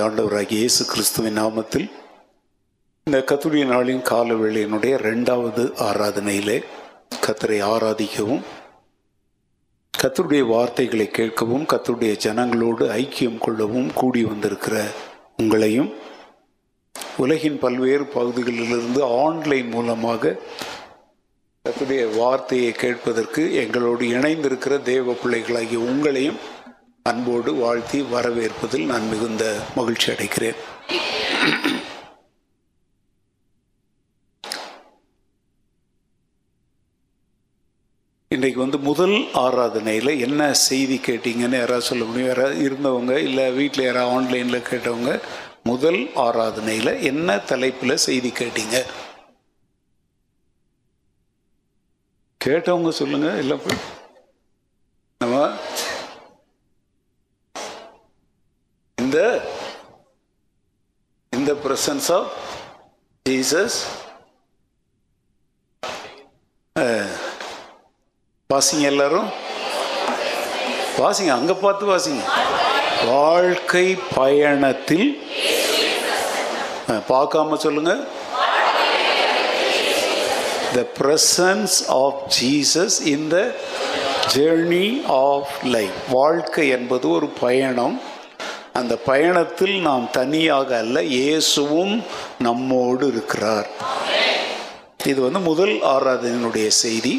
நம்முடைய ஆண்டவராகிய இயேசு கிறிஸ்துவின் நாமத்தில் இந்த கத்துடைய நாளின் கால வேளையினுடைய ரெண்டாவது ஆராதனையிலே கத்தரை ஆராதிக்கவும் கத்தருடைய வார்த்தைகளை கேட்கவும் கத்தருடைய ஜனங்களோடு ஐக்கியம் கொள்ளவும் கூடி வந்திருக்கிற உங்களையும் உலகின் பல்வேறு பகுதிகளிலிருந்து ஆன்லைன் மூலமாக கத்துடைய வார்த்தையை கேட்பதற்கு எங்களோடு இணைந்திருக்கிற தேவ பிள்ளைகளாகிய உங்களையும் அன்போடு வாழ்த்தி வரவேற்பதில் நான் மிகுந்த மகிழ்ச்சி அடைகிறேன். இன்றைக்கு வந்து முதல் ஆராதனையில் என்ன செய்தி கேட்டீங்கன்னு யாராவது சொல்ல முடியும்? யாராவது இருந்தவங்க இல்லை வீட்டில் யாராவது ஆன்லைனில் கேட்டவங்க முதல் ஆராதனையில் என்ன தலைப்பில் செய்தி கேட்டீங்க? கேட்டவங்க சொல்லுங்க இல்லை இந்த இந்த பிரசன்ஸ் ஆஃப் ஜீசஸ் வாசிங்க எல்லாரும். வாசிங்க அங்க பார்த்து வாசிங்க. வாழ்க்கை பயணத்தில் பார்க்காம சொல்லுங்க. The presence of Jesus in the journey of life வாழ்க்கை என்பது ஒரு பயணம். அந்த பயணத்தில் நாம் தனியாக அல்ல இயேசுவும் நம்மோடு இருக்கிறார். இது வந்து முதல் ஆராதனையினுடைய செய்தி.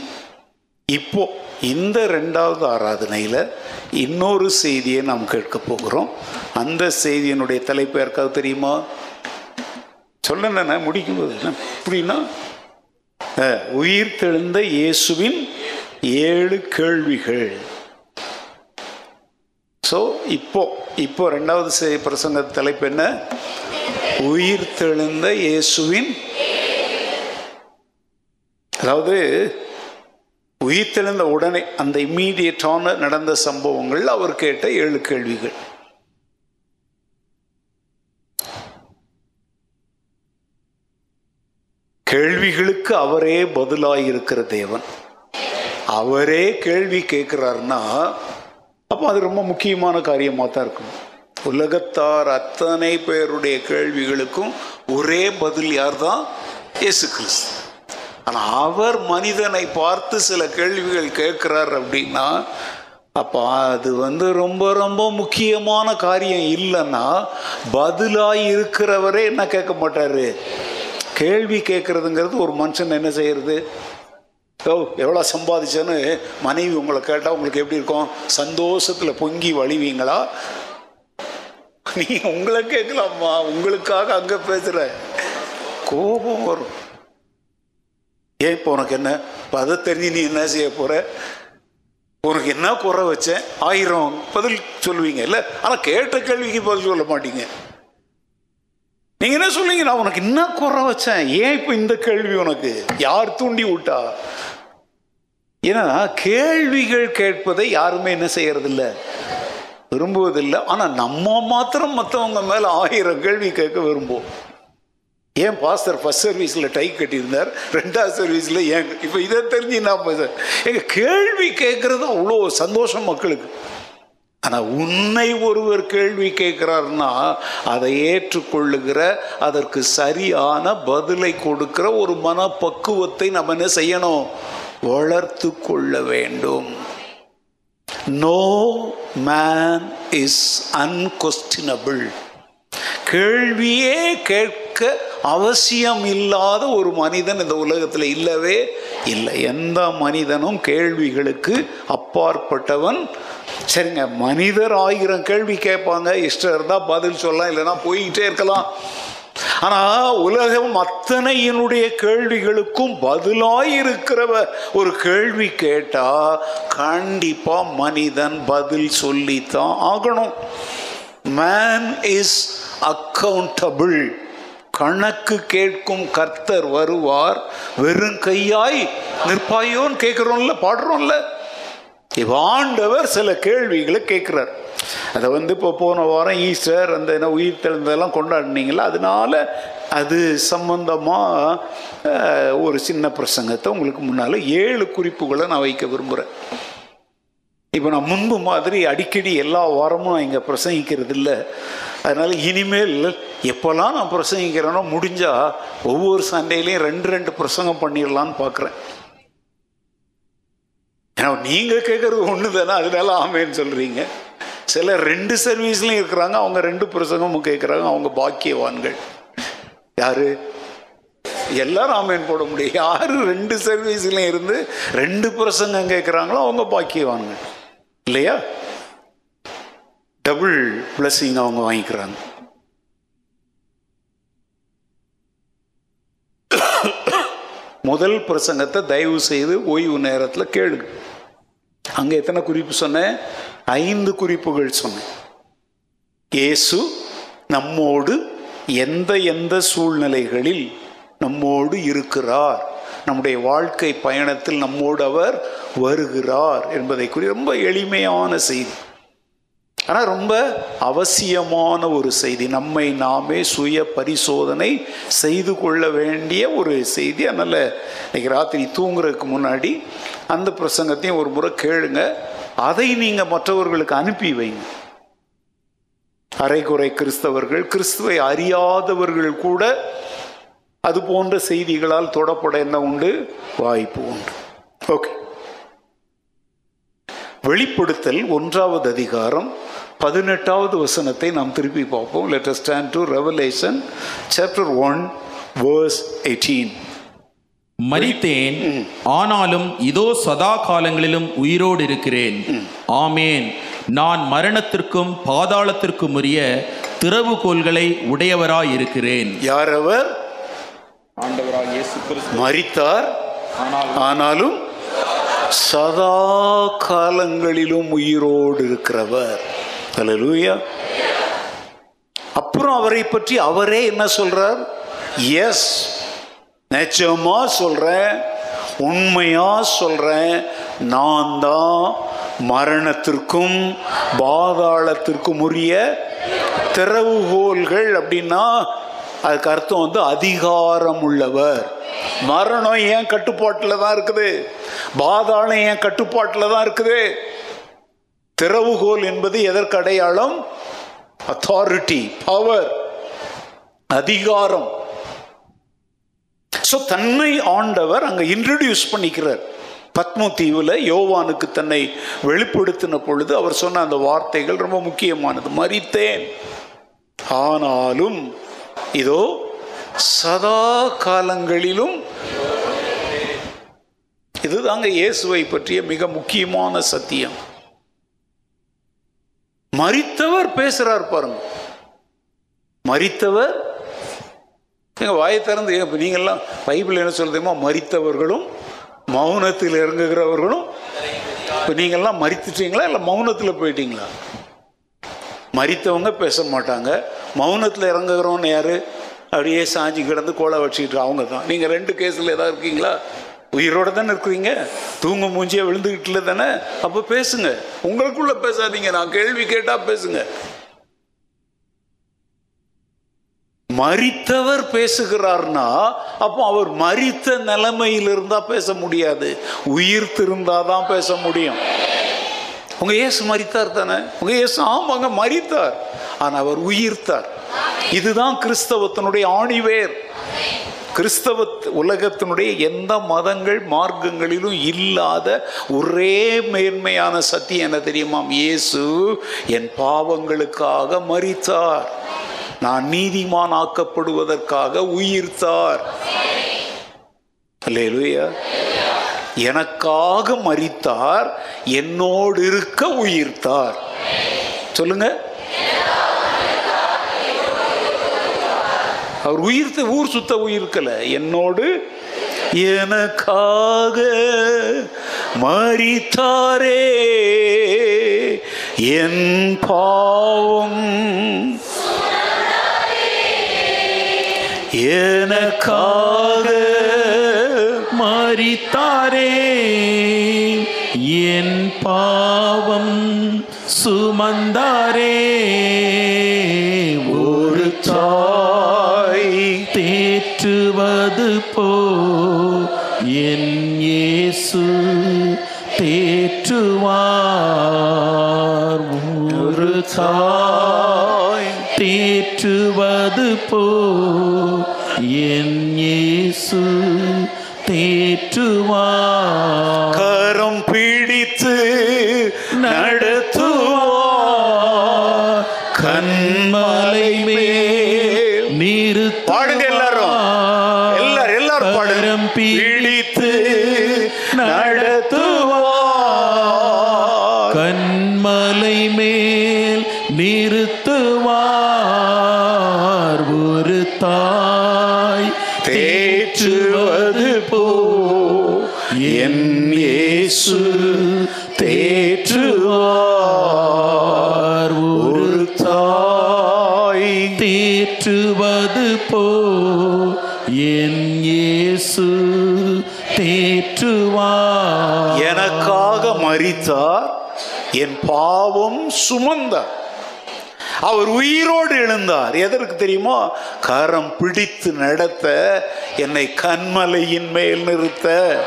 இப்போ இந்த ரெண்டாவது ஆராதனையில் இன்னொரு செய்தியை நாம் கேட்க போகிறோம். அந்த செய்தியினுடைய தலைப்பு யாருக்காவது தெரியுமா? சொல்லுங்க முடிக்கும்போது என்ன? எப்படின்னா உயிர் தெழுந்த இயேசுவின் ஏழு கேள்விகள். ஸோ இப்போது இப்போ ரெண்டாவது செய்ய பிரசங்க தலைப்பு என்ன? உயிர் தெளிந்த இயேசுவின் அதாவது உயிர் தெளிந்த உடனே அந்த இம்மீடியட்டான நடந்த சம்பவங்கள் அவர் கேட்ட ஏழு கேள்விகள். கேள்விகளுக்கு அவரே பதிலாக இருக்கிற தேவன். அவரே கேள்வி கேட்கிறார்னா அப்போ அது ரொம்ப முக்கியமான காரியமாக தான் இருக்கும் உலகத்தார் அத்தனை பேருடைய கேள்விகளுக்கும் ஒரே பதில் யார் தான் இயேசு கிறிஸ்து. ஆனால் அவர் மனிதனை பார்த்து சில கேள்விகள் கேட்குறார் அப்படின்னா அப்போ அது வந்து ரொம்ப ரொம்ப முக்கியமான காரியம் இல்லைன்னா பதிலாக இருக்கிறவரே என்ன கேட்க மாட்டார்? கேள்வி கேட்குறதுங்கிறது ஒரு மனுஷன் என்ன செய்கிறது ஓ எவ்வளோ சம்பாதிச்சேன்னு மனைவி உங்களை கேட்டால் உங்களுக்கு எப்படி இருக்கும்? சந்தோஷத்தில் பொங்கி வழிவீங்களா? நீ உங்களை கேட்கலாமா உங்களுக்காக அங்கே பேசுகிற கோபம் வரும். ஏன் இப்போ உனக்கு என்ன? இப்போ அதை தெரிஞ்சு நீ என்ன செய்ய போற? உனக்கு என்ன குறை வச்சேன்? ஆயிரம் பதில் சொல்லுவீங்க இல்லை? ஆனால் கேட்ட கேள்விக்கு பதில் சொல்ல மாட்டீங்க. நீங்க என்ன சொல்லுவீங்க நான் உனக்கு என்ன குறை வச்சேன்? ஏன் இப்போ இந்த கேள்வி உனக்கு? யார் தூண்டி விட்டா? ஏன்னா கேள்விகள் கேட்பதை யாருமே என்ன செய்யறதில்ல? விரும்புவதில்லை. ஆனால் நம்ம மாத்திரம் மற்றவங்க மேலே ஆயிரம் கேள்வி கேட்க விரும்புவோம். ஏன் பாஸ்டர் ஃபர்ஸ்ட் சர்வீஸில் டை கட்டியிருந்தார்? ரெண்டாவது சர்வீஸில் ஏன்? இப்போ இதை தெரிஞ்சு நான் பேச எங்கள் கேள்வி கேட்குறது அவ்வளோ சந்தோஷம் மக்களுக்கு. ஆனால் உன்னை ஒருவர் கேள்வி கேட்குறாருன்னா அதை ஏற்றுக்கொள்ளுகிற அதற்கு சரியான பதிலை கொடுக்கிற ஒரு மனப்பக்குவத்தை நம்ம என்ன செய்யணும்? வளர்த்து கொள்ள வேண்டும். நோ மேன் இஸ் அன்கொஸ்டினபிள் கேள்வியே கேட்க அவசியம் இல்லாத ஒரு மனிதன் இந்த உலகத்தில் இல்லவே இல்லை. எந்த மனிதனும் கேள்விகளுக்கு அப்பாற்பட்டவன். சரிங்க மனிதர் ஆயிரம் கேள்வி கேட்பாங்க. இஷ்டம் இருந்தால் பதில் சொல்லலாம் இல்லைன்னா போய்கிட்டே இருக்கலாம். ஆனால் உலகம் அத்தனையினுடைய கேள்விகளுக்கும் பதிலாய் இருக்கிறவ ஒரு கேள்வி கேட்டா கண்டிப்பா மனிதன் பதில் சொல்லித்தான் ஆகணும். மேன் இஸ் அக்கவுண்டபிள் கணக்கு கேட்கும் கர்த்தர் வருவார். வெறும் கையாய் நிற்பாயோன்னு கேட்குறோம்ல பாடுறோம்ல. இப்ப ஆண்டவர் சில கேள்விகளை கேட்குறார். அதை வந்து இப்போ போன வாரம் ஈஸ்டர் அந்த என்ன உயிர் தெழுந்ததெல்லாம் கொண்டாடினீங்களா? அதனால அது சம்பந்தமாக ஒரு சின்ன பிரசங்கத்தை உங்களுக்கு முன்னால் ஏழு குறிப்புகளை நான் வைக்க விரும்புகிறேன் இப்போ நான் முன்பு மாதிரி அடிக்கடி எல்லா வாரமும் நான் இங்கே பிரசங்கிக்கிறது இல்லை அதனால் இனிமேல் எப்போல்லாம் நான் பிரசங்கிக்கிறேனோ முடிஞ்சால் ஒவ்வொரு சண்டையிலையும் ரெண்டு ரெண்டு பிரசங்கம் பண்ணிடலான்னு பார்க்குறேன் ஏன்னா நீங்கள் கேட்குறது ஒன்று தானே அதனால ஆமேன்னு சொல்கிறீங்க சில ரெண்டு சர்வீஸ்லையும் இருக்கிறாங்க அவங்க ரெண்டு பிரசங்கமும் கேட்குறாங்க அவங்க பாக்கியவான்கள். யார்? எல்லாரும் ஆமேன் போட முடியும். யார் ரெண்டு சர்வீஸ்லையும் இருந்து ரெண்டு பிரசங்கம் கேட்குறாங்களோ அவங்க பாக்கியவான்கள். இல்லையா? டபுள் பிளஸ்ஸிங் அவங்க வாங்கிக்கிறாங்க. முதல் பிரசங்கத்தை தயவு செய்து ஓய்வு நேரத்தில் கேளுங்க. அங்கே எத்தனை குறிப்பு சொன்னேன்? ஐந்து குறிப்புகள் சொன்னேன். இயேசு நம்மோடு எந்த எந்த சூழ்நிலைகளில் நம்மோடு இருக்கிறார்? நம்முடைய வாழ்க்கை பயணத்தில் நம்மோடு அவர் வருகிறார் என்பதை குறி ரொம்ப எளிமையான செய்தி. ஆனால் ரொம்ப அவசியமான ஒரு செய்தி. நம்மை நாமே சுய பரிசோதனை செய்து கொள்ள வேண்டிய ஒரு செய்தி. அதனால் இன்றைக்கி ராத்திரி தூங்குறதுக்கு முன்னாடி அந்த பிரசங்கத்தையும் ஒரு முறை கேளுங்க. அதை நீங்கள் மற்றவர்களுக்கு அனுப்பி வைங்க. அரைகுறை கிறிஸ்தவர்கள் கிறிஸ்துவை அறியாதவர்கள் கூட அது போன்ற செய்திகளால் தொடப்பட என்ன உண்டு? வாய்ப்பு உண்டு. ஓகே. வெளிப்படுத்தல் ஒன்றாவது அதிகாரம். பதினெட்டாவது வசனத்தை நாம் திருப்பி பார்ப்போம். Let us stand to Revelation chapter one verse eighteen மரித்தேன் ஆனாலும் இதோ சதா காலங்களிலும் உயிரோடு இருக்கிறேன். ஆமேன். நான் மரணத்திற்கும் பாதாளத்திற்கும் உரிய திறவுகோல்களை உடையவராய் இருக்கிறேன். யார் அவர் ஆண்டவராய் இயேசு கிறிஸ்து. மரித்தார். ஆனாலும் சதா காலங்களிலும் உயிரோடு இருக்கிறவர். அல்லேலூயா அப்புறம் அவரை பற்றி அவரே என்ன சொல்றார்? எஸ் நிச்சயமா சொல்றேன். உண்மையா சொல்றேன். நான் தான் மரணத்திற்கும் பாதாளத்திற்கும் உரிய திறவுகோல்கள் அப்படின்னா அதுக்கு அர்த்தம் வந்து அதிகாரம் உள்ளவர் மரணம் ஏன் கட்டுப்பாட்டில் தான் இருக்குது? பாதாளம் ஏன் கட்டுப்பாட்டில் தான் இருக்குது? திறவுகோல் என்பது எதற்கு அடையாளம்? அத்தாரிட்டி பவர் அதிகாரம். ஸோ தன்னை ஆண்டவர் அங்கே இன்ட்ரடியூஸ் பண்ணிக்கிறார். பத்மதீவில் யோவானுக்கு தன்னை வெளிப்படுத்தின பொழுது அவர் சொன்ன அந்த வார்த்தைகள் ரொம்ப முக்கியமானது. மறித்தேன். ஆனாலும் இதோ சதா காலங்களிலும் இதுதாங்க இயேசுவை பற்றிய மிக முக்கியமான சத்தியம். மறித்தவர் பேசுறார் பாருங்க. மறித்தவர் எங்க வாயை திறந்து இப்ப நீங்கெல்லாம் பைபிள் என்ன சொல்லுதுமா மறித்தவர்களும் மௌனத்தில் இறங்குகிறவர்களும் இப்போ நீங்கள்லாம் மறித்துட்டீங்களா? இல்லை மௌனத்தில் போயிட்டீங்களா? மறித்தவங்க பேச மாட்டாங்க. மௌனத்தில் இறங்குகிறவங்க யாரு? அப்படியே சாஞ்சி கிடந்து கோலை வச்சுக்கிட்டு அவங்க தான். நீங்கள் ரெண்டு கேஸில் ஏதாவது இருக்கீங்களா? உயிரோட தானே இருக்கிறீங்க தூங்க மூஞ்சியாக விழுந்துக்கிட்டுல தானே? அப்போ பேசுங்க. உங்களுக்குள்ள பேசாதீங்க. நான் கேள்வி கேட்டால் பேசுங்க. மறித்தவர் பேசுகிறார்னா அப்போ அவர் மறித்த நிலைமையில் இருந்தால் பேச முடியாது. உயிர் திருந்தாதான் பேச முடியும். உங்க இயேசு மறித்தார் தானே? உங்க இயேசு ஆமாங்க மறித்தார். ஆனால் அவர் உயிர்த்தார். இதுதான் கிறிஸ்தவத்தினுடைய ஆணிவேர். கிறிஸ்தவ உலகத்தினுடைய எந்த மதங்கள் மார்க்கங்களிலும் இல்லாத ஒரே மேன்மையான சத்தியம் என்ன தெரியுமாம் இயேசு என் பாவங்களுக்காக மறித்தார் நான் நீதிமான் ஆக்கப்படுவதற்காக உயிர்த்தார். எனக்காக மறித்தார் என்னோடு இருக்க உயிர்த்தார். சொல்லுங்க. அவர் உயிர்த்த ஊர் சுத்த உயிர்க்கல. என்னோடு எனக்காக மறித்தாரே என் பாவம் எனக்காக மறித்தாரே என் பாவம் சுமந்தாரே. இயேசு தேற்றுவார் ஒரு சா இயேசு தேற்றுவார். ஒரு தாய் தேற்றுவது போ. என் இயேசு தேற்றுவார். எனக்காக மறித்தார் என் பாவம் சுமந்தார். அவர் உயிரோடு எழுந்தார். எதற்கு தெரியுமா? கரம் பிடித்து நடத்த என்னை கண்மலையின் மேல் நிறுத்த.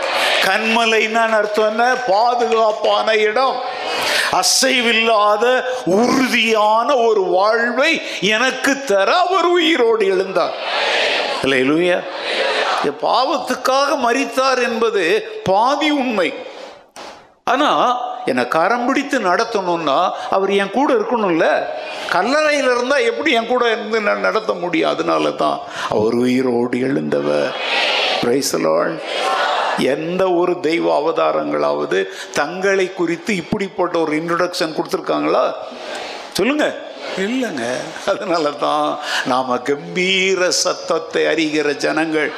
கண்மலைன்னு அர்த்தம் என்ன? பாதுகாப்பான இடம். அசைவில்லாத உறுதியான ஒரு வாழ்வை எனக்கு தர அவர் உயிரோடு எழுந்தார். அல்லேலூயா. என் பாவத்துக்காக மறித்தார் என்பது பாதி உண்மை. ஆனா என்னை கரம் பிடித்து நடத்தணும்னா அவர் என் கூட இருக்கணும்ல. கல்லறையில் இருந்தால் எப்படி என் கூட இருந்து நான் நடத்த முடியும்? அதனால தான் அவர் உயிரோடு எழுந்தவர். Praise எந்த ஒரு தெய்வ அவதாரங்களாவது தங்களை குறித்து இப்படிப்பட்ட ஒரு இன்ட்ரடக்ஷன் கொடுத்துருக்காங்களா? சொல்லுங்க. இல்லைங்க. அதனால தான் நாம் கம்பீர சத்தத்தை அறிகிற ஜனங்கள்.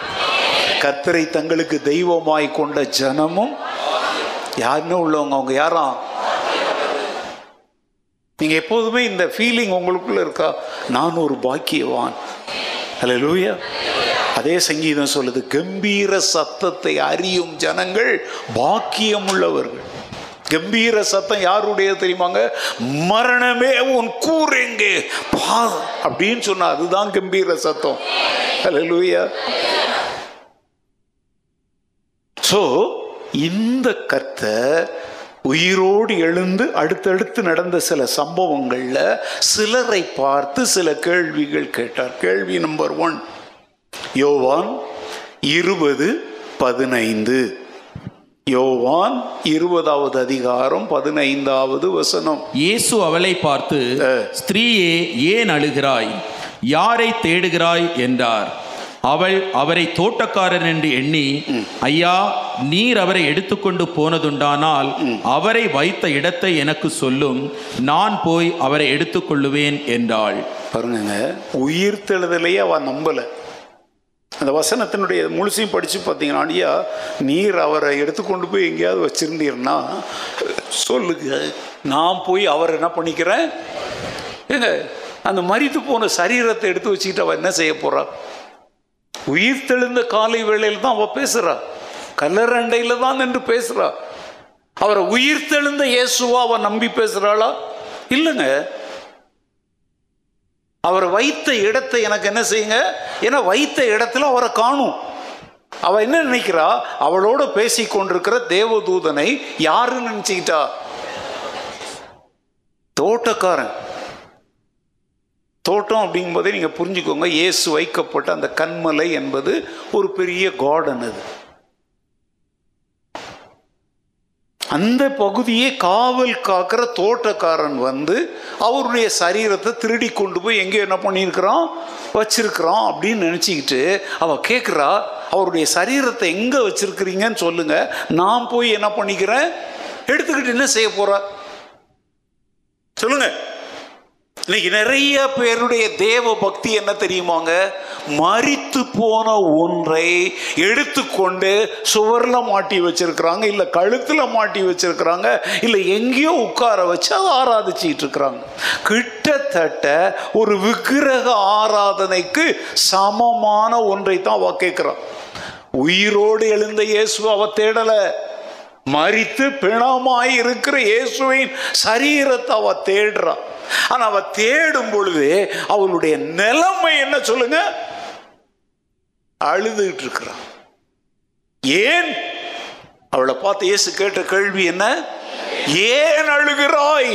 கத்தரை தங்களுக்கு தெய்வமாய் கொண்ட ஜனமும் யாருன்னு உள்ளவங்க அவங்க யாரா? நீங்கள் எப்போதுமே இந்த ஃபீலிங் உங்களுக்குள்ள இருக்கா? நான் ஒரு பாக்கியவான். அல்லேலூயா அதே சங்கீதம் சொல்லுது கம்பீர சத்தத்தை அறியும் ஜனங்கள் பாக்கியம் உள்ளவர்கள் கம்பீர சத்தம் யாருடைய தெரியுமாங்க? மரணமே உன் கூரெங்கே. பா அப்படின்னு சொன்னா அதுதான் கம்பீர சத்தம். அல்லேலூயா ஸோ இந்த கத்தை உயிரோடு எழுந்து அடுத்தடுத்து நடந்த சில சம்பவங்கள்ல சிலரை பார்த்து சில கேள்விகள் கேட்டார். கேள்வி நம்பர் ஒன். யோவான் இருபது பதினைந்து. யோவான் இருபதாவது அதிகாரம் பதினைந்தாவது வசனம். இயேசு அவளை பார்த்து ஸ்திரீயே ஏன் அழுகிறாய்? யாரை தேடுகிறாய்? என்றார். அவள் அவரை தோட்டக்காரர் என்று எண்ணி ஐயா நீர் அவரை எடுத்துக்கொண்டு போனதுண்டானால் அவரை வைத்த இடத்தை எனக்கு சொல்லும். நான் போய் அவரை எடுத்துக்கொள்ளுவேன் என்றாள். பாருங்க உயிர் தெழுதலையே அவ நம்பல. அந்த வசனத்தினுடைய முழுசையும் படிச்சு பார்த்தீங்கன்னா ஐயா நீர் அவரை எடுத்துக்கொண்டு போய் எங்கேயாவது வச்சிருந்தீர்னா சொல்லுங்க. நான் போய் அவர் என்ன பண்ணிக்கிறேன்? ஏங்க அந்த மரித்து போன சரீரத்தை எடுத்து வச்சுக்கிட்டு அவ என்ன செய்ய போறா உயிர் தெழுந்த காலை வேளையில் தான் அவ பேசுறா. கல்லரண்டையில தான் நின்று பேசுறா. அவரை உயிர் தெளிந்த இயேசுவா அவ நம்பி பேசுறாளா? இல்லைங்க. அவர் வைத்த இடத்தை எனக்கு என்ன செய்யுங்க? ஏன்னா வைத்த இடத்துல அவரை காணும். அவ என்ன நினைக்கிறா? அவளோட பேசி கொண்டிருக்கிற தேவதூதனை யாருன்னு நினைச்சுக்கிட்டா? தோட்டக்காரன். தோட்டம் அப்படிங்கும்போதே நீங்கள் புரிஞ்சுக்கோங்க இயேசு வைக்கப்பட்ட அந்த கண்மலை என்பது ஒரு பெரிய கார்டன் அது அந்த பகுதியை காவல் காக்கிற தோட்டக்காரன் வந்து அவருடைய சரீரத்தை திருடி கொண்டு போய் எங்கே என்ன பண்ணியிருக்கிறான்? வச்சிருக்கிறான் அப்படின்னு நினச்சிக்கிட்டு அவள் கேட்குறா அவருடைய சரீரத்தை எங்கே வச்சிருக்கிறீங்கன்னு சொல்லுங்க. நான் போய் என்ன பண்ணிக்கிறேன்? எடுத்துக்கிட்டு என்ன செய்ய போறா? சொல்லுங்கள் இன்னைக்கு நிறைய பேருடைய தேவ பக்தி என்ன தெரியுமாங்க மறித்து போன ஒன்றை எடுத்துக்கொண்டு சுவரில் மாட்டி வச்சிருக்கிறாங்க இல்லை கழுத்தில் மாட்டி வச்சிருக்கிறாங்க இல்லை எங்கேயோ உட்கார வச்சு அதை ஆராதிச்சிட்டு இருக்கிறாங்க. கிட்டத்தட்ட ஒரு விக்கிரக ஆராதனைக்கு சமமான ஒன்றை தான் அவ கேட்குறான். உயிரோடு எழுந்த இயேசு அவ தேடலை. மறித்து பிணமாய் இருக்கிற இயேசுவின் சரீரத்தை அவ தேடுறான் ஆனா அவ தேடும் பொழுது அவளுடைய நிலைமை என்ன சொல்லுங்க? அழுதுகிட்டு இருக்கிறான் ஏன்? அவளை பார்த்து இயேசு கேட்ட கேள்வி என்ன? ஏன் அழுகிறாய்?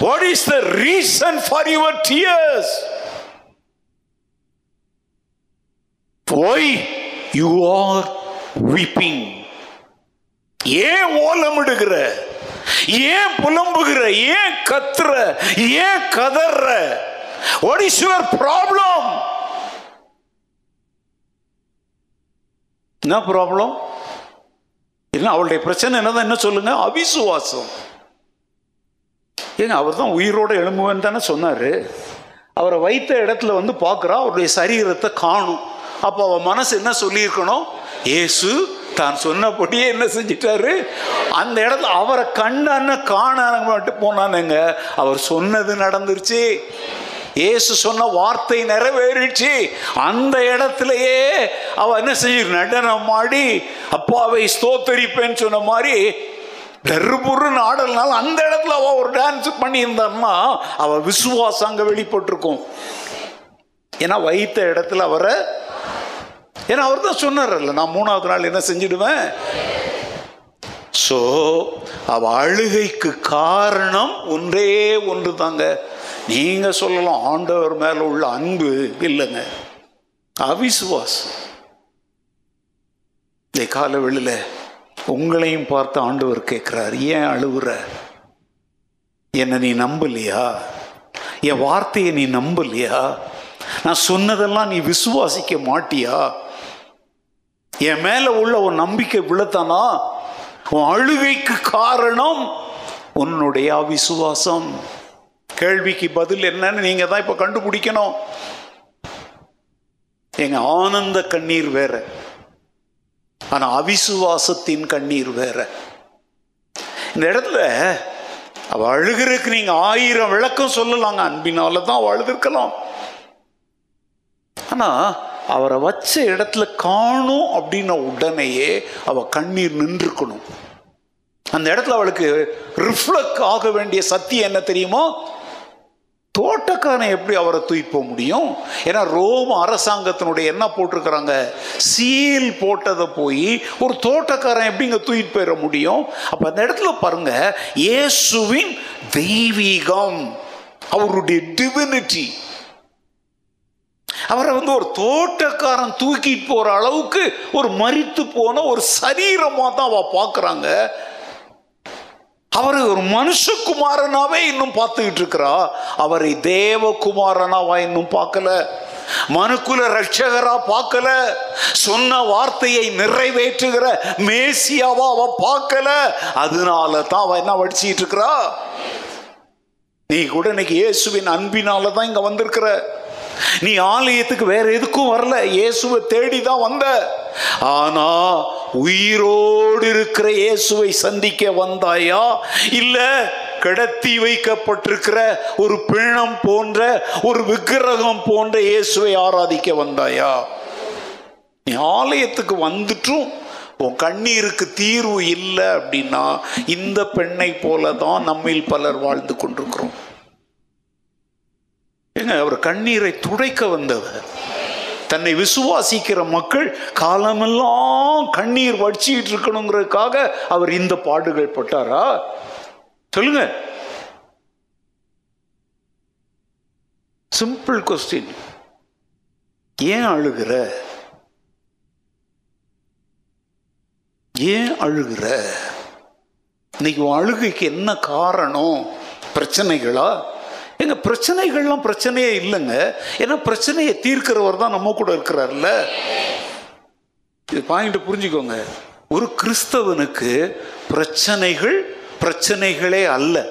What is the reason for your tears boy you are weeping? ஏன் ஓலமிடுகிற? ஏன் புலம்புகிற? ஏன் கத்துற? ஏன் கதற வாட் இஸ் யுவர் ப்ராப்ளம் என்ன ப்ராப்ளம் என்ன அவளுடைய பிரச்சனை என்னதான்? என்ன சொல்லுங்க? அவிசுவாசம். ஏங்க அவர் தான் உயிரோட எழும்புவேன்னு தானே சொன்னாரு. அவரை வைத்த இடத்துல வந்து பார்க்குறா அவருடைய சரீரத்தை காணும். அப்போ அவன் மனசு என்ன சொல்லியிருக்கணும்? ஏசு தான் சொன்னபடியே என்ன செஞ்சிட்டாரு? அந்த இடத்துல அவரை கண்ணான காண மட்டும் போனானுங்க. அவர் சொன்னது நடந்துருச்சு. இயேசு சொன்ன வார்த்தை நிறைவேறிச்சு அந்த இடத்துலயே அவ என்ன செஞ்சு நடனம் ஆடி அப்பாவை ஸ்தோத்தரிப்பேன்னு சொன்ன மாதிரி தருபுரு ஆடல்னால அந்த இடத்துல அவ ஒரு டான்ஸ் பண்ணியிருந்தான்னா அவ விசுவாசம் அங்க வெளிப்பட்டிருக்கும். ஏன்னா வைத்த இடத்துல அவரை ஏன்னா அவர் தான் சொன்னார்ல நான் மூணாவது நாள் என்ன செஞ்சிடுவேன்? ஸோ அவ அழுகைக்கு காரணம் ஒன்றே ஒன்று தாங்க நீங்க சொல்லலாம் ஆண்டவர் மேல உள்ள அன்பு இல்லைங்க. அவிசுவாசம் இந்த கால வெளியில உங்களையும் பார்த்து ஆண்டவர் கேட்கிறார் ஏன் அழுகுற என்னை நீ நம்பலையா? என் வார்த்தையை நீ நம்பலையா? நான் சொன்னதெல்லாம் நீ விசுவாசிக்க மாட்டியா? என் மேல உள்ள உன் நம்பிக்கை விழத்தானா உன் அழுகைக்கு காரணம் உன்னுடைய அவிசுவாசம். கேள்விக்கு பதில் என்னன்னு நீங்க தான் இப்ப கண்டுபிடிக்கணும். எங்க ஆனந்த கண்ணீர் வேற. ஆனா அவிசுவாசத்தின் கண்ணீர் வேற. இந்த இடத்துல அவ அழுகிறதுக்கு நீங்க ஆயிரம் விளக்கம் சொல்லலாங்க. அன்பினால தான் அவ அழுதுருக்கலாம். ஆனா அவரை வச்ச இடத்துல காணும் அப்படின்ன உடனேயே அவ கண்ணீர் நின்றுக்கணும். அந்த இடத்துல அவளுக்கு ரிஃப்ளெக்ட் ஆக வேண்டிய சத்தியம் என்ன தெரியுமோ? தோட்டக்காரன் எப்படி அவரை தூய்ப்ப போக முடியும்? ஏன்னா ரோம் அரசாங்கத்தினுடைய என்ன போட்டிருக்கிறாங்க? சீல் போட்டதை போய் ஒரு தோட்டக்காரன் எப்படிங்க தூக்கிட்டு போயிட முடியும்? அப்போ அந்த இடத்துல பாருங்க இயேசுவின் தெய்வீகம் அவருடைய டிவினிட்டி அவரை வந்து ஒரு தோட்டக்காரன் தூக்கிட்டு போற அளவுக்கு ஒரு மறித்து போன ஒரு சரீரமா தான் அவ பார்க்குறாங்க அவர் ஒரு மனுஷகுமாரனாவே இன்னும் பார்த்துக்கிட்டு இருக்கிறா. அவரை தேவகுமாரனாவா இன்னும் பார்க்கல. மனுக்குல ரட்சகரா பார்க்கல. சொன்ன வார்த்தையை நிறைவேற்றுகிற மேசியாவா அவ பார்க்கல. அதனால தான் அவ என்ன வடிச்சிட்டு இருக்கிறா? நீ கூட இன்னைக்கு இயேசுவின் அன்பினால தான் இங்க வந்திருக்கிற. நீ ஆலயத்துக்கு வேற எதுக்கும் வரல. இயேசுவை தேடி தான் வந்த. ஆனா உயிரோடு இருக்கிற இயேசுவை சந்திக்க வந்தாயா? இல்ல கிடத்தி வைக்கப்பட்டிருக்கிற ஒரு பிணம் போன்ற ஒரு விக்கிரகம் போன்ற இயேசுவை ஆராதிக்க வந்தாயா? நீ ஆலயத்துக்கு வந்துட்டும் உன் கண்ணீருக்கு தீர்வு இல்லை அப்படின்னா இந்த பெண்ணை போல தான் நம்மில் பலர் வாழ்ந்து கொண்டிருக்கிறோம். ஏங்க அவர் கண்ணீரை துடைக்க வந்தவர். தன்னை விசுவாசிக்கிற மக்கள் காலமெல்லாம் கண்ணீர் வடிச்சிட்டு இருக்கணுங்கிறதுக்காக அவர் இந்த பாடுகள் பட்டாரா? சொல்லுங்க. சிம்பிள் கொஸ்டின் ஏன் அழுகிற? ஏன் அழுகிற? இன்னைக்கு அழுகைக்கு என்ன காரணம்? பிரச்சனைகளா? எங்க பிரச்சனைகள்லாம் பிரச்சனையே இல்லைங்க. ஏன்னா பிரச்சனையை தீர்க்கிறவர் தான் நம்ம கூட இருக்கிறார்ல. இது பாயிண்ட் புரிஞ்சுக்கோங்க. ஒரு கிறிஸ்தவனுக்கு பிரச்சனைகள் பிரச்சனைகளே அல்ல.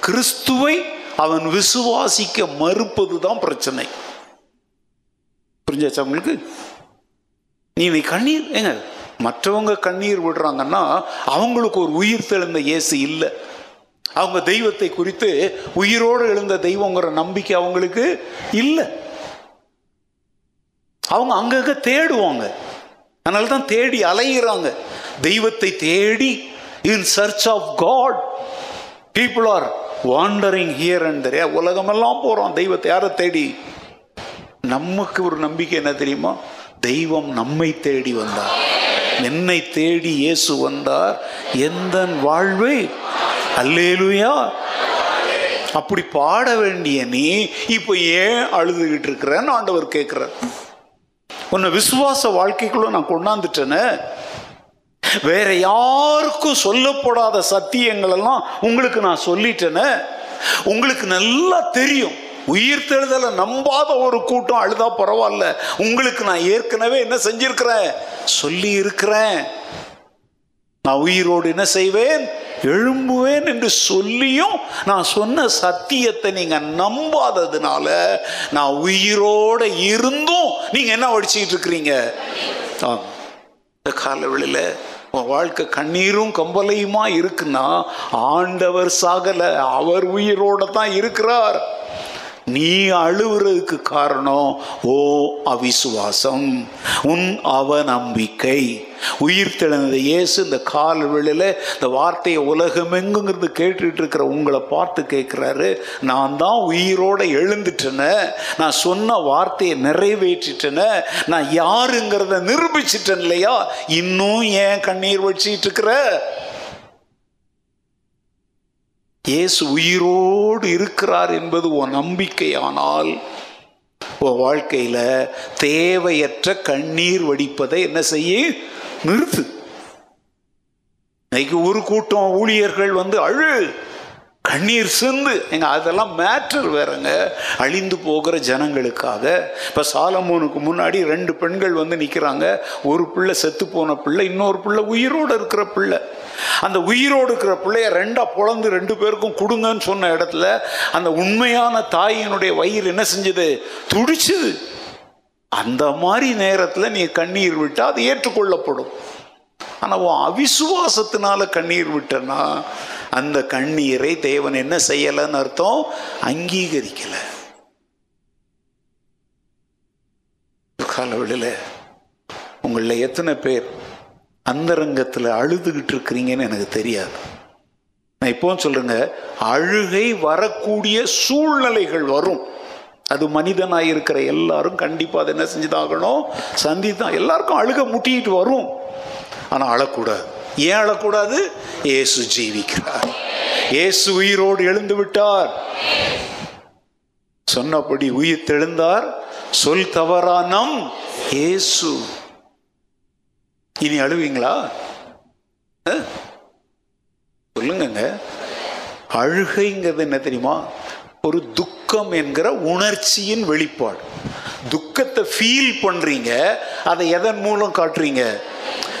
கிறிஸ்துவை அவன் விசுவாசிக்க மறுப்பது தான் பிரச்சனை. புரிஞ்சாச்சா உங்களுக்கு? நீ நீ கண்ணீர் ஏங்க மற்றவங்க கண்ணீர் விடுறாங்கன்னா அவங்களுக்கு ஒரு உயிர் தெழுந்த இயேசு இல்லை. அவங்க தெய்வத்தை குறித்து உயிரோடு எழுந்த தெய்வங்கிற நம்பிக்கை அவங்களுக்கு இல்லை. அவங்க அங்கங்க தேடுவாங்க. அதனால தான் தேடி அலைகிறாங்க தெய்வத்தை தேடி in search of God people are wandering here and உலகமெல்லாம் போகிறோம் தெய்வத்தை. யாரை தேடி? நமக்கு ஒரு நம்பிக்கை என்ன தெரியுமா? தெய்வம் நம்மை தேடி வந்தார். என்னை தேடி இயேசு வந்தார். எந்த வாழ்வை அல்லேலுயா. அப்படி பாட வேண்டிய நீ இப்போ ஏன் அழுதுகிட்டு இருக்கிறன்னு ஆண்டவர் கேட்கிறார். உன்னை விசுவாச வாழ்க்கைக்குள்ள நான் கொண்டாந்துட்டேன்னு வேற யாருக்கும் சொல்லப்படாத சத்தியங்கள் எல்லாம் உங்களுக்கு நான் சொல்லிட்டேன்னு உங்களுக்கு நல்லா தெரியும். உயிர் தெழுதலை நம்பாத ஒரு கூட்டம் அழுதா பரவாயில்ல. உங்களுக்கு நான் ஏற்கனவே என்ன செஞ்சிருக்கிறேன்? சொல்லி இருக்கிறேன் நான் உயிரோடு என்ன செய்வேன்? எழும்புவேன் என்று சொல்லியும் நான் சொன்ன சத்தியத்தை நீங்கள் நம்பாததுனால நான் உயிரோட இருந்தும் நீங்கள் என்ன வடிச்சுக்கிட்டு இருக்கிறீங்க? இந்த காலவெளியில் உன் வாழ்க்கை கண்ணீரும் கம்பலையுமா இருக்குன்னா ஆண்டவர் சாகலை அவர் உயிரோட தான் இருக்கிறார். நீ அழுவுறதுக்கு காரணம் ஓ அவிசுவாசம். உன் அவநம்பிக்கை. உயிர் தெளிந்த இயேசு இந்த கால் வெளியில் இந்த வார்த்தையை உலகமெங்குங்கிறது கேட்டுட்டு இருக்கிற உங்களை பார்த்து கேட்குறாரு நான் தான் உயிரோடு எழுந்துட்டேனே. நான் சொன்ன வார்த்தையை நிறைவேற்றிட்டேனே. நான் யாருங்கிறத நிரூபிச்சிட்டேன் இல்லையா? இன்னும் ஏன் கண்ணீர் வச்சிட்டு இருக்கிற? இயேசு உயிரோடு இருக்கிறார் என்பது உன் நம்பிக்கையானால் உன் வாழ்க்கையில் தேவையற்ற கண்ணீர் வடிப்பதை என்ன செய்ய? நிறுத்து. இன்னைக்கு ஒரு கூட்டம் ஊழியர்கள் வந்து அழு. கண்ணீர் சிந்து. எங்க அதெல்லாம் மேட்டர் வேறங்க. அழிந்து போகிற ஜனங்களுக்காக. இப்போ சாலமோனுக்கு முன்னாடி ரெண்டு பெண்கள் வந்து நிற்கிறாங்க ஒரு பிள்ளை செத்து போன பிள்ளை இன்னொரு பிள்ளை உயிரோடு இருக்கிற பிள்ளை. அந்த உயிரோடு இருக்கிற பிள்ளைய ரெண்டா பொழந்து ரெண்டு பேருக்கும் கொடுங்கன்னு சொன்ன இடத்துல அந்த உண்மையான தாயினுடைய வயிறு என்ன செஞ்சது? துடிச்சுது. அந்த மாதிரி நேரத்தில் நீ கண்ணீர் விட்டால் அது ஏற்றுக்கொள்ளப்படும். ஆனால் உன் அவிசுவாசத்தினால கண்ணீர் விட்டனா அந்த கண்ணீரை தேவன் என்ன செய்யலைன்னு அர்த்தம்? அங்கீகரிக்கலை. காலவெளியில் உங்களில் எத்தனை பேர் அந்தரங்கத்தில் அழுதுகிட்டு இருக்கிறீங்கன்னு எனக்கு தெரியாது. நான் இப்போ சொல்லுங்க அழுகை வரக்கூடிய சூழ்நிலைகள் வரும். அது மனிதனாக இருக்கிற எல்லாரும் கண்டிப்பாக அதை என்ன செஞ்சுதாகணும் சந்திதான். எல்லாருக்கும் அழுக முட்டிட்டு வரும். ஆனால் அழக்கூடாது. ஏன் அழக்கூடாது? இயேசு ஜீவிக்கிறார். இயேசு உயிரோடு எழுந்து விட்டார் சொன்னபடி உயிர் தெழுந்தார் சொல் தவறானம் இயேசு. இனி அழுவீங்களா? அஹ்? அழுகைங்கிறது என்ன தெரியுமா? ஒரு துக்கம் என்கிற உணர்ச்சியின் வெளிப்பாடு. துக்கத்தை ஃபீல் பண்றீங்க. அதை எதன் மூலம் காட்டுறீங்க?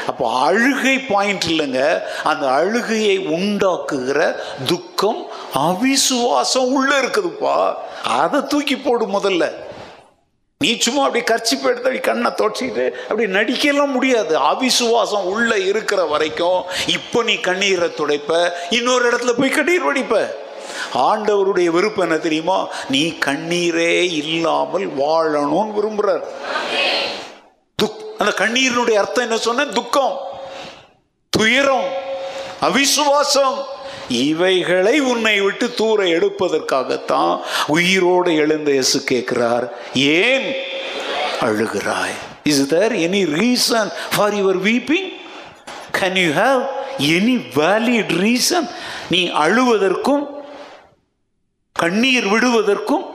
அப்போ அழுகை பாயிண்ட் இல்லைங்க. அந்த அழுகையை உண்டாக்குகிற துக்கம் அவிசுவாசம் உள்ள இருக்குதுப்பா. அதை தூக்கி போடு முதல்ல. நீ சும்மா அப்படி கர்ச்சிப்பு எடுத்து அப்படி கண்ணை தொடச்சிக்கிட்டு அப்படி நடிக்கலாம் முடியாது. அவிசுவாசம் உள்ள இருக்கிற வரைக்கும் இப்போ நீ கண்ணீரை துடைப்ப இன்னொரு இடத்துல போய் கண்ணீர் வடிப்ப. ஆண்டவருடைய விருப்பம் என்ன தெரியுமா? நீ கண்ணீரே இல்லாமல் வாழணும்னு விரும்புறார். அந்த கண்ணீரினுடைய அர்த்தம் என்ன சொன்ன துக்கம் துயரம் அவிசுவாசம் இவைகளை உன்னை விட்டு தூர எடுப்பதற்காகத்தான் உயிரோடு எழுந்த இயேசு கேட்கிறார். ஏன் அழுகிறாய்? Is there any reason for your weeping can you have any valid reason நீ அழுவதற்கும் கண்ணீர் விடுவதற்கும்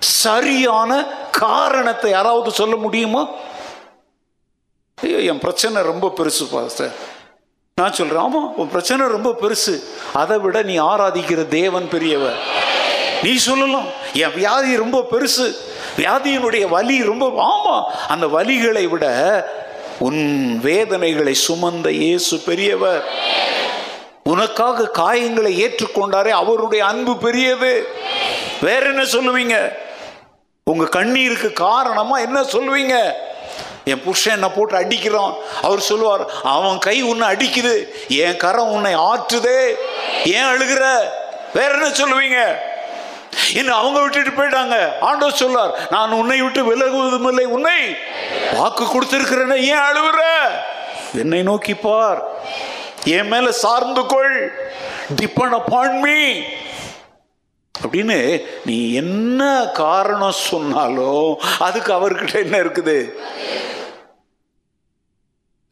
சரியான காரணத்தை யாராவது சொல்ல முடியுமா? ஐயோ என் பிரச்சனை ரொம்ப பெருசு பாஸ்டர். நான் சொல்கிறேன் ஆமாம் உன் பிரச்சனை ரொம்ப பெருசு. அதை விட நீ ஆராதிக்கிற தேவன் பெரியவர். நீ சொல்லலாம் என் வியாதி ரொம்ப பெருசு. வியாதியினுடைய வலி ரொம்ப ஆமாம் அந்த வலிகளை விட உன் வேதனைகளை சுமந்த இயேசு பெரியவர். உனக்காக காயங்களை ஏற்றுக்கொண்டாரே அவருடைய அன்பு பெரியது. வேற என்ன சொல்லுவீங்க? உங்க கண்ணீருக்கு காரணமா என்ன சொல்லுவீங்க? என் புருஷன் என்னை போட்டு அடிக்கிறான். அவர் சொல்லுவார் அவன் கை உன்னை அடிக்குது. என் கரம் உன்னை ஆற்றுதே. ஏன் அழுகிற? வேற என்ன சொல்லுவீங்க? இன்னும் அவங்க விட்டுட்டு போயிட்டாங்க. ஆண்டவர் சொல்லார் நான் உன்னை விட்டு விலகுவதும் இல்லை. உன்னை வாக்கு கொடுத்திருக்கிறேன்னு ஏன் அழுகுற? என்னை நோக்கி பார். என் மேல சார்ந்து கொள். டிபெண்ட் அப்பான் மீ அப்படின்னு நீ என்ன காரணம் சொன்னாலும் அதுக்கு அவர்கிட்ட என்ன இருக்குது?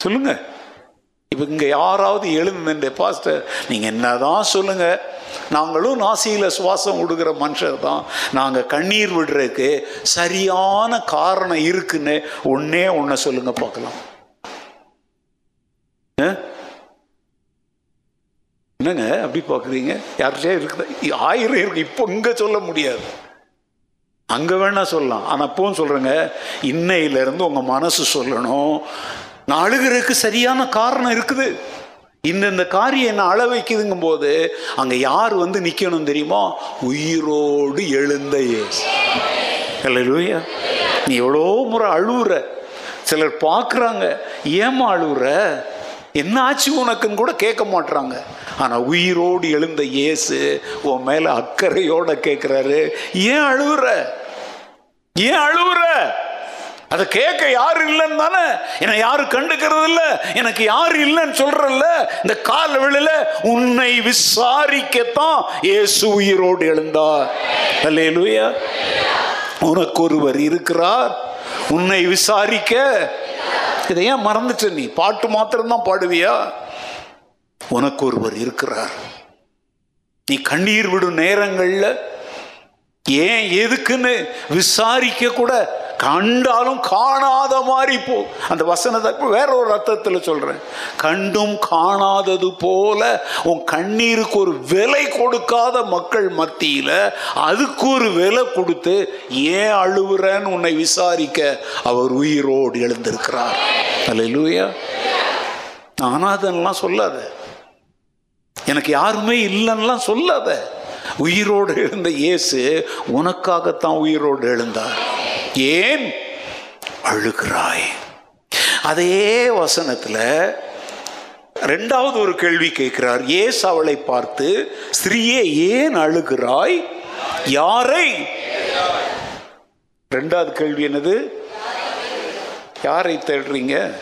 சொல்லுங்க. இப்போ இங்கே யாராவது எழுந்து பாஸ்டர் நீங்கள் என்னதான் சொல்லுங்க. நாங்களும் நாசியில் சுவாசம் விடுகிற மனுஷர் தான். நாங்கள் கண்ணீர் விடுறதுக்கு சரியான காரணம் இருக்குன்னு ஒன்னே ஒன்றை சொல்லுங்கள் பார்க்கலாம். ஆ? என்னங்க அப்படி பார்க்குறீங்க? யார்கிட்டயே இருக்குது? ஆயிரம் இருக்கு. இப்போ இங்கே சொல்ல முடியாது. அங்கே வேணால் சொல்லலாம். ஆனால் அப்பவும் சொல்கிறேங்க இன்னையிலேருந்து உங்கள் மனசு சொல்லணும். நான் அழுகிறதுக்கு சரியான காரணம் இருக்குது. இந்தந்த காரியம் என்ன அழ வைக்குதுங்கும் போது அங்கே யார் வந்து நிற்கணும் தெரியுமா? உயிரோடு எழுந்த இயேசு. அல்லேலூயா நீ எவ்வளோ முறை அழுவுற. சிலர் பார்க்குறாங்க. ஏமா அழுவுற? என்ன ஆச்சு உனக்குன்னு கூட கேட்க மாட்டுறாங்க ஆனால் உயிரோடு எழுந்த இயேசு உன் மேலே அக்கறையோட கேட்குறாரு ஏன் அழுகுற ஏன் அழுவுற? அதை கேட்க யாரு இல்லைன்னு தானே? என்னை யாரும் கண்டுக்கிறது இல்ல. எனக்கு யாரு இல்லைன்னு சொல்றல்ல. இந்த கால வெளியில உன்னை விசாரிக்கத்தான் இயேசு உயிரோடு எழுந்தார். அல்லேலுயா. உனக்கு ஒருவர் இருக்கிறார். உன்னை விசாரிக்க. இதை ஏன் மறந்துட்ட நீ? பாட்டு மாத்திரம்தான் பாடுவியா? உனக்கு ஒருவர் இருக்கிறார். நீ கண்ணீர் விடும் நேரங்களில் ஏன் எதுக்குன்னு விசாரிக்க கூட கண்டாலும் காணாத மாதிரி போ. அந்த வசனத்தை இப்போ வேற ஒரு அர்த்தத்தில் சொல்றேன். கண்டும் காணாதது போல உன் கண்ணீருக்கு ஒரு விலை கொடுக்காத மக்கள் மத்தியில் அதுக்கு ஒரு விலை கொடுத்து ஏன் அழுவுறன்னு உன்னை விசாரிக்க அவர் உயிரோடு எழுந்திருக்கிறார். அல்லேலூயா. நானாதன்லாம் சொல்லாத. எனக்கு யாருமே இல்லைன்னுலாம் சொல்லாத. உயிரோடு எழுந்த இயேசு உனக்காகத்தான் உயிரோடு எழுந்தார். ஏன்? அழுகிறாய். அதே வசனத்துல ரெண்டாவது ஒரு கேள்வி கேட்கிறார். ஏசு அவளை பார்த்து ஸ்திரீயே ஏன் அழுகிறாய்? யாரை? ரெண்டாவது கேள்வி என்னது? யாரை தேடுறீங்க?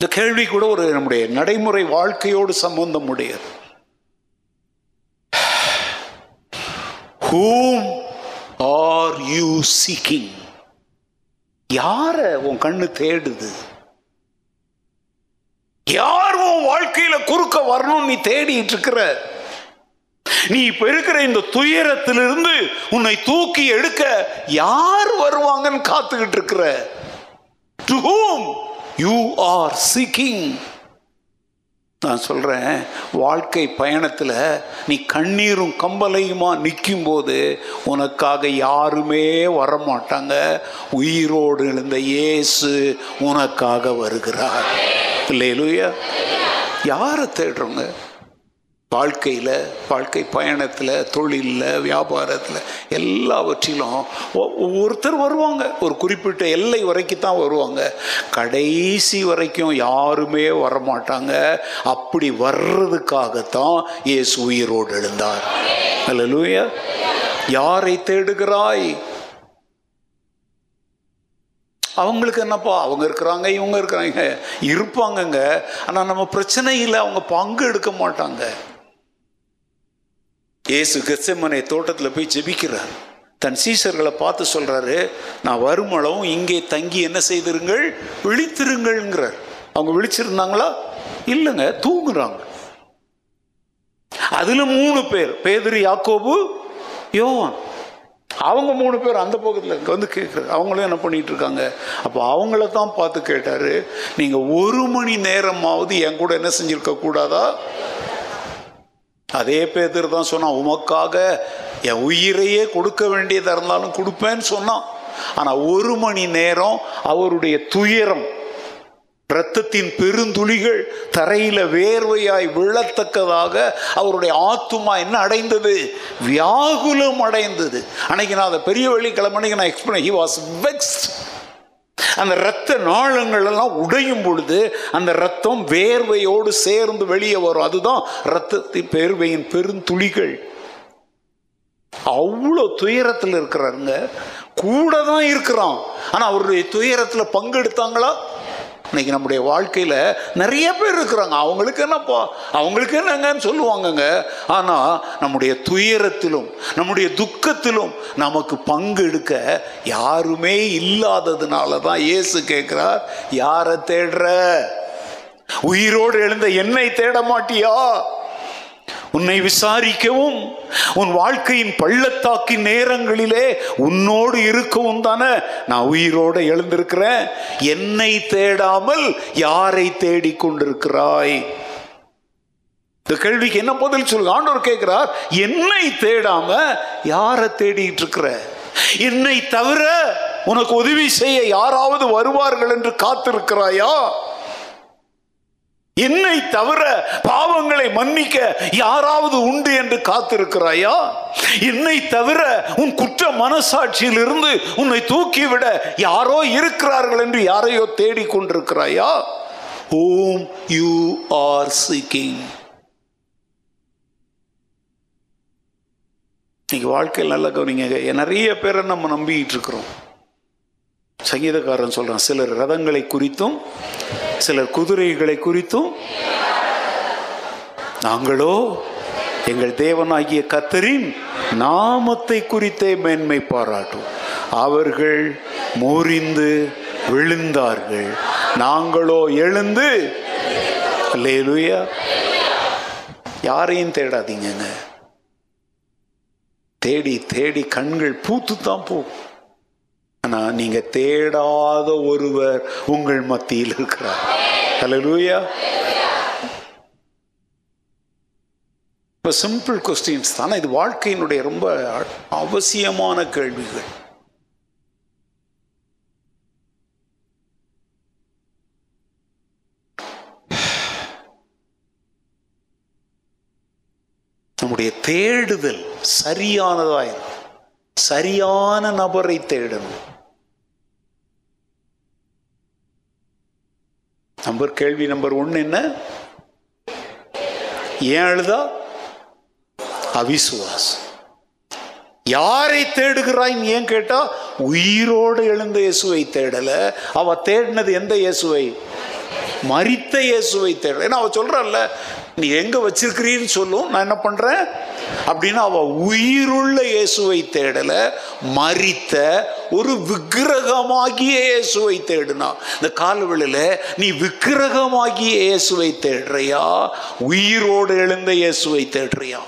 இந்த கேள்வி கூட ஒரு நம்முடைய நடைமுறை வாழ்க்கையோடு சம்பந்தம் உடையது. ஹூம் ஆர் யூ சீக்கிங் யார உன் கண்ணு தேடுது? யார் உன் வாழ்க்கையில குறுக்க வரணும் நீ தேடிட்டு இருக்கிற? நீ இப்ப இருக்கிற இந்த துயரத்திலிருந்து உன்னை தூக்கி எடுக்க யார் வருவாங்கன்னு காத்துக்கிட்டு இருக்கிற? To whom you are seeking நான் சொல்கிறேன் வாழ்க்கை பயணத்தில் நீ கண்ணீரும் கம்பலையுமா நிற்கும் போது உனக்காக யாருமே வரமாட்டாங்க. உயிரோடு எழுந்த இயேசு உனக்காக வருகிறார். இல்லையிலுயா யாரை தேடுறோங்க வாழ்க்கையில் வாழ்க்கை பயணத்தில் தொழிலில் வியாபாரத்தில் எல்லாவற்றிலும் ஒ- ஒருத்தர் வருவாங்க. ஒரு குறிப்பிட்ட எல்லை வரைக்கும் தான் வருவாங்க. கடைசி வரைக்கும் யாருமே வரமாட்டாங்க. அப்படி வர்றதுக்காகத்தான் இயேசு உயிரோடு எழுந்தார். அல்லேலூயா யாரை தேடுகிறாய்? அவங்களுக்கு என்னப்பா? அவங்க இருக்கிறாங்க இவங்க இருக்கிறாங்க. இருப்பாங்கங்க. ஆனால் நம்ம பிரச்சனையில் அவங்க பங்கு எடுக்க மாட்டாங்க. இயேசு கெத்செமனை தோட்டத்தில் போய் ஜெபிக்கிறார். தன் சீசர்களை பார்த்து சொல்றாரு நான் வருமளவும் இங்கே தங்கி என்ன செய்திருங்கள்? விழித்திருங்கள்ங்கிறார். அவங்க விழிச்சிருந்தாங்களா? இல்லைங்க தூங்குறாங்க. அதுல மூணு பேர் பேதிரி யாக்கோபு யோவான். அவங்க மூணு பேர் அந்த பக்கத்தில் வந்து கேட்குறாரு அவங்களும் என்ன பண்ணிட்டு இருக்காங்க? அப்போ அவங்கள தான் பார்த்து கேட்டாரு நீங்கள் ஒரு மணி நேரமாவது என் கூட என்ன செஞ்சுருக்க கூடாதா? அதே பேதர் தான் சொன்னான் உமக்காக என் உயிரையே கொடுக்க வேண்டியதாக இருந்தாலும் கொடுப்பேன்னு சொன்னான். ஆனால் ஒரு மணி நேரம் அவருடைய துயரம் இரத்தத்தின் பெருந்துளிகள் தரையில வேர்வையாய் விழத்தக்கதாக அவருடைய ஆத்துமா என்ன அடைந்தது? வியாகுலம் அடைந்தது. அன்னைக்கு நான் அதை பெரிய வெள்ளிக்கிழமைக்கு நான் எக்ஸ்பிளைன் ஹி வாஸ் வெக்ஸ்ட் அந்த இரத்த நாளங்கள் எல்லாம் உடையும் பொழுது அந்த ரத்தம் வேர்வையோடு சேர்ந்து வெளியே வரும். அதுதான் இரத்தத்தை பேர்வையின் பெருந்துளிகள். அவ்வளோ துயரத்தில் இருக்கிறாருங்க. கூட தான் இருக்கிறான். ஆனால் அவருடைய துயரத்தில் பங்கெடுத்தாங்களா? இன்னைக்கு நம்முடைய வாழ்க்கையில் நிறைய பேர் இருக்கிறாங்க. அவங்களுக்கு என்னப்பா? அவங்களுக்கு என்னங்கன்னு சொல்லுவாங்கங்க. ஆனால் நம்முடைய துயரத்திலும் நம்முடைய துக்கத்திலும் நமக்கு பங்கு எடுக்க யாருமே இல்லாததுனால தான் இயேசு கேட்குறார் யாரை தேடுற? உயிரோடு எழுந்த என்னை தேட மாட்டியா? உன்னை விசாரிக்கவும் உன் வாழ்க்கையின் பள்ளத்தாக்கின் நேரங்களிலே உன்னோடு இருக்கவும் தானே. நான் உயிரோடு எழுந்திருக்கிறேன். என்னை தேடாமல் யாரை தேடிக்கொண்டிருக்கிறாய் இந்த கேள்விக்கு என்ன பதில் சொல்லுங்க ஆண்டவர் கேட்கிறார் என்னை தேடாம யாரை தேடிட்டு இருக்கிற? என்னை தவிர உனக்கு உதவி செய்ய யாராவது வருவார்கள் என்று காத்திருக்கிறாயா? என்னை தவிர பாவங்களை மன்னிக்க யாராவது உண்டு என்று காத்திருக்கிறாயா? என்னை தவிர உன் குற்ற மனசாட்சியிலிருந்து உன்னை தூக்கிவிட யாரோ இருக்கிறார்கள் என்று யாரையோ தேடிக் கொண்டிருக்கிறாயா? ஓம் யூ ஆர் சீக்கிங் இன்னைக்கு வாழ்க்கையில் நல்ல கவனிங்க நிறைய பேரை நம்ம நம்பிக்கிட்டு இருக்கிறோம். சங்கீதக்காரன் சொல்றான் சிலர் ரதங்களை குறித்தும் சிலர் குதிரைகளை குறித்தும் நாங்களோ எங்கள் தேவனாகிய கத்தரின் நாமத்தை குறித்தே மேன்மை பாராட்டும். அவர்கள் முறிந்து விழுந்தார்கள். நாங்களோ எழுந்து அல்லேலூயா. யாரையும் தேடாதீங்க தேடி தேடி கண்கள் பூத்து தான் போகும். ஆனால் நீங்க தேடாத ஒருவர் உங்கள் மத்தியில் இருக்கிறார். ஹலோ இப்போ சிம்பிள் கொஸ்டின்ஸ் தானே? இது வாழ்க்கையினுடைய ரொம்ப அவசியமான கேள்விகள். நம்முடைய தேடுதல் சரியானதா சரியான நபரை தேடணும். நம்பர் கேள்வி நம்பர் ஒன்று என்ன? ஏன் அழுதா? அவிசுவாசம் யாரை தேடுகிறாய்ன்னு ஏன் கேட்டா? உயிரோடு எழுந்த இயேசுவை தேடல. அவ தேடினது எந்த இயேசுவை? மறித்த இயேசுவை தேடல. ஏன்னா அவ சொல்றல்ல நீ எங்க வச்சிருக்கிறீன்னு சொல்லும். நான் என்ன பண்றேன்? அப்படின்னு அவ உயிருள்ள இயேசுவை தேடல மறித்த ஒரு விக்கிரகமாகிய இயேசுவை தேடுனா. இந்த காலவெளியில நீ விக்கிரகமாகிய இயேசுவை தேடுறியா? உயிரோடு எழுந்த இயேசுவை தேடுறியா?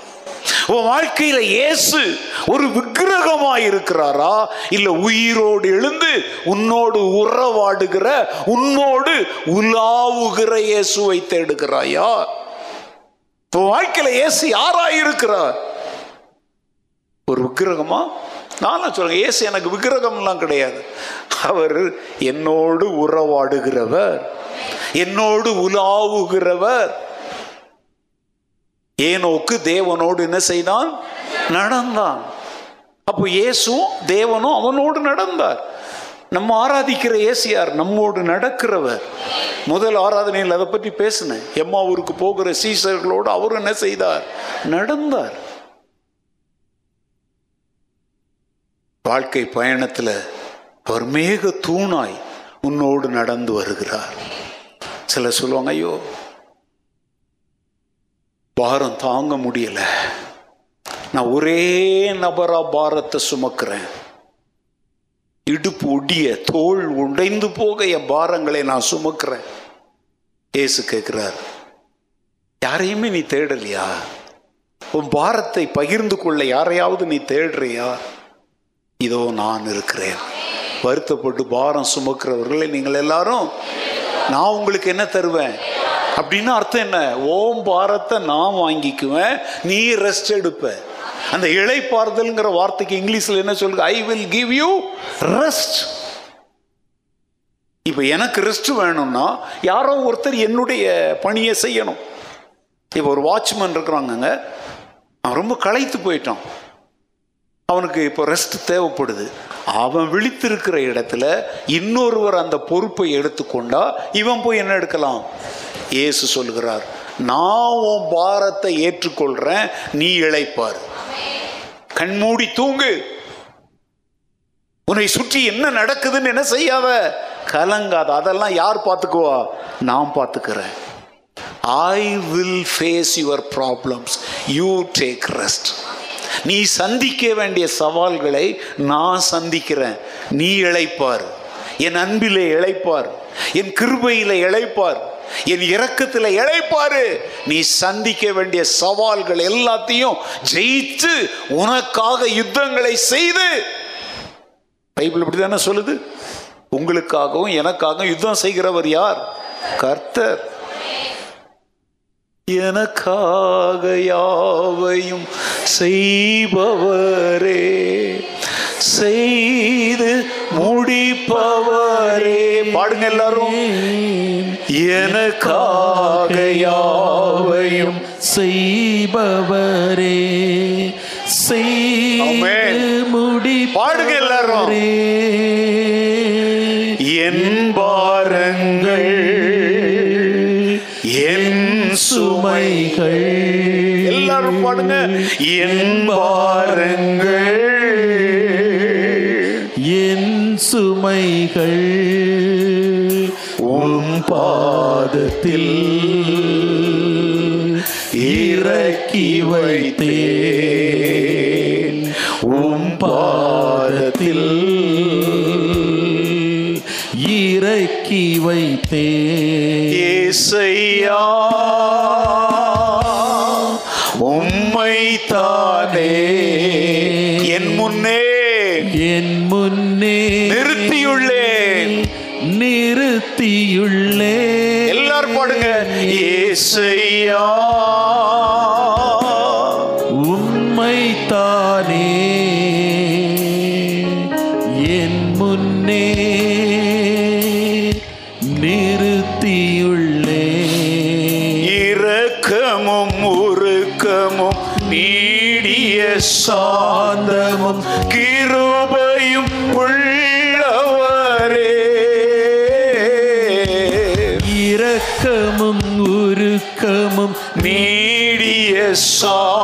உன் வாழ்க்கையில இயேசு ஒரு விக்கிரகமாய் இருக்கிறாரா? இல்ல உயிரோடு எழுந்து உன்னோடு உறவாடுகிற உன்னோடு உலாவுகிற இயேசுவை தேடுகிறாயா? இப்போ வாழ்க்கையில ஏசு யாராய் ஒரு விக்கிரகமா? நான் சொல்றேன் ஏசு எனக்கு விக்கிரகம்லாம் கிடையாது. அவர் என்னோடு உறவாடுகிறவர் என்னோடு உலாவுகிறவர். ஏனோக்கு தேவனோடு என்ன செய்தான்? நடந்தான். அப்போ இயேசுவும் தேவனும் அவனோடு நடந்தார். நம்ம ஆராதிக்கிற ஏசியார் நம்மோடு நடக்கிறவர். முதல் ஆராதனையில் அதை பற்றி பேசினேன். எம்மா ஊருக்கு போகிற சீசர்களோடு அவர் என்ன செய்தார்? நடந்தார். வாழ்க்கை பயணத்தில் அவர் மேக தூணாய் உன்னோடு நடந்து வருகிறார். சிலர் சொல்லுவாங்க ஐயோ பாரம் தாங்க முடியல. நான் ஒரே நபரா பாரத்தை சுமக்கிறேன். இடுப்பு ஒடிய தோல் உடைந்து போக என் பாரங்களை நான் சுமக்கிறேன். ஏசு கேட்கிறார் யாரையுமே நீ தேடலையா? உன் பாரத்தை பகிர்ந்து கொள்ள யாரையாவது நீ தேடுறியா? இதோ நான் இருக்கிறேன். வருத்தப்பட்டு பாரம் சுமக்கிறவர்களை நீங்கள் எல்லாரும் நான் உங்களுக்கு என்ன தருவேன்? அப்படின்னு அர்த்தம் என்ன? ஓம் பாரத்தை நான் வாங்கிக்குவேன் நீ ரெஸ்ட் எடுப்பேன் அந்த இழைப்பாறுதல்ங்கிற வார்த்தைக்கு இங்கிலீஷில் என்ன சொல்லுங்க I will give you rest இப்போ எனக்கு ரெஸ்ட் வேணும்னா யாரோ ஒருத்தர் என்னுடைய பணியை செய்யணும். இப்போ ஒரு வாட்ச்மேன் இருக்கிறாங்கங்க. அவன் ரொம்ப களைத்து போயிட்டான். அவனுக்கு இப்போ ரெஸ்ட் தேவைப்படுது. அவன் விழித்திருக்கிற இடத்துல இன்னொருவர் அந்த பொறுப்பை எடுத்துக்கொண்டா இவன் போய் என்ன எடுக்கலாம்? இயேசு சொல்கிறார் நான் உன் பாரத்தை ஏற்றுக்கொள்கிறேன் நீ இழைப்பார் கண்மூடி தூங்கு. உன்னை சுற்றி என்ன நடக்குதுன்னு என்ன செய்யாத? கலங்காத. அதெல்லாம் யார் பார்த்துக்குவா? நான் பார்த்துக்கிறேன். I will face your problems you take rest நீ சந்திக்க வேண்டிய சவால்களை நான் சந்திக்கிறேன். நீ இழைப்பார். என் அன்பிலே இழைப்பார். என் கிருபையில இழைப்பார். என் இறக்கத்தில் இழைப்பாரு. நீ சந்திக்க வேண்டிய சவால்கள் எல்லாத்தையும் ஜெயித்து உனக்காக யுத்தங்களை செய்து. பைபிள் இப்படி தானே சொல்லுது? உங்களுக்காகவும் எனக்காகவும் யுத்தம் செய்கிறவர் யார்? கர்த்தர். எனக்காக யாவையும் செய்பவரே. செய்து முடிப்பவரே. பாடுங்க எல்லாரும் எனக்காக யாவையும் செய்பவரே செய்து. முடி பாடுங்க எல்லாரும். என் பாரங்கள் என் சுமைகள் எல்லாரும் பாடுங்க என் பாரங்கள் என் சுமைகள் அடக்கி வைத்தேன். உம் பாதத்தில் இறக்கி வைத்தேன். ஏசையா நீடிய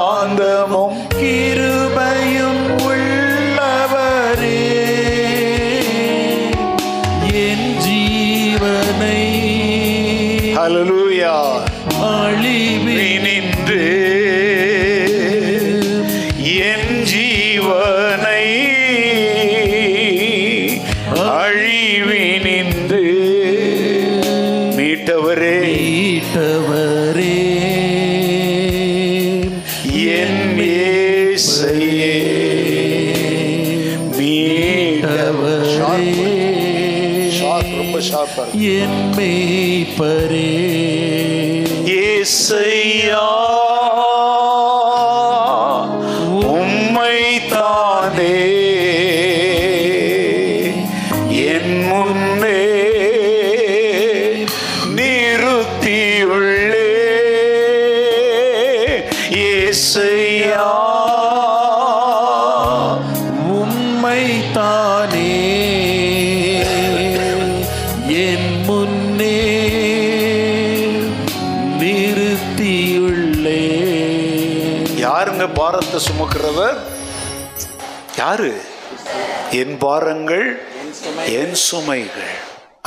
என் மேய்ப்பரே. ஏசையா பாரத்தை சுமக்கிறவர்? யாரு? என் பாரங்கள் என் சுமைகள்.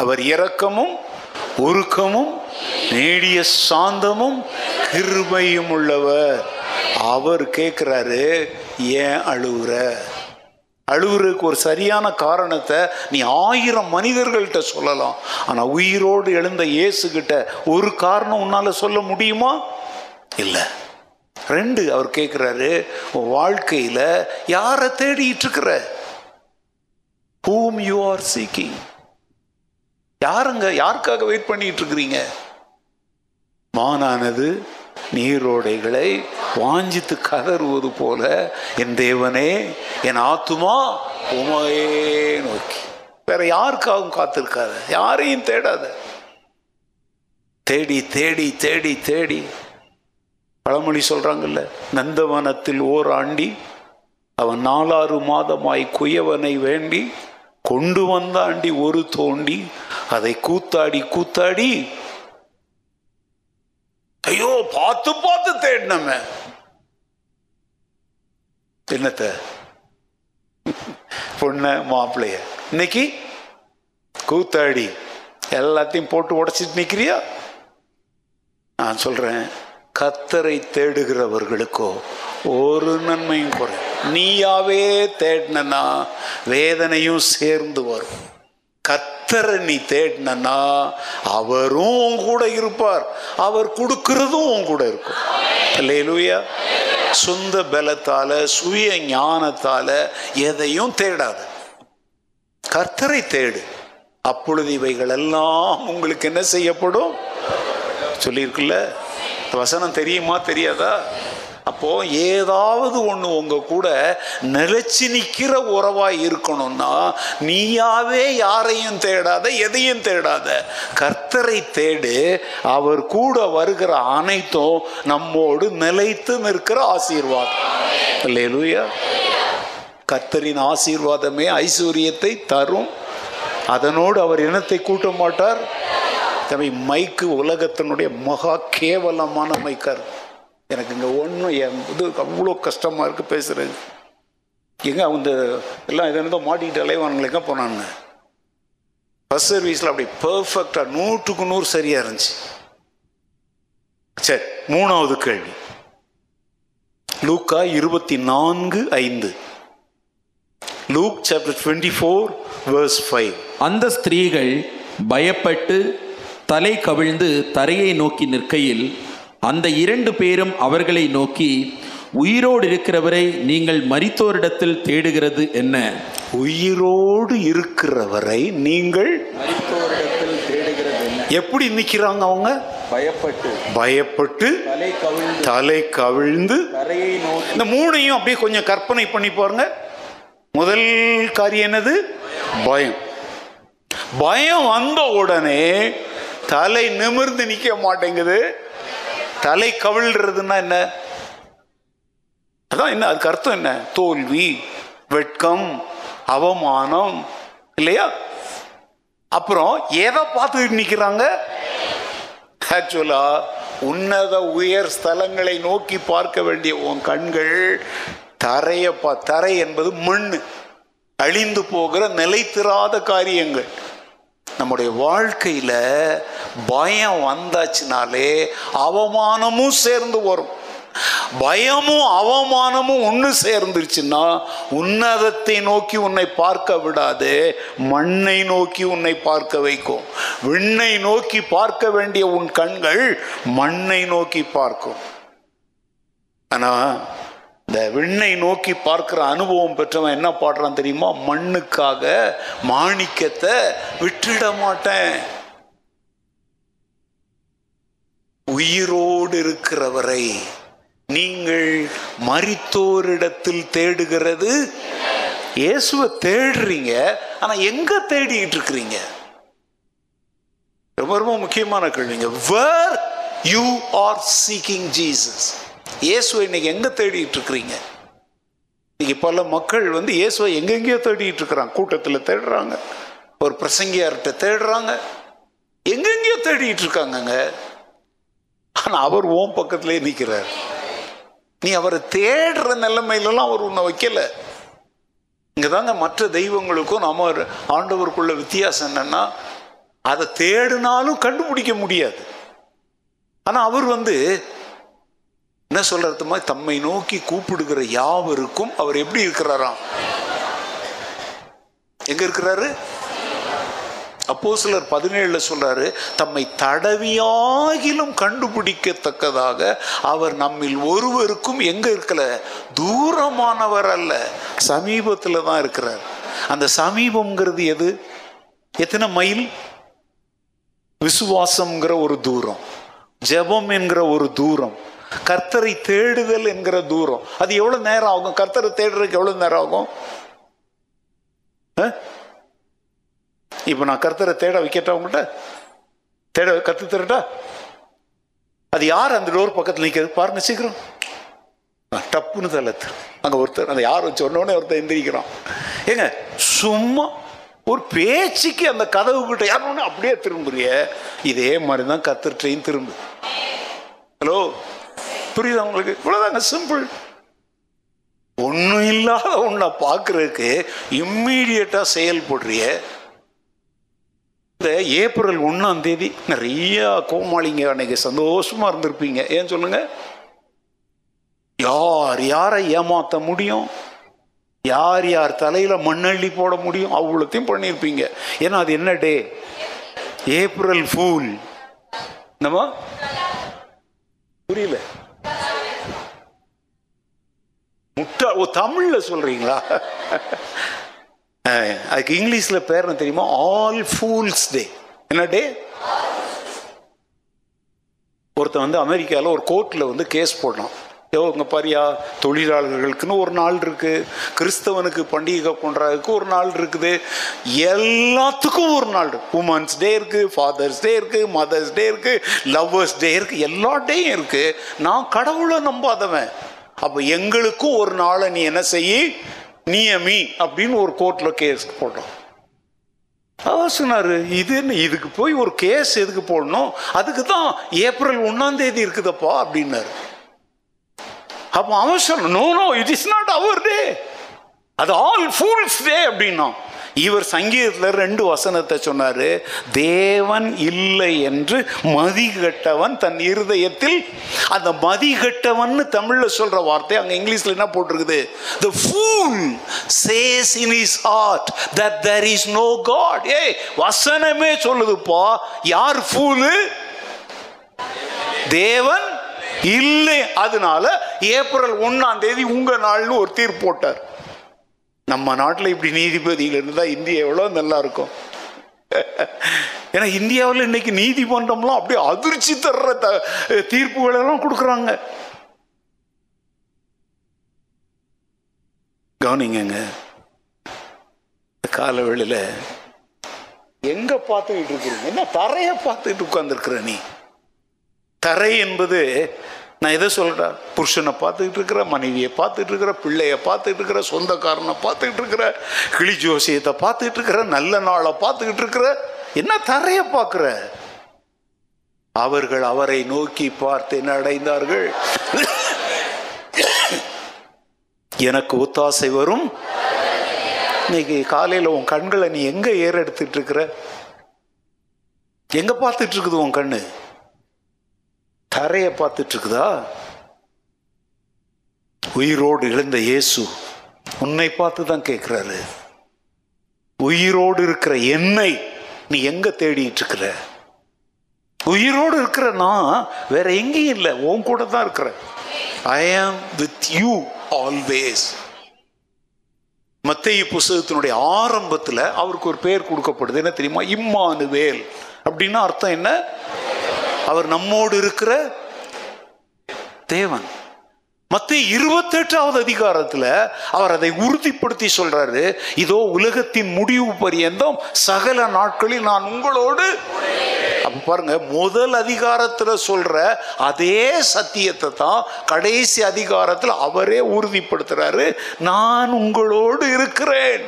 அவர் இரக்கமும் உருக்கமும் நீடிய சாந்தமும் கிருபையும் உள்ளவர். அவர் கேட்கிறாரு ஏன் அழுகுற அழுகுறதுக்கு ஒரு சரியான காரணத்தை நீ ஆயிரம் மனிதர்கள்ட்ட சொல்லலாம். ஆனால் உயிரோடு எழுந்த இயேசுகிட்ட ஒரு காரணம் உன்னால் சொல்ல முடியுமா? இல்லை. ரெண்டு அவர் கேட்குறாரு உன் வாழ்க்கையில் யாரை தேடிட்டு இருக்கிற? Whom யூ ஆர் சீக்கிங் யாருங்க யாருக்காக வெயிட் பண்ணிட்டு இருக்கிறீங்க? மானானது நீரோடைகளை வாஞ்சித்து கதறுவது போல என் தேவனே என் ஆத்துமா உமையே நோக்கி. வேற யாருக்காகவும் காத்திருக்காத யாரையும் தேடாத. தேடி தேடி தேடி தேடி. பழமொழி சொல்றாங்கல்ல நந்தவனத்தில் ஓர் ஆண்டி அவன் நாலாறு மாதமாய் குயவனை வேண்டி கொண்டு வந்தாண்டி ஒரு தோண்டி அதை கூத்தாடி கூத்தாடி ஐயோ பார்த்து பார்த்து தேடினமே என்னத்த? பொண்ண மாப்பிள்ளைய இன்னைக்கு கூத்தாடி எல்லாத்தையும் போட்டு உடைச்சிட்டு நிக்கிறியா? நான் சொல்கிறேன் கத்தரை தேடுகிறவர்களுக்கோ ஒரு நன்மையும் குறை. நீயாவே தேடினா வேதனையும் சேர்ந்து வரும். கத்தரை நீ தேடினா அவரும் உன் கூட இருப்பார். அவர் கொடுக்கறதும் உன் கூட இருக்கும். இல்லையிலுயா சொந்த பலத்தால சுய ஞானத்தால எதையும் தேடாது. கர்த்தரை தேடு. அப்பொழுது இவைகள் எல்லாம் உங்களுக்கு என்ன செய்யப்படும்? சொல்லியிருக்குல்ல? இந்த வசனம் தெரியுமா தெரியாதா? அப்போ ஏதாவது ஒன்று உங்க கூட நிலைச்சு நிற்கிற உறவாக இருக்கணும்னா நீயாவே யாரையும் தேடாத எதையும் தேடாத. கர்த்தரை தேடு அவர் கூட வருகிற அனைத்தும் நம்மோடு நிலைத்து நிற்கிற ஆசீர்வாதம். இல்லையா கர்த்தரின் ஆசீர்வாதமே ஐஸ்வர்யத்தை தரும். அதனோடு அவர் இனத்தை கூட்ட மாட்டார். தம்பி மைக்கு உலகத்தினுடைய மகா கேவலமான மைக்கர் எனக்கு இங்கே ஒன்றும் என் இது அவ்வளோ கஷ்டமாக இருக்குது பேசுகிறது எங்க அந்த எல்லாம் இதை இருந்தோ மாட்டிக்கிட்டு அலைவானுங்களை எங்கே போனாங்க பஸ் சர்வீஸில் அப்படி பர்ஃபெக்டாக நூற்றுக்கு நூறு சரியாக இருந்துச்சு. சரி மூணாவது கேள்வி. லூக்கா இருபத்தி நான்கு ஐந்து. Luke chapter twenty four verse five அந்த ஸ்திரீகள் பயப்பட்டு தலை கவிழ்ந்து தரையை நோக்கி நிற்கையில் அந்த இரண்டு பேரும் அவர்களை நோக்கி உயிரோடு இருக்கிறவரை நீங்கள் மரித்தோரிடத்தில் தேடுகிறது என்ன? உயிரோடு இருக்கிறவரை நீங்கள் மரித்தோரிடத்தில் தேடுகிறது என்ன? எப்படி நிற்கிறாங்க அவங்க? பயப்பட்டு. பயப்பட்டு தலை கவிழ்ந்து. இந்த மூணையும் அப்படியே கொஞ்சம் கற்பனை பண்ணி பாருங்க. முதல் காரியம் என்னது? பயம். பயம் வந்த உடனே தலை நிமிர்ந்து நிக்க மாட்டேங்குது. தலை கவிழ்றதுன்னா என்ன? அதான் என்ன அதுக்கு அர்த்தம் என்ன? தோல்வி வெட்கம் அவமானம் இல்லையா? அப்புறம் எதை பார்த்துக்கிட்டு நிக்கிறாங்க? ஆக்சுவலா உன்னத உயர் ஸ்தலங்களை நோக்கி பார்க்க வேண்டிய உன் கண்கள் தரைய பா தரை என்பது மண் அழிந்து போகிற நிலைத்திராத காரியங்கள். நம்முடைய வாழ்க்கையில பயம் வந்தாச்சுனாலே அவமானமும் சேர்ந்து வரும். பயமும் அவமானமும் ஒன்று சேர்ந்துருச்சுன்னா உன்னதத்தை நோக்கி உன்னை பார்க்க விடாது மண்ணை நோக்கி உன்னை பார்க்க வைக்கும். விண்ணை நோக்கி பார்க்க வேண்டிய உன் கண்கள் மண்ணை நோக்கி பார்க்கும். ஆனா இந்த விண்ணை நோக்கி பார்க்கிற அனுபவம் பெற்றவன் என்ன பாடுறான் தெரியுமா? மண்ணுக்காக மாணிக்கத்தை விட்டுட மாட்டேன். உயிரோடு இருக்கிறவரை நீங்கள் மறித்தோரிடத்தில் தேடுகிறது? இயேசுவை தேடுறீங்க ஆனா எங்க தேடிக்கிட்டு இருக்கிறீங்க? ரொம்ப ரொம்ப முக்கியமான கேள்விங்க. Where you are seeking Jesus இயேசுவை இன்னைக்கு எங்கே தேடிட்டு இருக்கிறீங்க? இன்னைக்கு பல மக்கள் வந்து இயேசுவை எங்கெங்கேயோ தேடிட்டு இருக்கிறாங்க. கூட்டத்தில் தேடுறாங்க. ஒரு பிரசங்கியார்கிட்ட தேடுறாங்க. எங்கெங்கேயோ தேடிட்டு இருக்காங்கங்க. ஆனால் அவர் ஓம் பக்கத்திலே நிற்கிறார் நீ அவரை தேடுற நிலைமையிலலாம் அவர் உன்னை வைக்கல. இங்கதாங்க மற்ற தெய்வங்களுக்கும் நம்ம ஆண்டவருக்குள்ள வித்தியாசம் என்னன்னா அதை தேடினாலும் கண்டுபிடிக்க முடியாது. ஆனால் அவர் வந்து என்ன சொல்றதுமா தம்மை நோக்கி கூப்பிடுகிற யாவருக்கும் அவர் எப்படி இருக்கிறாராம்? எங்க இருக்கிறாரு? அப்போ சிலர் பதினேழுல சொல்றாரு தம்மை தடவியாகிலும் கண்டுபிடிக்கத்தக்கதாக அவர் நம்மில் ஒருவருக்கும் எங்க இருக்கல? தூரமானவர் அல்ல. சமீபத்துல தான் இருக்கிறார். அந்த சமீபம்ங்கிறது எது? எத்தனை மைல்? விசுவாசம்ங்கிற ஒரு தூரம். ஜெபம் என்கிற ஒரு தூரம். கர்த்தரை தேடுதல் என்கிற தூரம். அது எவ்வளவு நேரம் ஆகும்? கர்த்தரை தேடுறதுக்கு எவ்வளவு நேரம் ஆகும்? இப்போ நான் கர்த்தரை தேட வைக்கட்டா உங்கள்கிட்ட தேட கத்து தரட்டா? அது யார் அந்த டோர் பக்கத்தில் நிற்கிறது பாருங்க சீக்கிரம். டப்புன்னு தள்ளத்து. அங்கே ஒருத்தர் அந்த யார் சொன்னோடனே ஒருத்தர் எந்திரிக்கிறான். ஏங்க சும்மா ஒரு பேச்சுக்கு அந்த கதவு கிட்ட யாரும் அப்படியே திரும்புறிய. இதே மாதிரி தான் கத்துட்டையும் திரும்பு. ஹலோ? புரியுதா உங்களுக்கு? இவ்வளோதாங்க சிம்பிள் ஒன்றும் இல்லாத ஒன்றை பார்க்குறதுக்கு இம்மீடியட்டாக செயல்படுறிய இந்த ஏப்ரல் ஒன்றாம் தேதி நிறையா கோமாளிங்க அன்னைக்கு சந்தோஷமாக இருந்திருப்பீங்க. ஏன் சொல்லுங்க? யார் யாரை ஏமாத்த முடியும்? யார் யார் தலையில் மண்ணள்ளி போட முடியும்? அவ்வளோத்தையும் பண்ணியிருப்பீங்க. ஏன்னா அது என்ன டே? April fool. என்னம்மா? புரியல. முட்டா ஓ தமிழ்ல சொல்றீங்களா? அதுக்கு இங்கிலீஷ்ல பேர் என்ன தெரியுமா? ஆல் ஃபூல்ஸ் டே என்ன டே ஒருத்தன் வந்து அமெரிக்காவில் ஒரு கோர்ட்டில் வந்து கேஸ் போடலாம் யோ பாரியா தொழிலாளர்களுக்குன்னு ஒரு நாள் இருக்கு. கிறிஸ்தவனுக்கு பண்டிகை கொண்டாடுறதுக்கு ஒரு நாள் இருக்குது. எல்லாத்துக்கும் ஒரு நாள் இருக்கு. உமன்ஸ் டே இருக்கு ஃபாதர்ஸ் டே இருக்கு மதர்ஸ் டே இருக்கு லவ்வர்ஸ் டே இருக்கு எல்லா டேயும் இருக்கு. நான் கடவுளை நம்பாதவன். அப்போ எங்களுக்கும் ஒரு நாளை நீ என்ன செய்ய நியமி அப்படின்னு ஒரு கோர்ட்டில் கேஸ் போடுறோம். அவர் சொன்னாரு இது என்ன இதுக்கு போய் ஒரு கேஸ் எதுக்கு போடணும்? அதுக்கு தான் ஏப்ரல் ஒன்றாம் தேதி இருக்குதப்பா அப்படின்னாரு. அப்போ அவன் சொன்ன no no it is not our day அது ஆல் ஃபூல்ஸ் டே அப்படின்னா இவர் சங்கீதத்தில் ரெண்டு வசனத்தை சொன்னார் தேவன் இல்லை என்று மதிகட்டவன் தன் இருதயத்தில் அந்த மதிகட்டவன் தமிழில் சொல்கிற வார்த்தை அங்கே இங்கிலீஷில் என்ன போட்டிருக்குது? The fool says in his heart that there is no God ஏய் வசனமே சொல்லுதுப்பா யார் ஃபூலு தேவன் இல்லை அதனால ஏப்ரல் ஒன்னாம் தேதி உங்க நாள்னு ஒரு தீர்ப்பு போட்டார். நம்ம நாட்டில் இப்படி நீதிபதிகள் இருந்தால் இந்தியா எவ்வளோ நல்லா இருக்கும். ஏன்னா இந்தியாவில் இன்னைக்கு நீதிமன்றம்லாம் அப்படியே அதிர்ச்சி தர்ற த தீர்ப்புகளெல்லாம் கொடுக்குறாங்க. கவனிங்க காலவெளியில் எங்கே பார்த்துக்கிட்டு இருக்கிறீங்க? என்ன தரையை பார்த்துக்கிட்டு உட்காந்துருக்குற நீ? தரை என்பது நான் எதை சொல்கிறேன் புருஷனை பார்த்துக்கிட்டு இருக்கிற மனைவியை பார்த்துட்டு இருக்கிற பிள்ளைய பார்த்துட்டு இருக்கிற சொந்தக்காரனை பார்த்துக்கிட்டு இருக்கிற கிளி ஜோசியத்தை பார்த்துக்கிட்டு இருக்கிற நல்ல நாளை பார்த்துக்கிட்டு இருக்கிற என்ன தரையை பார்க்குற? அவர்கள் அவரை நோக்கி பார்த்து என்ன அடைந்தார்கள்? எனக்கு ஒத்தாசை வரும். இன்னைக்கு காலையில் உன் கண்களை நீ எங்கே ஏறெடுத்துட்டு இருக்கிற? எங்கே பார்த்துட்டு இருக்குது உன் கண்ணு? தரையை பார்த்துட்டு இருக்குதா உயிரோடு எழுந்த இயேசு உன்னை பார்த்து தான் கேட்கிறாரு. உயிரோடு இருக்கிற என்னை நீ எங்க தேடிட்டு இருக்கிற உயிரோடு இருக்கிற நான் வேற எங்கேயும் இல்லை உன் கூட தான் இருக்கிறேன். ஐ ஆம் வித் யூ ஆல்வேஸ் மத்திய புஸ்தகத்தினுடைய ஆரம்பத்தில் அவருக்கு ஒரு பெயர் கொடுக்கப்படுது. என்ன தெரியுமா? இம்மானுவேல். அப்படின்னா அர்த்தம் என்ன? அவர் நம்மோடு இருக்கிற தேவன். மத்திய இருபத்தெட்டாவது அதிகாரத்தில் அவர் அதை உறுதிப்படுத்தி சொல்றாரு இதோ உலகத்தின் முடிவு பரியந்தம் சகல நாட்களில் நான் உங்களோடு அப்ப பாருங்க முதல் அதிகாரத்தில் சொல்ற அதே சத்தியத்தை தான் கடைசி அதிகாரத்தில் அவரே உறுதிப்படுத்துறாரு நான் உங்களோடு இருக்கிறேன்.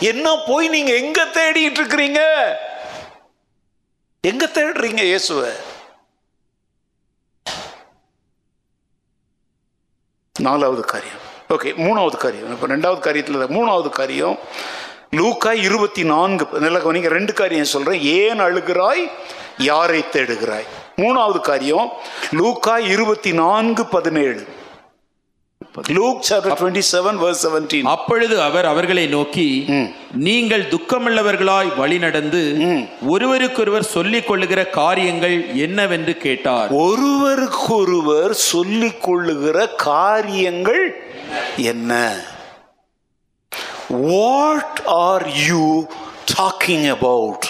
என்ன போய் நீங்க எங்க தேடிட்டு இருக்கிறீங்க? எங்க தேடுறீங்க இயேசுவை? நாலாவது காரியம். ஓகே மூணாவது காரியம். இப்போ ரெண்டாவது காரியத்தில் மூணாவது காரியம் லூக்கா இருபத்தி நான்கு. நிலக்கம் நீங்கள் ரெண்டு காரியம் சொல்கிறேன் ஏன் அழுகிறாய்? யாரை தேடுகிறாய்? மூணாவது காரியம் லூக்கா இருபத்தி நான்கு பதினேழு. Luke chapter twenty seven verse seventeen அப்பொழுது அவர் அவர்களை நோக்கி நீங்கள் துக்கமுள்ளவர்களாய் வழி நடந்து ஒருவருக்கொருவர் சொல்லிக் கொள்ளுகிற காரியங்கள் என்னவென்று கேட்டார். ஒருவருக்கொருவர் சொல்லிக் கொள்ளுகிற காரியங்கள் என்ன? What are you talking about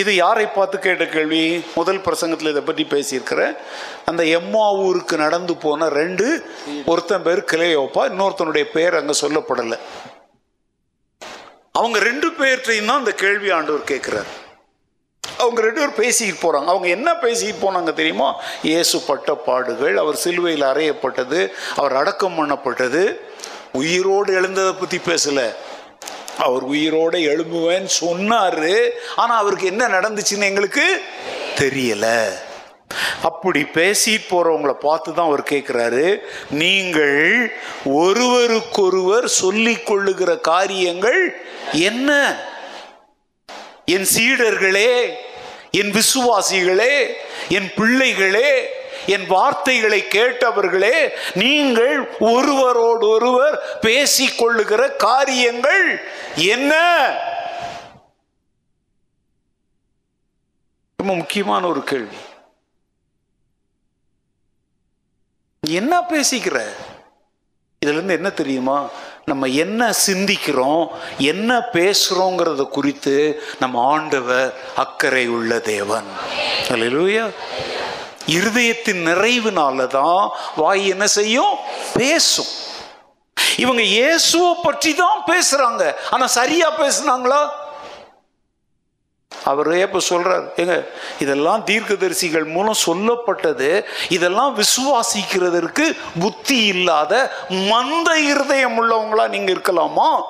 இது யாரை பார்த்து கேட்ட கேள்வி? முதல் பிரசங்கத்தில் இதை பற்றி பேசியிருக்கிறேன் அந்த எம்மா ஊருக்கு நடந்து போன ரெண்டு ஒருத்தன் பேர் கிளையோப்பா இன்னொருத்தனுடைய பேர் அங்கே சொல்லப்படலை. அவங்க ரெண்டு பேர்கிட்டையும் தான் அந்த கேள்வி ஆண்டவர் கேட்குறாரு. அவங்க ரெண்டு பேர் பேசிக்கிட்டு போகிறாங்க அவங்க என்ன பேசிக்கிட்டு போனாங்க தெரியுமா? இயேசு பட்ட பாடுகள் அவர் சிலுவையில் அறையப்பட்டது அவர் அடக்கம் பண்ணப்பட்டது. உயிரோடு எழுந்ததை பற்றி பேசலை. அவர் உயிரோட எழும்புவேன்னு சொன்னாரு. ஆனா அவருக்கு என்ன நடந்துச்சுன்னு எங்களுக்கு தெரியல. அப்படி பேசிட்டு போறவங்களை பார்த்து தான் அவர் கேட்கிறாரு நீங்கள் ஒருவருக்கொருவர் சொல்லிக் கொள்ளுகிற காரியங்கள் என்ன? என் சீடர்களே என் விசுவாசிகளே என் பிள்ளைகளே என் வார்த்தைகளை கேட்டவர்களே நீங்கள் ஒருவரோடு ஒருவர் பேசிக்கொள்ளுகிற காரியங்கள் என்ன? ரொம்ப முக்கியமான ஒரு கேள்வி. என்ன பேசிக்கிற? இதுல இருந்து என்ன தெரியுமா? நம்ம என்ன சிந்திக்கிறோம் என்ன பேசுறோங்கிறத குறித்து நம்ம ஆண்டவர் அக்கறை உள்ள தேவன். அல்லா இருதயத்தின் நிறைவுனால தான் வாய் என்ன செய்யும்? பேசும். இவங்க இயேசுவை பற்றி தான் பேசுறாங்க. ஆனா சரியா பேசுனாங்களா? அவரே எப்ப சொல்றார்? எங்க இதெல்லாம் தீர்க்கதரிசிகள் மூலம் சொல்லப்பட்டது. இதெல்லாம் விசுவாசிக்கிறதற்கு புத்தி இல்லாத மந்த இருதயம் உள்ளவங்களா நீங்க இருக்கலாமா?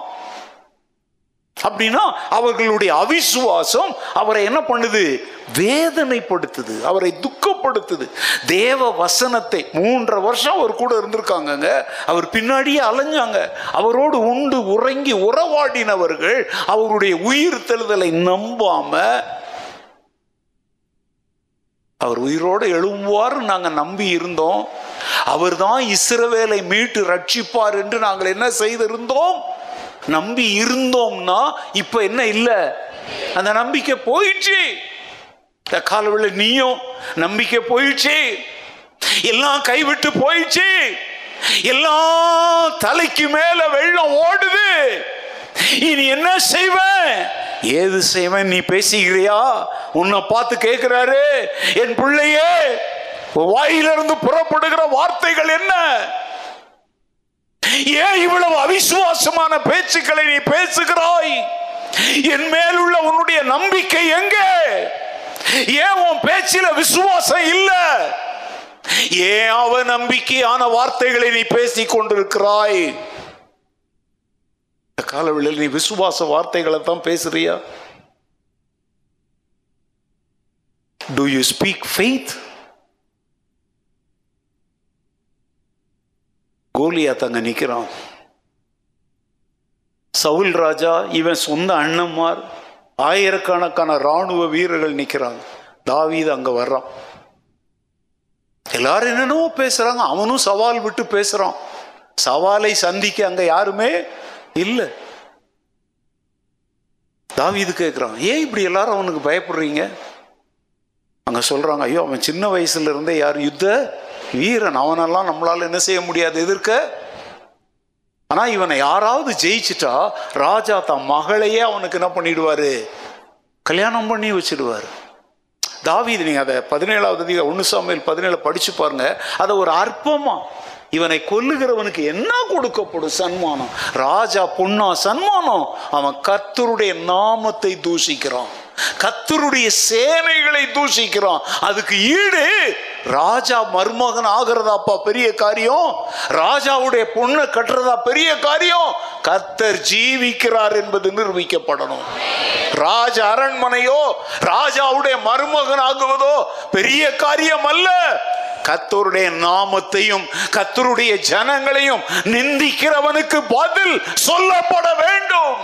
அப்படின்னா அவர்களுடைய அவிசுவாசம் அவரை என்ன பண்ணுது? வேதனைப்படுத்துது அவரை துக்கப்படுத்துது. தேவ வசனத்தை மூன்றரை வருஷம் அவர் கூட இருந்திருக்காங்கங்க. அவர் பின்னாடியே அலைஞ்சாங்க. அவரோடு உண்டு உறங்கி உறவாடினவர்கள் அவருடைய உயிர் தெழுதலை நம்பாம அவர் உயிரோடு எழும்புவார் நாங்கள் நம்பி இருந்தோம். அவர் தான் இஸ்ரவேலை மீட்டு ரட்சிப்பார் என்று நாங்கள் என்ன செய்திருந்தோம்? நம்பி இருந்தோம்னா இப்ப என்ன இல்லை? அந்த நம்பிக்கை போயிடுச்சு. தக்காலவில் நீயும் நம்பிக்கை போயிடுச்சு. எல்லாம் கைவிட்டு போயிடுச்சு. எல்லாம் தலைக்கு மேல வெள்ளம் ஓடுது. இனி என்ன செய்வேன் ஏது செய்வேன் நீ பேசுகிறியா? உன்னை பார்த்து கேட்கிறாரு என் பிள்ளையே வாயிலிருந்து புறப்படுகிற வார்த்தைகள் என்ன? ஏன் இவ்வளவு அவிசுவாசமான பேச்சுக்களை நீ பேசுகிறாய்? என் மேலுள்ள உன்னுடைய நம்பிக்கை எங்கே? ஏன் உன் பேச்சில விசுவாசம் இல்ல? ஏன் அவ நம்பிக்கையான வார்த்தைகளை நீ பேசிக் கொண்டிருக்கிறாய்? இந்த காலவெளியில் நீ விசுவாச வார்த்தைகளை தான் பேசுறியா? Do you speak faith Goliath அங்கே நிக்கிறான். சவுல் ராஜா இவன் சொந்த அண்ணன்மார் ஆயிரக்கணக்கான ராணுவ வீரர்கள் நிக்கிறாங்க. தாவீது அங்க வர்றான். எல்லாரும் என்னென்னவோ பேசுறாங்க. அவனும் சவால் விட்டு பேசுறான். சவாலை சந்திக்க அங்க யாருமே இல்லை. தாவீது கேட்குறான் ஏன் இப்படி எல்லாரும் அவனுக்கு பயப்படுறீங்க? அங்க சொல்றாங்க ஐயோ அவன் சின்ன வயசுல இருந்தே யார் யுத்த வீரன் அவனெல்லாம் நம்மளால என்ன செய்ய முடியாது எதிர்க்க? ஆனா இவனை யாராவது ஜெயிச்சிட்டா ராஜா தன் மகளையே அவனுக்கு என்ன பண்ணிடுவாரு? கல்யாணம் பண்ணி வச்சிடுவாரு. தாவீது நீங்க அதை பதினேழாவது அதிக ஒன்று சாமியில் பதினேழு படிச்சு பாருங்க. அதை ஒரு அற்பமா இவனை கொல்லுகிறவனுக்கு என்ன கொடுக்கப்படும் சன்மானம்? ராஜா பொண்ணா சன்மானம். அவன் கர்த்தருடைய நாமத்தை தூஷிக்கிறான். கத்தருடைய சேனைகளை தூஷிக்கிறோம். அதுக்கு ஈடு ராஜா மருமகன் ஆகிறதாப்பா பெரிய காரியம். ராஜாவுடைய பொண்ணை கட்டுறதா பெரிய காரியம். கத்தர் ஜீவிக்கிறார் என்பது நிரூபிக்கப்படணும். ராஜ அரண்மனையோ ராஜாவுடைய மருமகன் ஆகுவதோ பெரிய காரியம் அல்ல. கத்தருடைய நாமத்தையும் கத்தருடைய ஜனங்களையும் நிந்திக்கிறவனுக்கு பதில் சொல்லப்பட வேண்டும்.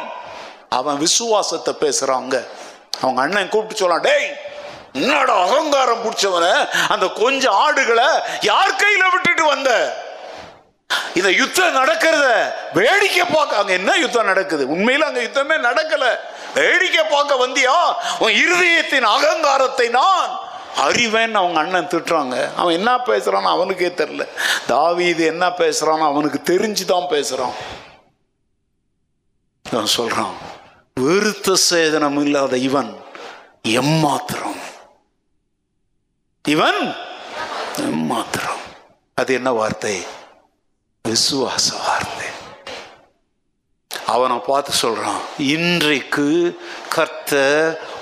அவன் விசுவாசத்தை பேசுறாங்க. அவங்க அண்ணன் கூப்பிட்டு சொல்லலாம் டேய் என்னடா அகங்காரம் பிடிச்சவன? அந்த கொஞ்சம் ஆடுகளை யார் கையில விட்டுட்டு வந்த? இந்த யுத்தம் நடக்கிறத வேடிக்கை பார்க்க அங்க என்ன யுத்தம் நடக்குது? உண்மையில அங்க யுத்தமே நடக்கல. வேடிக்கை பார்க்க வந்தியா? உன் இருதயத்தின் அகங்காரத்தை நான் அறிவேன் அவங்க அண்ணன் திட்டுறாங்க. அவன் என்ன பேசுறான்னு அவனுக்கே தெரியல. இது என்ன பேசுறான்னு அவனுக்கு தெரிஞ்சுதான் பேசுறான். சொல்றான் விருத்த சேதனம் இல்லாத இவன் எம்மாத்திரம். இவன் எம்மாத்திரம். அது என்ன வார்த்தை? விசுவாச வார்த்தை. அவனை பார்த்து சொல்றான் இன்றைக்கு கர்த்த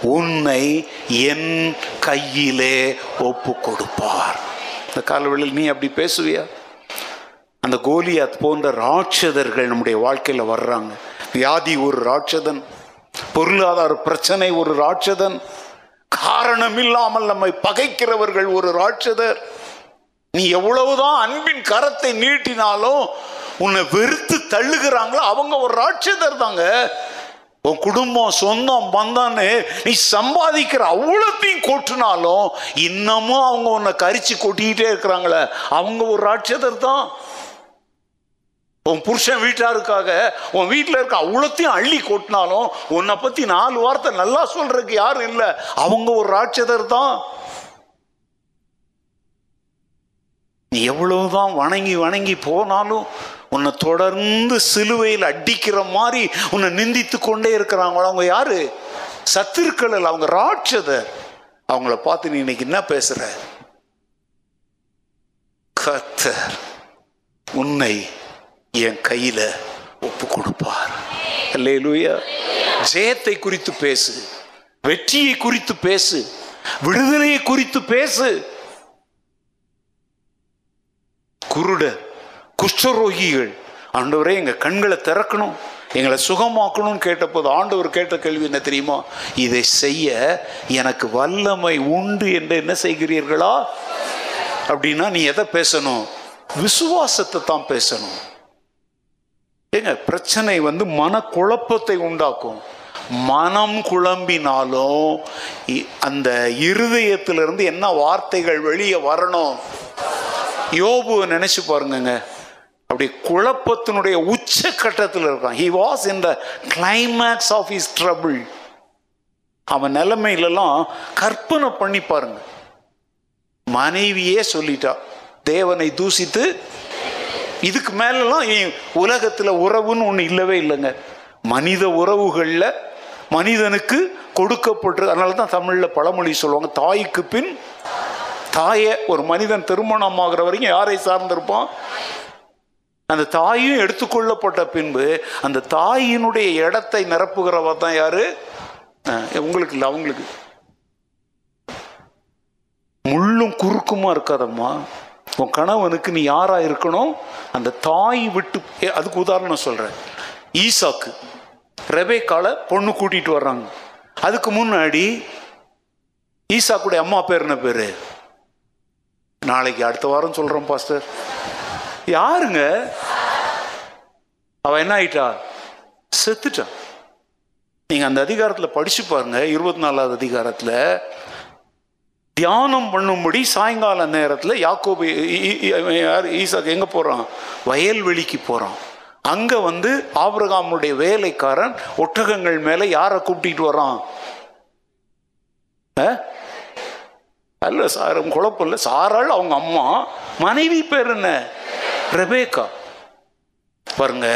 உன்னை என் கையிலே ஒப்பு கொடுப்பார் இந்த காலவெளியில் நீ அப்படி பேசுவியா? அந்த கோலியாத் போன்ற ராட்சதர்கள் நம்முடைய வாழ்க்கையில் வர்றாங்க. வியாதி ஒரு ராட்சதன். பொருளாதார பிரச்சனை ஒரு ராட்சதன். காரணம் இல்லாமல் நம்மை பகைக்கிறவர்கள் ஒரு ராட்சதர். நீ எவ்வளவுதான் அன்பின் கரத்தை நீட்டினாலும் உன்னை வெறுத்து தள்ளுகிறாங்களோ அவங்க ஒரு ராட்சதர் தாங்க. உன் குடும்பம் சொந்தம் பந்தம்னு நீ சம்பாதிக்கிற அவ்வளோத்தையும் கொட்டினாலும் இன்னமும் அவங்க உன்னை கரிச்சு கொட்டிக்கிட்டே இருக்கிறாங்களே. அவங்க ஒரு ராட்சதர் தான். உன் புருஷன் வீட்டாருக்காக உன் வீட்டில் இருக்க அவ்வளோத்தையும் அள்ளி கொட்டினாலும் உன்னை பற்றி நாலு வார்த்தை நல்லா சொல்றதுக்கு யாரும் இல்லை. அவங்க ஒரு ராட்சதர் தான். நீ எவ்வளவுதான் வணங்கி வணங்கி போனாலும் உன்னை தொடர்ந்து சிலுவையில் அடிக்கிற மாதிரி உன்னை நிந்தித்து கொண்டே இருக்கிறாங்களோ? அவங்க யாரு? சத்துருக்கள் அவங்க ராட்சதர். அவங்கள பார்த்து நீ இன்னைக்கு என்ன பேசுற? கத்தர் உன்னை என் கையில ஒப்பு கொடுப்பார். அல்லேலூயா ஜெயத்தை குறித்து பேசு வெற்றியை குறித்து பேசு விடுதலையை குறித்து பேசு. குருடர் குஷ்டரோகிகள் ஆண்டவரே எங்க கண்களை திறக்கணும் எங்களை சுகமாக்கணும்னு கேட்டபோது ஆண்டவர் கேட்ட கேள்வி என்ன தெரியுமா? இதை செய்ய எனக்கு வல்லமை உண்டு என்று என்ன செய்கிறீர்களா? அப்படின்னா நீ எதை பேசணும்? விசுவாசத்தை தான் பேசணும். ஏங்க பிரச்சனை வந்து மனக்குழப்பத்தை உண்டாக்கும். மனம் குழம்பினாலும் அந்த இருதயத்திலிருந்து என்ன வார்த்தைகள் வெளியே வரணும்? யோபு நினைச்சு பாருங்கங்க. அப்படி குழப்பத்தினுடைய உச்ச கட்டத்தில் இருக்கான். He was in the climax of his trouble அவன் நிலைமையிலலாம் கற்பனை பண்ணி பாருங்க. மனைவியே சொல்லிட்டா. தேவனை தூசித்து இதுக்கு மேலெல்லாம் இ- உலகத்தில் உறவுன்னு ஒன்று இல்லவே இல்லைங்க. மனித உறவுகளில் மனிதனுக்கு கொடுக்கப்பட்டு அதனால தான் தமிழில் பழமொழி சொல்லுவாங்க தாய்க்கு பின் தாயை ஒரு மனிதன் திருமணம் ஆகிற வரைக்கும் யாரை சார்ந்திருப்பான்? அந்த தாயும் எடுத்துக்கொள்ளப்பட்ட பின்பு அந்த தாயினுடைய இடத்தை நிரப்புகிறவ தான் யாரு? உங்களுக்கு இல்லை அவங்களுக்கு. முள்ளும் குறுக்குமா இருக்காதம்மா. உன் கணவனுக்கு நீ யாரா இருக்கணும்? அந்த தாய் விட்டு ஏ, அதுக்கு உதாரணம் சொல்றேன். ஈசாக்கு ரெபேக்கால பொண்ணு கூட்டிட்டு வர்றாங்க. அதுக்கு முன்னாடி ஈசாக்குடைய அம்மா பேர் என்ன பேர்? நாளைக்கு அடுத்த வாரம் சொல்கிறோம் பாஸ்டர். யாருங்க? அவ என்ன ஆயிட்டா? செத்துட்டா. நீங்க அந்த அதிகாரத்தில் படிச்சு பாருங்க இருபத்தி நாலாவது அதிகாரத்தில் தியானம் பண்ணும்படி சாயங்கால நேரத்தில் யாக்கோபு யார் ஈசாக்கு எங்கே போகிறான் வயல்வெளிக்கு போகிறான் அங்கே வந்து ஆபிரகாமுடைய வேலைக்காரன் ஒட்டகங்கள் மேலே யாரை கூப்பிட்டிட்டு வரான் அல்ல சார் குழப்பம் இல்லை. சாராள் அவங்க அம்மா. மனைவி பேர் என்ன? ரெபேக்கா. பாருங்க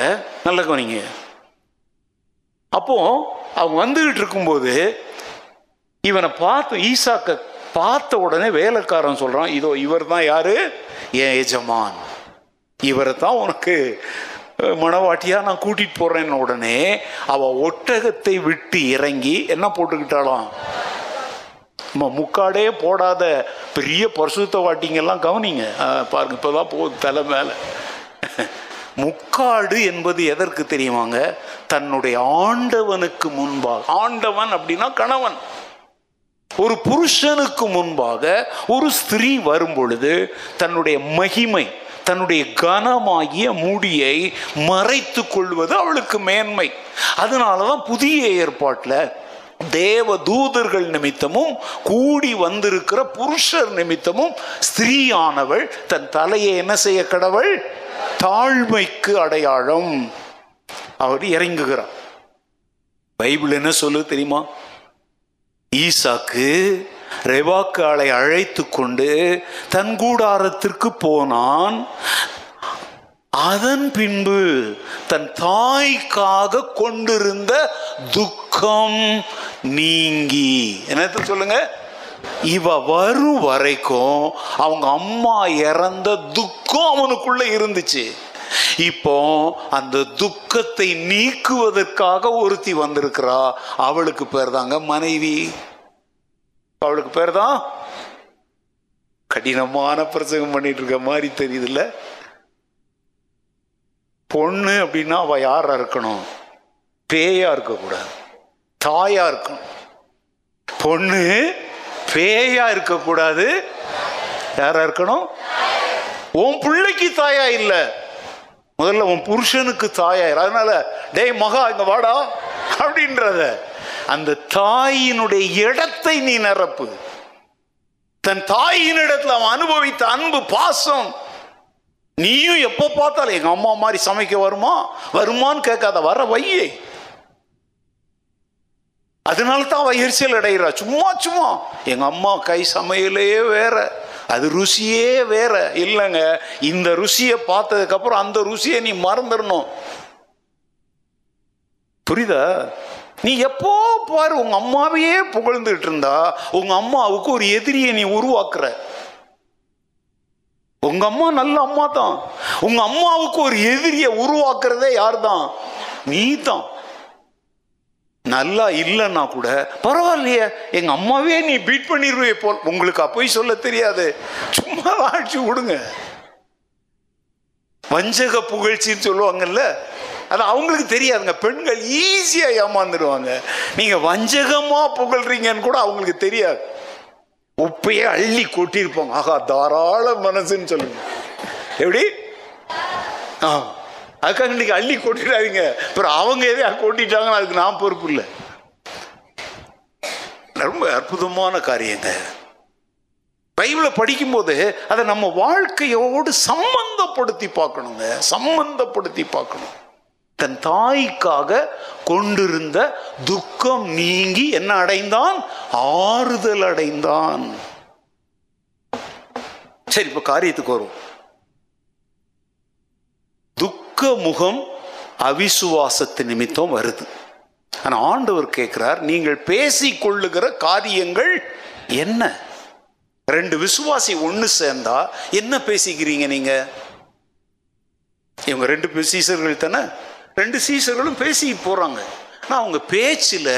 நல்ல கவனிங்க. அப்போ அவங்க வந்துகிட்டு இருக்கும்போது இவனை பார்த்து ஈசாக்க பார்த்த உடனே வேலைக்காரன் சொல்றான் இதோ இவர் தான் யாரு? என் எஜமான். இவரை தான் உனக்கு அஹ், மணவாட்டியா? நான் கூட்டிட்டு போறேன்னு உடனே அவ ஒட்டகத்தை விட்டு இறங்கி என்ன போட்டுக்கிட்டாலாம் முக்காடே போடாத பெரிய பரிசுத்த வாட்டிங்கெல்லாம் கவனிங்க. பாருங்க இப்போதான் போகுது தலை மேல. முக்காடு என்பது எதற்கு தெரியுமாங்க? தன்னுடைய ஆண்டவனுக்கு முன்பாக. ஆண்டவன் அப்படின்னா கணவன். ஒரு புருஷனுக்கு முன்பாக ஒரு ஸ்திரீ வரும் பொழுது தன்னுடைய மகிமை தன்னுடைய கனமாகிய முடியை மறைத்து கொள்வது அவளுக்கு மேன்மை. அதனாலதான் புதிய ஏற்பாட்டில் தேவ தூதர்கள் நிமித்தமும் கூடி வந்திருக்கிற புருஷர் நிமித்தமும் ஸ்திரீயானவள் தன் தலையை என்ன செய்ய கடவுள்? தாழ்மைக்கு அடையாளம். அவர் இறங்குகிறார். பைபிள் என்ன சொல்லு தெரியுமா? ஈசாக்கு ரெவாக்காலை அழைத்து கொண்டு தன் கூடாரத்திற்கு போனான். அதன் பின்பு தன் தாய்க்காக கொண்டிருந்த துக்கம் நீங்கி. என்னத்த சொல்லுங்க? இவ வரும் வரைக்கும் அவங்க அம்மா இறந்த துக்கம் அவனுக்குள்ள இருந்துச்சு. இப்போ அந்த துக்கத்தை நீக்குவதற்காக ஒருத்தி வந்திருக்கிறா. அவளுக்கு பேர் தாங்க மனைவி. அவளுக்கு பேர் தான் கடினமான பிரசங்கம் பண்ணிட்டு இருக்க மாதிரி தெரியுதுல்ல. பொண்ணு அப்படின்னா அவ யாரா இருக்கணும்? பேயா இருக்கக்கூடாது. தாயா இருக்கணும். பொண்ணு பேயா இருக்கக்கூடாது. யாரா இருக்கணும்? உன் பிள்ளைக்கு தாயா இல்லை. முதல்ல உன் புருஷனுக்கு தாயாயிரு. அதனால டேய் மகா இங்க வாடா அப்படின்றத. அந்த தாயினுடைய இடத்தை நீ நிரப்பு. தன் தாயின் இடத்துல அவன் அனுபவித்த அன்பு பாசம் நீயும் எப்போ பார்த்தாலும் எங்க அம்மா மாதிரி சமைக்க வருமா? வருமான்னு கேட்காத வர வையே அதனால தான் அவ எரிச்சல் அடைகிறா. சும்மா சும்மா. எங்க அம்மா கை சமையலே வேற. அது ருசியே வேற. இல்லைங்க இந்த ருசியை பார்த்ததுக்கப்புறம் அந்த ருசியை நீ மறந்துடணும். புரியுதா? நீ எப்போ பாரு உங்க அம்மாவையே புகழ்ந்துட்டு இருந்தா உங்க அம்மாவுக்கு ஒரு எதிரியை நீ உருவாக்குற. உங்க அம்மா நல்ல அம்மா தான். உங்க அம்மாவுக்கு ஒரு எதிரியை உருவாக்குறதே யார் தான் நீ தான் நல்லா இல்லைன்னா கூட பரவாயில்லையே எங்க அம்மாவே நீ பீட் பண்ணிடுவே போல். உங்களுக்கு அப்போய் சொல்ல தெரியாது. சும்மா ஆட்சி விடுங்க. வஞ்சக புகழ்ச்சின்னு சொல்லுவாங்கல்ல அது அவங்களுக்கு தெரியாதுங்க. பெண்கள் ஈஸியாக ஏமாந்துடுவாங்க. நீங்கள் வஞ்சகமாக புகழ்றீங்கன்னு கூட அவங்களுக்கு தெரியாது. உப்பையே அள்ளி கொட்டியிருப்பாங்க. ஆகா தாராள மனசுன்னு சொல்லுங்க. எப்படி? ஆ. அதுக்காக இன்னைக்கு அள்ளி கொட்டிடாதீங்க. அப்புறம் அவங்க எதையா கொட்டிட்டாங்கன்னு அதுக்கு நான் பொறுப்பு இல்லை. ரொம்ப அற்புதமான காரியங்க. பைபிளை படிக்கும்போது அதை நம்ம வாழ்க்கையோடு சம்பந்தப்படுத்தி பார்க்கணுங்க. சம்பந்தப்படுத்தி பார்க்கணும். தன் தாய்க்காக கொண்டிருந்த துக்கம் நீங்கி என்ன அடைந்தான்? ஆறுதல் அடைந்தான். சரி இப்போ காரியத்துக்கு வரும் துக்க முகம் அவிசுவாசத்து நிமித்தம் வருது. ஆனால் ஆண்டவர் கேட்கிறார் நீங்கள் பேசி கொள்ளுகிற காரியங்கள் என்ன? ரெண்டு விசுவாசி ஒன்று சேர்ந்தா என்ன பேசிக்கிறீங்க நீங்க? இவங்க ரெண்டு சீசர்கள் தானே? ரெண்டு சீசர்களும் பேசி போறாங்க. ஆனால் அவங்க பேச்சில்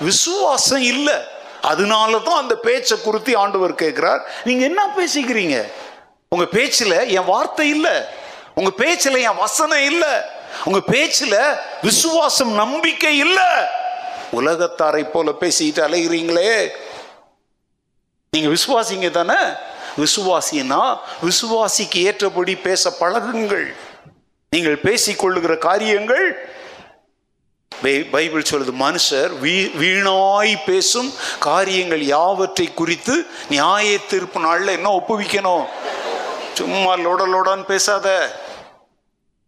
விசுவாசம் இல்லை. அதனால தான் அந்த பேச்சை குறித்து ஆண்டவர் கேட்கிறார். நீங்க என்ன பேசிக்கிறீங்க? உங்க பேச்சில் என் வார்த்தை இல்லை. உங்க பேச்சில் என் வசனம் இல்லை. உங்க பேச்சில் விசுவாசம் நம்பிக்கை இல்லை. உலகத்தாரை போல பேசிட்டு அலைகிறீங்களே நீங்க விசுவாசிங்க தானே? விசுவாசினா விசுவாசிக்கு ஏற்றபடி பேச பழகுங்கள். நீங்கள் பேசிக்கொள்ளுகிற காரியங்கள் பை- பைபிள் சொல்லுது மனுஷர் வீ- வீணாய் பேசும் காரியங்கள் யாவற்றை குறித்து நியாய தீர்ப்பு நாளில் என்ன ஒப்புவிக்கணும்? சும்மா லோட லோடான்னு பேசாத.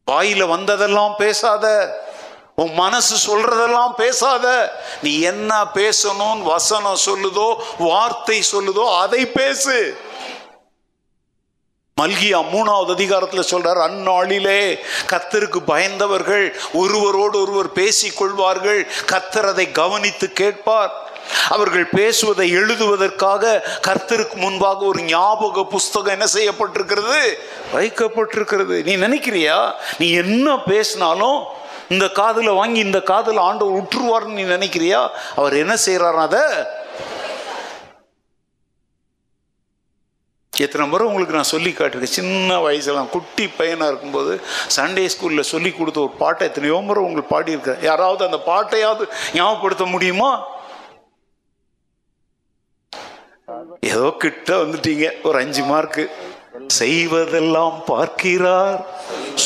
வாயில வந்ததெல்லாம் பேசாத உன் மனசு சொல்றதெல்லாம் பேசாத. நீ என்ன பேசணும் வசனம் சொல்லுதோ வார்த்தை சொல்லுதோ அதை பேசு. மல்கியா மூணாவது அதிகாரத்தில் சொல்றார் அந்நாளிலே கத்தருக்கு பயந்தவர்கள் ஒருவரோடு ஒருவர் பேசிக் கொள்வார்கள் கத்தர் அதை கவனித்து கேட்பார். அவர்கள் பேசுவதை எழுதுவதற்காக கர்த்தருக்கு முன்பாக ஒரு ஞாபக புஸ்தகம் என்ன செய்யப்பட்டிருக்கிறது? வைக்கப்பட்டிருக்கிறது. நீ நினைக்கிறியா? நீ என்ன பேசினாலும் இந்த காதில் வாங்கி இந்த காதில் ஆண்டவர் உற்றுவார்னு நீ நினைக்கிறியா? அவர் என்ன செய்கிறார் அதை எத்தனை முறை உங்களுக்கு நான் சொல்லி காட்டிருக்கேன் சின்ன வயசுலாம் குட்டி பையனாக இருக்கும்போது சண்டே ஸ்கூலில் சொல்லி கொடுத்த ஒரு பாட்டை எத்தனையோ முறை உங்களுக்கு பாடியிருக்கிறேன். யாராவது அந்த பாட்டையாவது ஞாபகப்படுத்த முடியுமா? ஏதோ கிட்ட வந்துட்டீங்க. ஒரு அஞ்சு மார்க்கு செய்வதெல்லாம் பார்க்கிறார்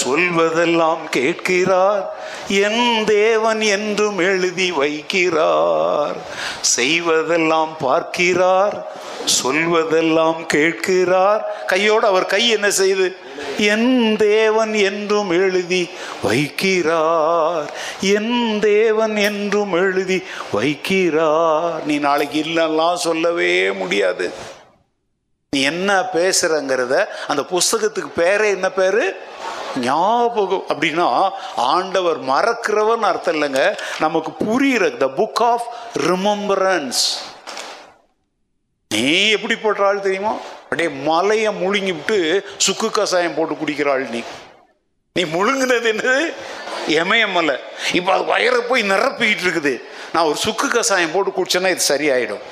சொல்வதெல்லாம் கேட்கிறார் என் தேவன் என்றும் எழுதி வைக்கிறார். செய்வதெல்லாம் பார்க்கிறார் சொல்வதெல்லாம் கேட்கிறார். கையோடு அவர் கை என்ன செய்து? என் தேவன் என்றும் எழுதி வைக்கிறார். என் தேவன் என்றும் எழுதி வைக்கிறார். நீ நாளைக்கு இல்லைலாம் சொல்லவே முடியாது. நீ என்ன பேசுறங்கிறத அந்த புஸ்தகத்துக்கு பேரே என்ன பேரு? ஞாபகம். அப்படின்னா ஆண்டவர் மறக்கிறவன் அர்த்தம் இல்லைங்க. நமக்கு புரியுற த புக் ஆஃப் ரிமம்பரன்ஸ் நீ எப்படி போட்ட ஆள் தெரியுமா? அப்படியே மலையை முழுங்கி விட்டு சுக்கு கசாயம் போட்டு குடிக்கிற ஆள் நீ. நீ முழுங்கினது என்னது? எமயமலை இப்போ அது வயரை போய் நிரப்பிக்கிட்டு இருக்குது. நான் ஒரு சுக்கு கசாயம் போட்டு குடிச்சேன்னா இது சரியாயிடும்.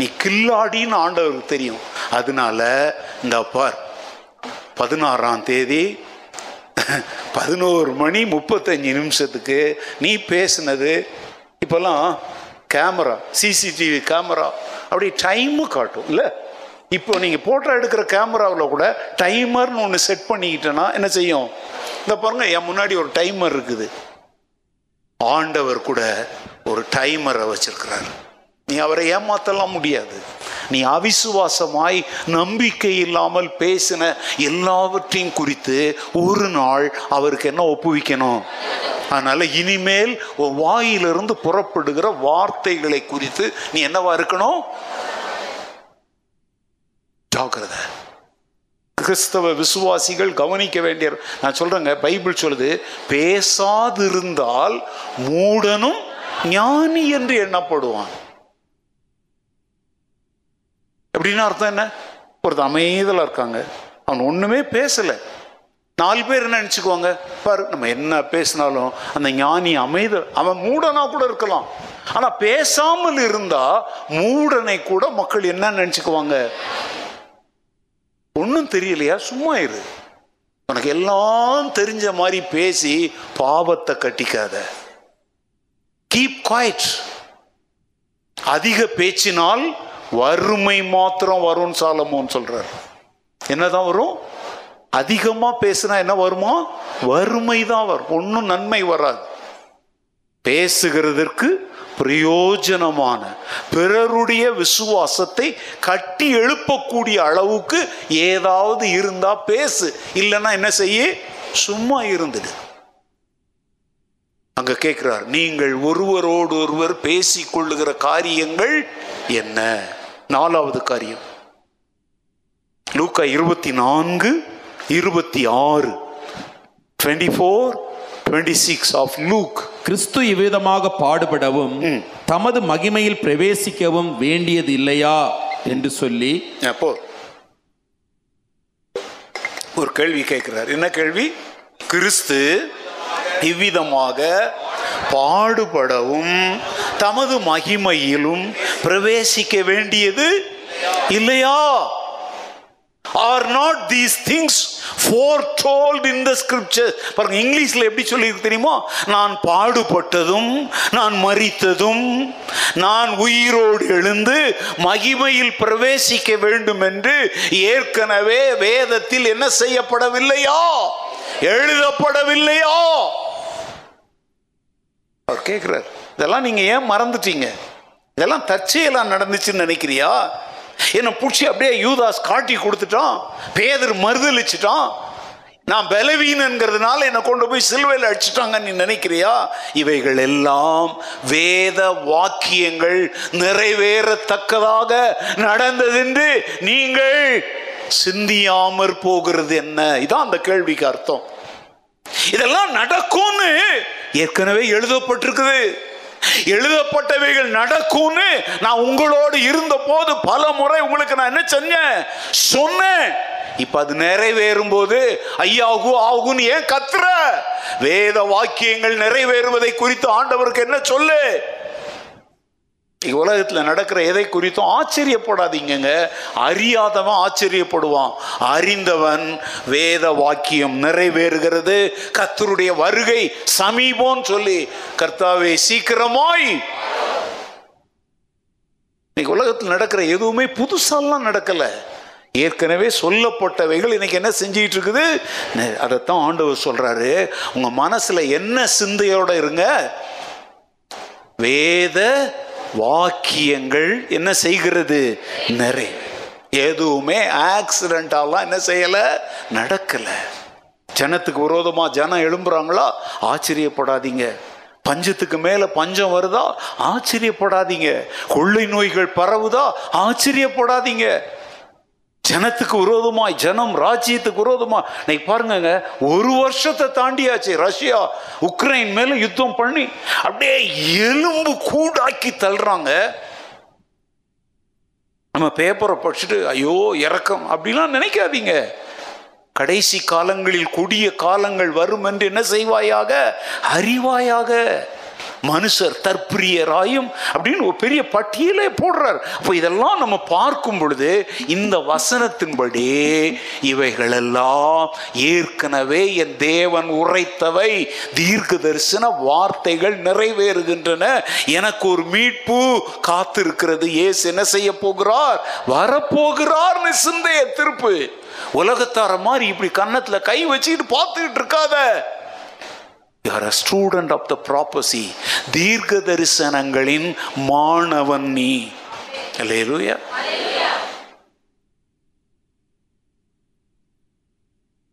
நீ கில்லாடின்னு ஆண்டவருக்கு தெரியும். அதனால இந்த பார் பதினாறாம் தேதி பதினோரு மணி முப்பத்தஞ்சு நிமிஷத்துக்கு நீ பேசுனது இப்போல்லாம் கேமரா சிசிடிவி கேமரா அப்படி டைமு காட்டும் இல்லை? இப்போ நீங்கள் போட்டோ எடுக்கிற கேமராவில் கூட டைமர்னு ஒன்று செட் பண்ணிக்கிட்டேன்னா என்ன செய்யும்? இந்த பாருங்க என் முன்னாடி ஒரு டைமர் இருக்குது. ஆண்டவர் கூட ஒரு டைமரை வச்சிருக்கிறார். நீ அவரை ஏமாத்தலாம் முடியாது. நீ அவிசுவாசமாய் நம்பிக்கை இல்லாமல் பேசின எல்லாவற்றையும் குறித்து ஒரு நாள் அவருக்கு என்ன ஒப்புவிக்கணும்? அதனால இனிமேல் வாயிலிருந்து புறப்படுகிற வார்த்தைகளை குறித்து நீ என்னவா இருக்கணும்? ஜாக்கிரதை. கிறிஸ்தவ விசுவாசிகள் கவனிக்க வேண்டிய நான் சொல்றேங்க பைபிள் சொல்லுது பேசாதிருந்தால் மூடனும் ஞானி என்று எண்ணப்படுவான். அப்படின்னு அர்த்தம் என்ன? ஒருத்தர் அமைதலாக இருக்காங்க. அவன் ஒன்றுமே பேசலை. நாலு பேர் என்ன நினச்சிக்குவாங்க? பாரு நம்ம என்ன பேசினாலும் அந்த ஞானி அமைத அவன் மூடனா கூட இருக்கலாம். ஆனால் பேசாமல் இருந்தா மூடனை கூட மக்கள் என்ன நினச்சிக்குவாங்க? ஒன்றும் தெரியலையா? சும்மா இரு. உனக்கு எல்லாம் தெரிஞ்ச மாதிரி பேசி பாவத்தை கட்டிக்காத. கீப் குவாய்ட் அதிக பேச்சினால் வறுமை மாத்திரம் வரும்னு சாலமோன்னு சொல்றார். என்னதான் வரும்? அதிகமா பேசுனா என்ன வருமா? வறுமை தான் வரும். ஒன்றும் நன்மை வராது. பேசுகிறதற்கு பிரயோஜனமான பிறருடைய விசுவாசத்தை கட்டி எழுப்பக்கூடிய அளவுக்கு ஏதாவது இருந்தா பேசு. இல்லைன்னா என்ன செய்ய? சும்மா இருந்துடு. அங்க கேட்கிறார் நீங்கள் ஒருவரோடு ஒருவர் பேசிக்கொள்ளுகிற காரியங்கள் என்ன? நாலாவது காரியம். லூக்கா இருபத்தி நான்கு இருபத்தி ஆறு twenty four twenty six of Luke கிறிஸ்து இவ்விதமாக பாடுபடவும் தமது மகிமையில் பிரவேசிக்கவும் வேண்டியது இல்லையா? என்று சொல்லி அப்போ ஒரு கேள்வி கேட்கிறார். என்ன கேள்வி? கிறிஸ்து இவ்விதமாக பாடுபடவும் தமது மகிமையிலும் பிரவேசிக்க வேண்டியது இல்லையா? Are not these things foretold in the scripture பாருங்க இங்கிலீஷில் எப்படி சொல்லியிருக்கு தெரியுமா? நான் பாடுபட்டதும் நான் மறித்ததும் நான் உயிரோடு எழுந்து மகிமையில் பிரவேசிக்க வேண்டும் என்று ஏற்கனவே வேதத்தில் என்ன செய்யப்படவில்லையா? எழுதப்படவில்லையா? அவர் கேட்கிறார். இதெல்லாம் நீங்கள் ஏன் மறந்துட்டீங்க? இதெல்லாம் தற்செயலாக நடந்துச்சுன்னு நினைக்கிறியா? என்னை பிடிச்சி அப்படியே யூதாஸ் காட்டி கொடுத்துட்டான். பேதர் மறுதளிச்சிட்டான் நான் பலவீனங்கிறதுனால என்னை கொண்டு போய் சிலுவையில் அடிச்சிட்டாங்க நீ நினைக்கிறியா? இவைகள் எல்லாம் வேத வாக்கியங்கள் நிறைவேறத்தக்கதாக நடந்ததென்று நீங்கள் சிந்தியாமற் போகிறது என்ன? இதான் அந்த கேள்விக்கு அர்த்தம். இதெல்லாம் நடக்கும்னு ஏற்கனவே எழுதப்பட்டிருக்குது. எழுதப்பட்டவைகள் நடக்கும்னு நான் உங்களோடு இருந்த போது பல முறை உங்களுக்கு நான் என்ன செஞ்சேன் சொன்னேன். இப்ப அது நிறைவேறும் போது ஐயாகு ஆகுன்னு ஏன் கத்துற? வேத வாக்கியங்கள் நிறைவேறுவதை குறித்து ஆண்டவருக்கு என்ன சொல்லு? உலகத்தில் நடக்கிற எதை குறித்தும் ஆச்சரியப்படாதீங்கங்க. அறியாதவன் ஆச்சரியப்படுவான். அறிந்தவன் வேத வாக்கியம் நிறைவேறுகிறது. கர்த்தருடைய வருகை சமீபம் சொல்லி கர்த்தாவே சீக்கிரமாய். இன்னைக்கு உலகத்தில் நடக்கிற எதுவுமே புதுசாலாம் நடக்கல. ஏற்கனவே சொல்லப்பட்டவைகள் இன்னைக்கு என்ன செஞ்சிட்டு இருக்குது அதைத்தான் ஆண்டவர் சொல்றாரு. உங்க மனசுல என்ன சிந்தையோட இருங்க? வேத வாக்கியங்கள் என்ன செய்கிறது? நிறை. எதுவுமே ஆக்சிடென்டாலாம் என்ன செய்யலை? நடக்கலை. ஜனத்துக்கு விரோதமாக ஜனம் எழும்புறாங்களா? ஆச்சரியப்படாதீங்க. பஞ்சத்துக்கு மேலே பஞ்சம் வருதா? ஆச்சரியப்படாதீங்க. கொள்ளை நோய்கள் பரவுதா? ஆச்சரியப்படாதீங்க. ஜனத்துக்கு விரோதமாய் ஜனம் ராஜ்யத்துக்கு விரோதமா இன்னைக்கு பாருங்க ஒரு வருஷத்தை தாண்டியாச்சு ரஷ்யா உக்ரைன் மேல யுத்தம் பண்ணி அப்படியே எலும்பு கூடாக்கி தள்ளுறாங்க. நம்ம பேப்பரை படிச்சுட்டு ஐயோ இறக்கம் அப்படிலாம் நினைக்காதீங்க. கடைசி காலங்களில் கொடிய காலங்கள் வரும் என்று என்ன செய்வாயாக? அறிவாயாக. மனுஷர் தற்பிரியராயும் அப்படின்னு ஒரு பெரிய பட்டியலே போடுறார். அப்போ இதெல்லாம் நம்ம பார்க்கும் பொழுது இந்த வசனத்தின்படி இவைகளெல்லாம் ஏற்கனவே என் தேவன் உரைத்தவை. தீர்க்க தரிசன வார்த்தைகள் நிறைவேறுகின்றன. எனக்கு ஒரு மீட்பு காத்திருக்கிறது. ஏசு என்ன செய்ய போகிறார்? வரப்போகிறார் சிந்தைய திருப்பு. உலகத்தார மாதிரி இப்படி கன்னத்தில் கை வச்சுக்கிட்டு பார்த்துக்கிட்டு இருக்காத. Are a student of the prophecy தீர்க்க தரிசனங்களின் மாணவன் நீ. அல்லேலூயா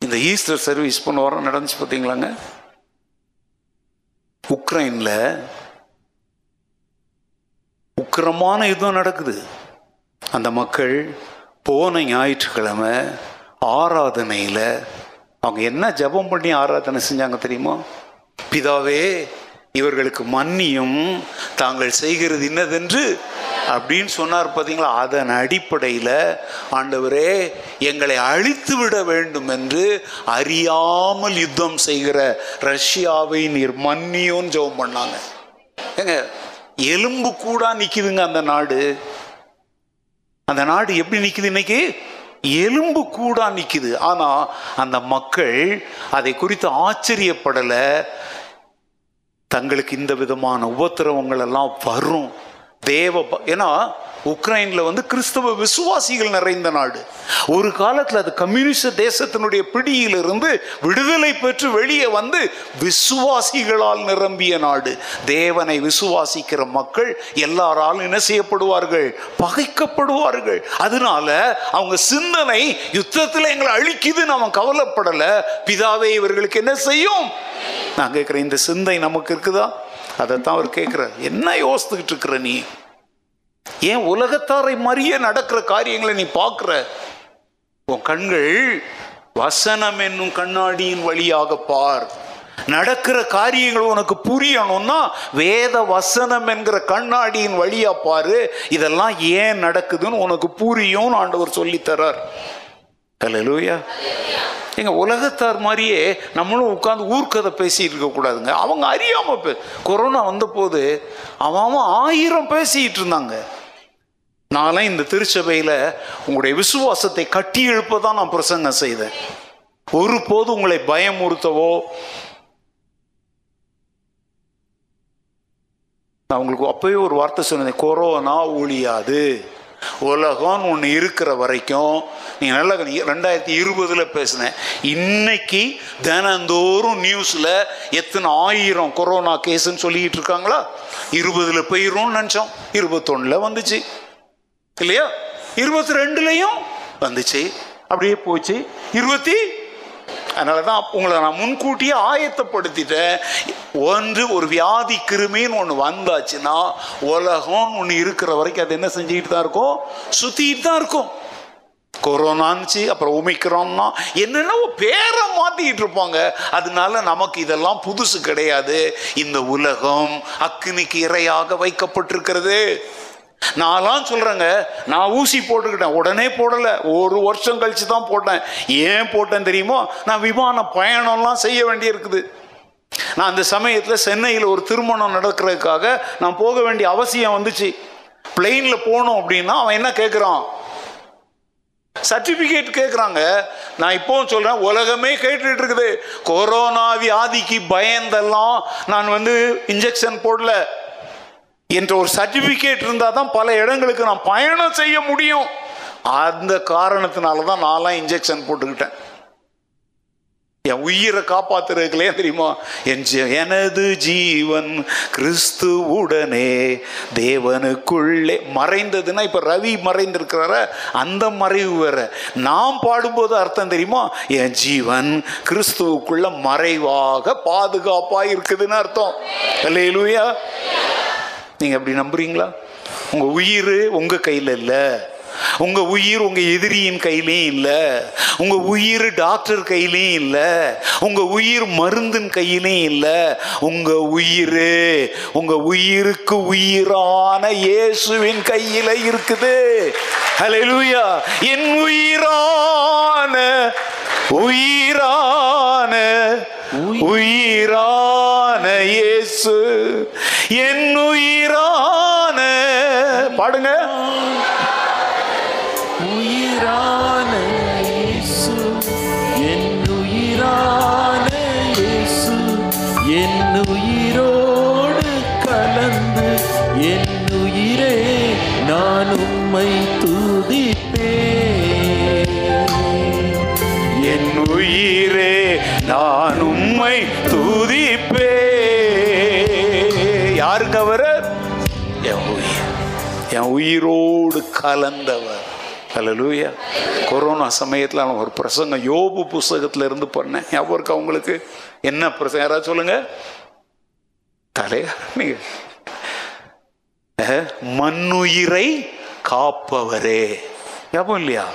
இந்த ஈஸ்டர் சர்வீஸ் போன வாரம் நடந்துச்சு பார்த்தீங்களாங்க? உக்ரைன்ல உக்கிரமான யுத்தம் நடக்குது. அந்த மக்கள் போன ஞாயிற்றுக்கிழமை ஆராதனையில் அவங்க என்ன ஜெபம் பண்ணி ஆராதனை செஞ்சாங்க தெரியுமா? பிதாவே இவர்களுக்கு மன்னியும். தாங்கள் செய்கிறது இன்னதென்று? அப்படின்னு சொன்னார் பார்த்தீங்களா அதன் அடிப்படையில் ஆண்டவரே எங்களை அழித்து விட வேண்டும் என்று அறியாமல் யுத்தம் செய்கிற ரஷ்யாவை நீர் மன்னியும் ஜெபம் பண்ணாங்க. ஏங்க எலும்பு கூட நிற்கிதுங்க அந்த நாடு. அந்த நாடு எப்படி நிற்கிது இன்னைக்கு? எலும்பு கூடா நிற்குது ஆனால் அந்த மக்கள் அதை குறித்து ஆச்சரியப்படல. தங்களுக்கு இந்த விதமான உபத்திரவங்கள் எல்லாம் வரும். தேவ ஏன்னா உக்ரைனில் வந்து கிறிஸ்தவ விசுவாசிகள் நிறைந்த நாடு. ஒரு காலத்தில் அது கம்யூனிச தேசத்தினுடைய பிடியிலிருந்து விடுதலை பெற்று வெளியே வந்து விசுவாசிகளால் நிரம்பிய நாடு. தேவனை விசுவாசிக்கிற மக்கள் எல்லாராலும் என்ன செய்யப்படுவார்கள்? பகைக்கப்படுவார்கள். அதனால அவங்க சிந்தனை யுத்தத்தில் எங்களை அழிக்குதுன்னு அவன் கவலைப்படலை. பிதாவே இவர்களுக்கு என்ன செய்யும்? நான் கேட்குறேன் இந்த சிந்தை நமக்கு இருக்குதா? அதைத்தான் அவர் கேட்குறார் என்ன யோசித்துக்கிட்டு இருக்கிற நீ? ஏன் உலகத்தாரை மாதிரியே நடக்கிற காரியங்களை நீ பார்க்குற? உன் கண்கள் வசனம் என்னும் கண்ணாடியின் வழியாக பார். நடக்கிற காரியங்கள் உனக்கு புரியணும்னா வேத வசனம் என்கிற கண்ணாடியின் வழியா பாரு. இதெல்லாம் ஏன் நடக்குதுன்னு உனக்கு புரியும் ஆண்டவர் சொல்லித் அலையலூயா எங்கள் உலகத்தார் மாதிரியே நம்மளும் உட்காந்து ஊர்க்கதை பேசிகிட்டு இருக்கக்கூடாதுங்க அவங்க அறியாமல் பே கொரோனா வந்த போது அவன் அவன் ஆயிரம் பேசிட்டு இருந்தாங்க. நான்லாம் இந்த திருச்சபையில் உங்களுடைய விசுவாசத்தை கட்டி எழுப்பதான் நான் பிரசங்கம் செய்தேன். ஒருபோது உங்களை பயமுறுத்தவோ நான் உங்களுக்கு அப்பவே ஒரு வார்த்தை சொன்னேன் கொரோனா ஒழியாது. உலகம் ஒன்று இருக்கிற வரைக்கும் நீ நல்லா ரெண்டாயிரத்தி இருபதில் பேசினேன். இன்னைக்கு தினந்தோறும் நியூஸில் எத்தனை ஆயிரம் கொரோனா கேஸ்ன்னு சொல்லிக்கிட்டு இருக்காங்களா? இருபதில் போயிரும்னு நினச்சோம். இருபத்தொன்னில் வந்துச்சு. இல்லையா? இருபத்தி ரெண்டுலேயும் வந்துச்சு. அப்படியே போச்சு. இருபத்தி அதனால தான் உங்களை நான் முன்கூட்டியே ஆயத்தப்படுத்திட்டேன். ஒன்று ஒரு வியாதி கிருமின்னு ஒன்று வந்தாச்சுன்னா உலகம் ஒன்று இருக்கிற வரைக்கும் அது என்ன செஞ்சுக்கிட்டு தான் இருக்கும்? சுற்றிக்கிட்டு தான் இருக்கும். கொரோனான்ச்சு அப்புறம் ஒமிக்கிறோம்னா என்னென்னவோ பேரை மாற்றிக்கிட்டு இருப்பாங்க. அதனால நமக்கு இதெல்லாம் புதுசு கிடையாது. இந்த உலகம் அக்னிக்கு இரையாக வைக்கப்பட்டிருக்கிறது. நான்லாம் சொல்கிறேங்க நான் ஊசி போட்டுக்கிட்டேன். உடனே போடலை. ஒரு வருஷம் கழித்து தான் போட்டேன். ஏன் போட்டேன் தெரியுமோ? நான் விமான பயணம்லாம் செய்ய வேண்டியிருக்குது. நான் அந்த சமயத்தில் சென்னையில் ஒரு திருமணம் நடக்கிறதுக்காக நான் போக வேண்டிய அவசியம் வந்துச்சு. பிளெயினில் போனோம் அப்படின்னா அவன் என்ன கேட்குறான் சர்டிபிகேட் கேட்குறாங்க நான் இப்போவும் சொல்கிறேன் உலகமே கேட்டுட்டு இருக்குது. கொரோனா வியாதிக்கு பயந்தெல்லாம் நான் வந்து இன்ஜெக்ஷன் போடல. என்ற ஒரு சர்டிஃபிகேட் இருந்தால் தான் பல இடங்களுக்கு நான் பயணம் செய்ய முடியும். அந்த காரணத்தினால தான் நான்லாம் இன்ஜெக்ஷன் போட்டுக்கிட்டேன். என் உயிரை காப்பாத்துறதுக்குள்ளே தெரியுமா? என் எனது ஜீவன் கிறிஸ்துவுடனே தேவனுக்குள்ளே மறைந்ததுன்னா இப்போ ரவி மறைந்திருக்கிறார? அந்த மறைவு வேற. நாம் பாடும்போது அர்த்தம் தெரியுமா? என் ஜீவன் கிறிஸ்துவுக்குள்ள மறைவாக பாதுகாப்பாக இருக்குதுன்னு அர்த்தம். இல்லையிலுயா நீங்கள் அப்படி நம்புறீங்களா? உங்கள் உயிர் உங்கள் கையில் இல்லை. உங்க உயிர் உங்க எதிரியின் கையிலையும் இல்ல. உங்க உயிர் டாக்டர் கையிலையும் இல்ல. உங்க உயிர் மருந்தின் கையிலையும் இல்ல. உங்க உயிர் உங்க உயிருக்கு உயிரான இயேசுவின் கையில இருக்குது. ஹalleluya என் உயிரான உயிரான உயிரான இயேசு என் உயிரான பாடுங்க. உயிரான இயேசு என் உயிரான இயேசு என் உயிரோடு கலந்து என் உயிரே நான் உம்மை துதிப்பேன். என் உயிரே நான் உயிரோடு கலந்தவர். அலலூயா கொரோனா சமயத்தில் நான் ஒரு பிரசங்கம் யோபு புஸ்தகத்துல இருந்து பண்ணேன். ஞாபகம் இருக்கா உங்களுக்கு? என்ன பிரசங்கம்? யாராவது சொல்லுங்க. தலையா நீங்க. மண்ணுயிரை காப்பவரே. ஞாபகம் இல்லையா?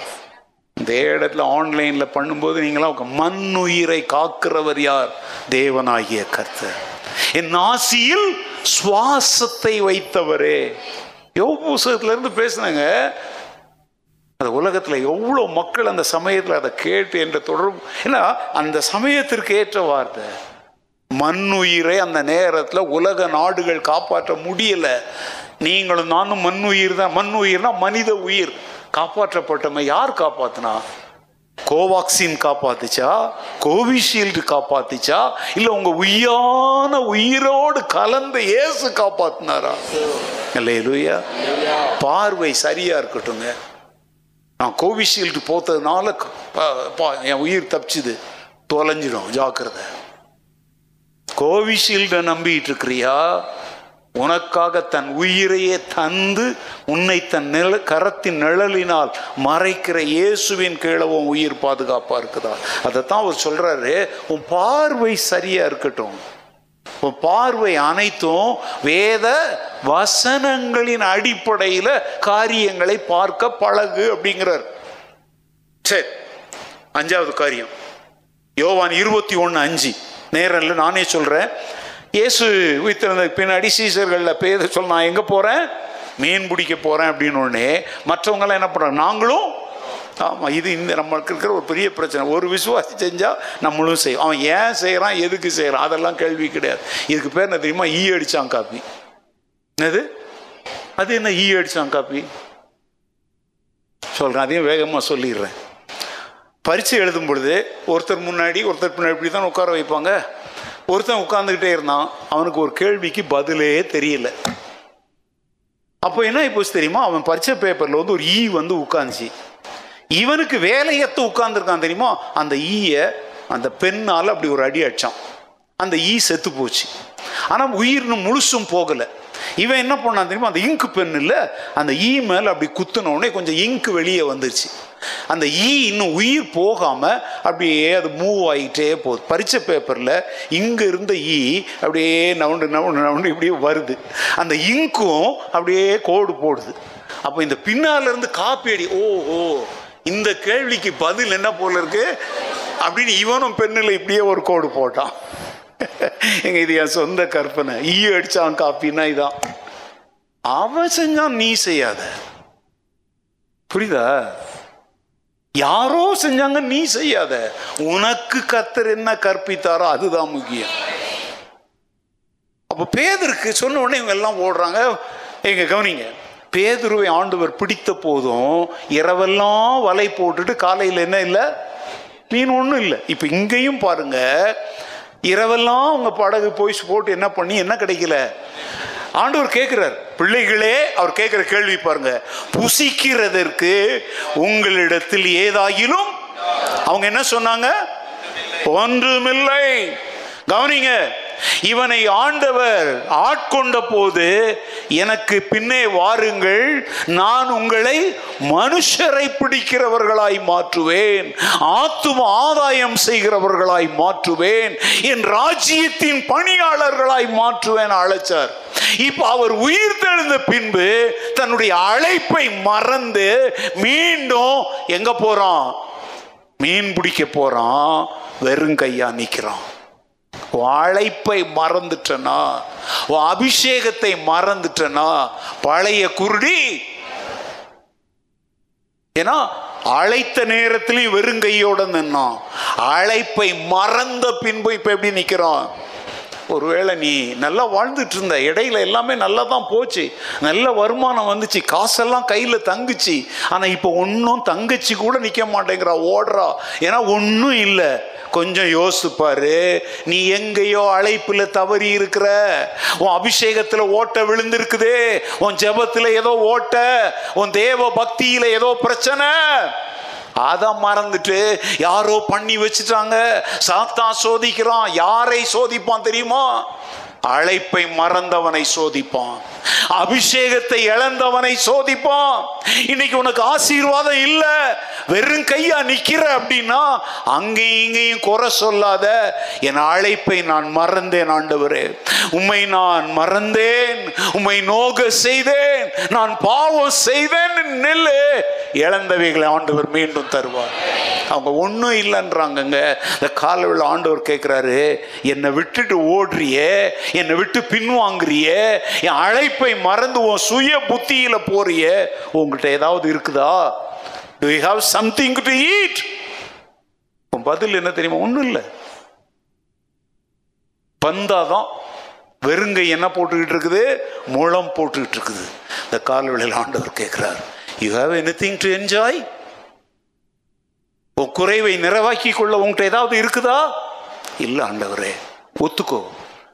இந்த இடத்துல ஆன்லைன்ல பண்ணும்போது நீங்களாம் மண்ணுயிரை காக்கிறவர் யார்? தேவனாகிய கர்த்தர். என் ஆசியில் சுவாசத்தை வைத்தவரே. யோபு புஸ்தகத்திலேருந்து பேசுனாங்க? அந்த உலகத்தில் எவ்வளோ மக்கள் அந்த சமயத்தில் அதை கேட்டு என்ற தொடர்பு ஏன்னா அந்த சமயத்திற்கு ஏற்ற வார்த்தை. மண்ணுயிரை அந்த நேரத்தில் உலக நாடுகள் காப்பாற்ற முடியல. நீங்களும் நானும் மண்ணுயிர் தான். மண்ணுயிர்னா மனித உயிர். காப்பாற்றப்பட்டமை யார் காப்பாற்றினா கோவாக்சின் காப்பாத்துச்சா? கோவிஷீல்டு காப்பாத்துச்சா? இல்ல உங்க உய்யான உயிரோடு கலந்த இயேசு காப்பாத்தினாரா? இல்லையா பார்வை சரியா இருக்கட்டுங்க. நான் கோவிஷீல்டு போத்ததுனால என் உயிர் தப்பிச்சுது. தொலைஞ்சிடும். ஜாக்கிரதை. கோவிஷீல்டை நம்பிட்டு இருக்கிறியா? உனக்காக தன் உயிரையே தந்து உன்னை தன் நிழ கரத்தின் நிழலினால் மறைக்கிற இயேசுவின் கீழே உன் உயிர் பாதுகாப்பாக இருக்குதா? அதைத்தான் அவர் சொல்கிறாரு உன் பார்வை சரியாக இருக்கட்டும். உன் பார்வை அனைத்தும் வேத வசனங்களின் அடிப்படையில் காரியங்களை பார்க்க பழகு அப்படிங்கிறார். சரி அஞ்சாவது காரியம். யோவான் இருபத்தி ஒன்று அஞ்சு. நேரில் நானே சொல்கிறேன் இயேசு உயிர்த்திருந்த பின்னாடி சீசர்களில் பேர் சொல்ல நான் எங்கே போகிறேன் மீன் பிடிக்க போகிறேன் அப்படின்னு உடனே மற்றவங்களாம் என்ன பண்ணுறாங்க நாங்களும் ஆமாம் இது இந்த நம்மளுக்கு இருக்கிற ஒரு பெரிய பிரச்சனை. ஒரு விசுவாசி செஞ்சால் நம்மளும் செய்யும் அவன் ஏன் செய்கிறான் எதுக்கு செய்கிறான் அதெல்லாம் கேள்வி கிடையாது. இதுக்கு பேர் என்ன தெரியுமா? ஈ அடித்தான் காப்பி. என்னது? அது என்ன ஈ அடித்தான் காப்பி சொல்கிறேன் அதையும் வேகமாக சொல்லிடுறேன். பரீட்சை எழுதும் பொழுது ஒருத்தர் முன்னாடி ஒருத்தர் பின்னாடி இப்படி தான் உட்கார வைப்பாங்க. ஒருத்தன் உட்கார்ந்துக்கிட்டே இருந்தான் அவனுக்கு ஒரு கேள்விக்கு பதிலே தெரியல. அப்போ என்ன போச்சு தெரியுமா? அவன் பரிச்சை பேப்பரில் வந்து ஒரு ஈ வந்து உட்காந்துச்சு இவனுக்கு வேலையத்து உட்காந்துருக்கான் தெரியுமா? அந்த ஈயை அந்த பெண்ணால் அப்படி ஒரு அடி அடித்தான் அந்த ஈ செத்து போச்சு. ஆனால் உயிர்னு முழுசும் போகலை. இவன் என்ன பண்ணான் தெரியுமா? அந்த இங்கு பென் இல்லை அந்த e ஈ மேலே அப்படி குத்துன உடனே கொஞ்சம் இங்கு வெளியே வந்துருச்சு. அந்த ஈ இன்னும் உயிர் போகாம அப்படியே அது மூவ் ஆகிட்டே போகுது. பரீட்சை பேப்பரில் இங்க இருந்த ஈ அப்படியே நவுண்டு நவுண்டு நவுண்டு இப்படியே வருது. அந்த இங்கும் அப்படியே கோடு போடுது. அப்போ இந்த பின்னால இருந்து காப்பி அடி ஓ ஓ இந்த கேள்விக்கு பதில் என்ன போல இருக்கு? அப்படின்னு இவனும் பெண்ணில் இப்படியே ஒரு கோடு போட்டான். எங்க இது என் சொந்த கற்பனை. ஈ அடிச்சான் காப்பின்னா இதான். அவன் செஞ்சான் நீ செய்யாத. புரியுதா? யாரோ செஞ்சாங்க நீ செய்யாத. உனக்கு கத்தர் என்ன கற்பித்தாரோ அதுதான் முக்கியம். அப்ப பேதருக்கு சொன்ன உடனே இவங்க எல்லாம் ஓடுறாங்க. எங்க கவனிங்க பேதுருவை ஆண்டவர் பிடித்த போதும் இரவெல்லாம் வலை போட்டுட்டு காலையில் என்ன இல்லை? மீன் ஒன்றும் இல்லை. இப்போ இங்கேயும் பாருங்க இரவெல்லாம் அவங்க படகு போய் போட்டு என்ன பண்ணி என்ன கிடைக்கல? ஆண்டவர் கேட்கிறார். பிள்ளைகளே அவர் கேட்கிற கேள்வி பாருங்க. புசிக்கிறதற்கு உங்களிடத்தில் ஏதாயிலும் அவங்க என்ன சொன்னாங்க? ஒன்றுமில்லை. கவனிங்க இவனை ஆண்டவர் ஆட்கொண்ட போது எனக்கு பின்னே வாருங்கள் நான் உங்களை மனுஷரை பிடிக்கிறவர்களாய் மாற்றுவேன் ஆத்தும ஆதாயம் செய்கிறவர்களாய் மாற்றுவேன் என் ராஜ்யத்தின் பணியாளர்களாய் மாற்றுவேன் அழைச்சார். இப்ப அவர் உயிர் தெழுந்த பின்பு தன்னுடைய அழைப்பை மறந்து மீண்டும் எங்க போறான்? மீன் பிடிக்க போறான் வெறும் கையா நிக்கிறான். அழைப்பை மறந்துட்டனா? அபிஷேகத்தை மறந்துட்டனா? பழைய குருடி. ஏன்னா அழைத்த நேரத்திலையும் வெறுங்கையோட நின்னோம் அழைப்பை மறந்த பின்பு இப்ப எப்படி நிக்கிறோம் ஒருவேளை நீ நல்லா வாழ்ந்துட்டு இருந்த இடையில எல்லாமே நல்லா தான் போச்சு. நல்ல வருமானம் வந்துச்சு காசெல்லாம் கையில் தங்குச்சு. ஆனால் இப்போ ஒன்றும் தங்கச்சி கூட நிற்க மாட்டேங்கிறா ஓடுறா. ஏன்னா ஒன்றும் இல்லை. கொஞ்சம் யோசிப்பாரு. நீ எங்கேயோ அழைப்பில் தவறி இருக்கிற. உன் அபிஷேகத்தில் ஓட்ட விழுந்திருக்குது. உன் ஜபத்தில் ஏதோ ஓட்ட. உன் தேவ பக்தியில் ஏதோ பிரச்சனை. அதை மறந்துட்டு யாரோ பண்ணி வச்சுட்டாங்க. சாத்தான் சோதிக்கிறான். யாரை சோதிப்பான் தெரியுமா? அழைப்பை மறந்தவனை சோதிப்பான். அபிஷேகத்தை இழந்தவனை சோதிப்பான். இன்னைக்கு உனக்கு ஆசீர்வாதம் இல்ல. வெறும் கையா நிக்கிற அப்படின்னா அங்கேயும் இங்கேயும் குறை சொல்லாத என் அழைப்பை நான் மறந்தேன் ஆண்டவரே. உம்மை நான் மறந்தேன். உம்மை நோக செய்தேன். நான் பாவம் செய்தேன். நெல்லு. இழந்தவைகளை ஆண்டவர் மீண்டும் தருவார். அவங்க ஒன்றும் இல்லைன்றாங்கங்க. இந்த காலவில் ஆண்டவர் கேட்குறாரு என்னை விட்டுட்டு ஓடுறியே என்னை விட்டு பின்வாங்குறியே என் அழைப்பை மறந்து உன் சுய புத்தியில் போறியே உங்ககிட்ட ஏதாவது இருக்குதா? Do you have something to eat உன் பதில் என்ன தெரியுமா? ஒன்றும் இல்லை. பந்தாதான் வெறுங்கை என்ன போட்டுக்கிட்டு இருக்குது முளம் போட்டுக்கிட்டு இருக்குது. இந்த காலவெளியில் ஆண்டவர் கேட்குறாரு you have anything to enjoy உன் குறைவை நிறைவாக்கி கொள்ள உங்கள்கிட்ட ஏதாவது இருக்குதா? இல்லை ஆண்டவரே. ஒத்துக்கோ.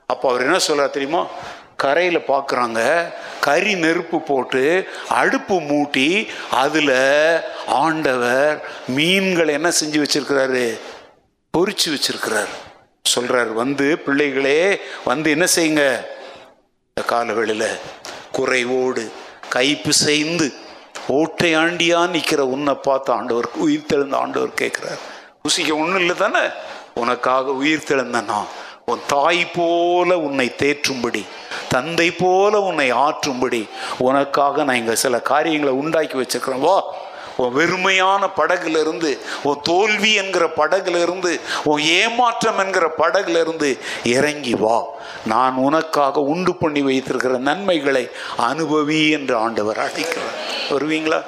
அப்போ அவர் என்ன சொல்றாரு தெரியுமா? கரையில் பார்க்குறாங்க கறி நெருப்பு போட்டு அடுப்பு மூட்டி அதில் ஆண்டவர் மீன்களை என்ன செஞ்சு வச்சிருக்கிறாரு? பொறிச்சு வச்சிருக்கிறார். சொல்கிறார் வந்து பிள்ளைகளே வந்து என்ன செய்யுங்க? இந்த காலவெளியில் குறைவோடு கைப்பு செய்து ஓட்டை ஆண்டியா நிற்கிற உன்னை பார்த்து ஆண்டவர் உயிர் தெழுந்த ஆண்டவர் கேட்குறார். ருசிக்க ஒன்றும் இல்லை தானே? உனக்காக உயிர் தெழுந்த நான். உன் தாய் போல உன்னை தேற்றும்படி தந்தை போல உன்னை ஆற்றும்படி உனக்காக நான் இங்கே சில காரியங்களை உண்டாக்கி வச்சுருக்கிறேன். வா உன் வெறுமையான படகுலேருந்து உன் தோல்வி என்கிற படகுலேருந்து உன் ஏமாற்றம் என்கிற படகுலேருந்து இறங்கி வா. நான் உனக்காக உண்டு பண்ணி வைத்திருக்கிற நன்மைகளை அனுபவி என்று ஆண்டவர் அழைக்கிறார். வருவீங்களா?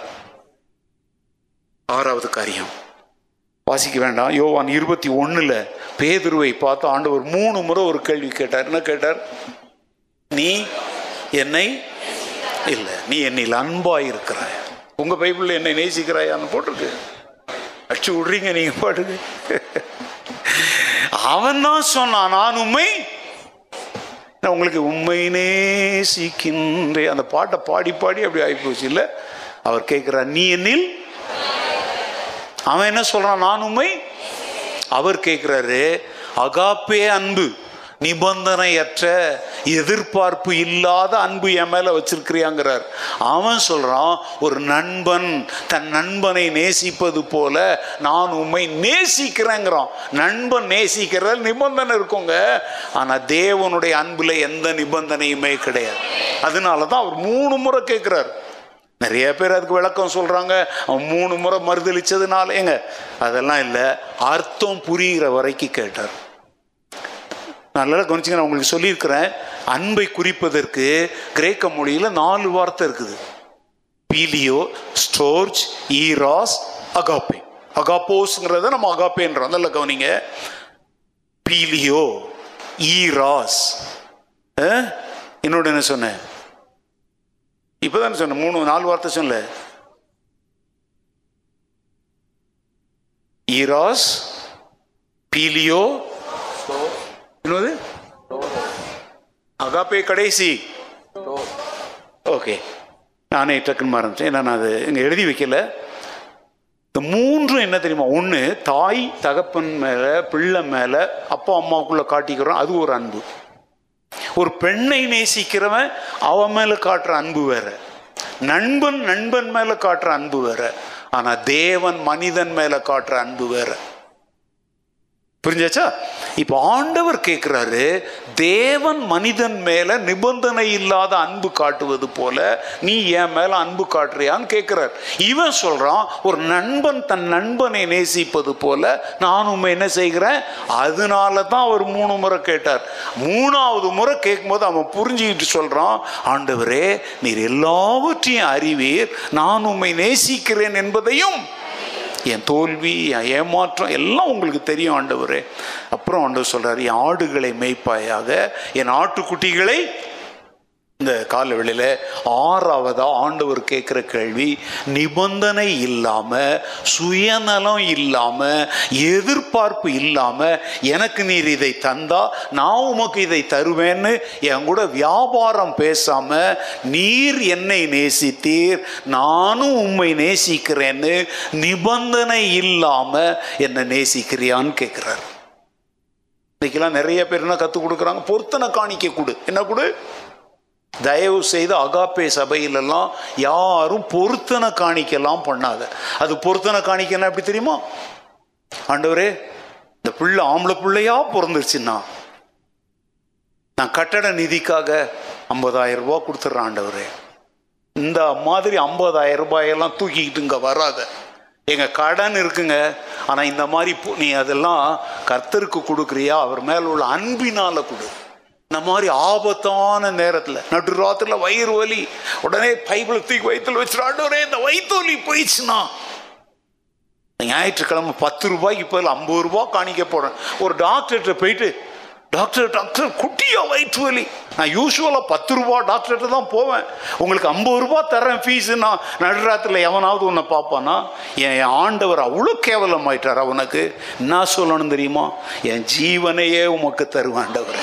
ஆறாவது காரியம். வாசிக்க வேண்டாம். யோவான் இருபத்தி ஒன்றில் பேதுருவை பார்த்து ஆண்டவர் மூணு முறை ஒரு கேள்வி கேட்டார். என்ன கேட்டார்? நீ என்னை இல்லை. நீ என்னில் அன்பாக இருக்கிறாய் உங்க பைபிள்ல என்னை நேசிக்கிறாயான்னு போட்டிருக்கு. அடிச்சு விடுறீங்க நீங்க பாடுங்க அவன் தான் சொன்னான் நான் உண்மை நான் உங்களுக்கு உண்மை நேசிக்கின்றே அந்த பாட்டை பாடி பாடி அப்படி ஆகிப்போச்சு இல்லை அவர் கேட்கிறார் நீ என்னில்? அவன் என்ன சொல்றான் நான் உண்மை அவர் கேட்கிறாரு அகாப்பே அன்பு. நிபந்தனையற்ற எதிர்பார்ப்பு இல்லாத அன்பு என் மேல வச்சிருக்கிறியாங்கிறார். அவன் சொல்றான் ஒரு நண்பன் தன் நண்பனை நேசிப்பது போல நான் உண்மை நேசிக்கிறேங்கிறான். நண்பன் நேசிக்கிற நிபந்தனை இருக்குங்க. ஆனா தேவனுடைய அன்புல எந்த நிபந்தனையுமே கிடையாது. அதனால தான் அவர் மூணு முறை கேட்கிறார் நிறைய பேர் அதுக்கு விளக்கம் சொல்றாங்க. அவன் மூணு முறை மறுதளிச்சதுனால ஏங்க அதெல்லாம் இல்லை அர்த்தம் புரிகிற வரைக்கும் கேட்டார். நல்லா கவனிச்சுங்க நான் உங்களுக்கு சொல்லியிருக்கிறேன். அன்பை குறிப்பதற்கு கிரேக்க மொழியில் நாலு வார்த்தை இருக்குது. Philia storge eros agape. அகாப்போஸ்ங்கிறத நம்ம அகாப்பேன்றோம். நல்ல கவனிங்க. Phileo eros. என்னோட என்ன சொன்னேன்? இப்போதான் சொன்னேன்? மூணு நாலு வார்த்தை சொன்னல ஈராஸ் பீலியோ என்னது? அகாப்பே கடைசி. ஓகே. நானே டக்குன்னு ஆரம்பிச்சேன் ஏன்னா நான் அது இங்கே எழுதி வைக்கல. இந்த மூன்றும் என்ன தெரியுமா? ஒன்று தாய் தகப்பன் மேலே பிள்ளை மேலே அப்பா அம்மாவுக்குள்ளே காட்டிக்கிறோம். அது ஒரு அன்பு. ஒரு பெண்ணை நேசிக்கிறவன் அவன் மேலே காட்டுற அன்பு வேற. நண்பன் நண்பன் மேல காட்டுற அன்பு வேற. ஆனால் தேவன் மனிதன் மேலே காட்டுற அன்பு வேற. புரிஞ்சாச்சா? இப்போ ஆண்டவர் கேட்கிறாரு தேவன் மனிதன் மேல நிபந்தனை இல்லாத அன்பு காட்டுவது போல நீ என் மேல அன்பு காட்டுறியான்னு கேட்கிறார் இவன் சொல்றான் ஒரு நண்பன் தன் நண்பனை நேசிப்பது போல நான் உண்மை என்ன செய்கிறேன்? அதனால தான் அவர் மூணு முறை கேட்டார். மூணாவது முறை கேட்கும்போது அவன் புரிஞ்சுக்கிட்டு சொல்றான் ஆண்டவரே நீர் எல்லாவற்றையும் அறிவீர் நான் உம்மை நேசிக்கிறேன் என்பதையும் என் தோல்வி என் ஏமாற்றம் எல்லாம் உங்களுக்கு தெரியும் ஆண்டவரே. அப்புறம் ஆண்டவர் சொல்கிறார் என் ஆடுகளை மேய்ப்பாயாக என் ஆட்டுக்குட்டிகளை இந்த காலவெளியில் ஆறாவதா ஆண்டவர் கேட்குற கேள்வி நிபந்தனை இல்லாமல் சுயநலம் இல்லாமல் எதிர்பார்ப்பு இல்லாமல் எனக்கு நீர் இதை தந்தா நான் உமக்கு இதை தருவேன்னு என் கூட வியாபாரம் பேசாமல் நீர் என்னை நேசித்தீர் நானும் உம்மை நேசிக்கிறேன்னு நிபந்தனை இல்லாமல் என்னை நேசிக்கிறியான்னு கேட்குறாரு. இன்றைக்கெல்லாம் நிறைய பேர் என்ன கற்றுக் கொடுக்குறாங்க? பொருத்தனை காணிக்க கொடு. என்ன கொடு? தயவு செய்து அகாப்பே சபையிலெல்லாம் யாரும் பொருத்தனை காணிக்கலாம் பண்ணாத. அது பொருத்தனை காணிக்கன்னா எப்படி தெரியுமா? ஆண்டவரே இந்த பிள்ளை ஆம்பளை பிள்ளையா பிறந்துருச்சுன்னா நான் கட்டட நிதிக்காக ஐம்பதாயிரம் ரூபா கொடுத்துட்றேன் ஆண்டவரே. இந்த மாதிரி ஐம்பதாயிரம் ரூபாயெல்லாம் தூக்கிக்கிட்டு இங்கே வராத. எங்கள் கடன் இருக்குங்க ஆனால் இந்த மாதிரி நீ அதெல்லாம் கர்த்தருக்கு கொடுக்குறியா? அவர் மேலே உள்ள அன்பினால் கொடு. இந்த மாதிரி ஆபத்தான நேரத்தில் நடு ராத்திரில் வயிறு வலி உடனே பைபிள் தூக்கி வயிற்றுல வச்சுடாண்டவரே இந்த வயிற்று வலி போயிடுச்சுன்னா. ஞாயிற்றுக்கிழமை பத்து ரூபாய்க்கு பதில் ஐம்பது ரூபா காணிக்க போகிறேன் ஒரு டாக்டர்கிட்ட போயிட்டு டாக்டர் டாக்டர் குட்டியா வயிற்று வலி. நான் யூஸ்வலாக பத்து ரூபா டாக்டர்கிட்ட தான் போவேன். உங்களுக்கு ஐம்பது ரூபா தரேன் ஃபீஸுன்னா நான் நடுராத்திரில் எவனாவது உன்னை பார்ப்பானா என் என் ஆண்டவர் அவ்வளோ கேவலமாயிட்டார் அவனுக்கு. என்ன சொல்லணும் தெரியுமா? என் ஜீவனையே உமக்கு தருவாண்டவர்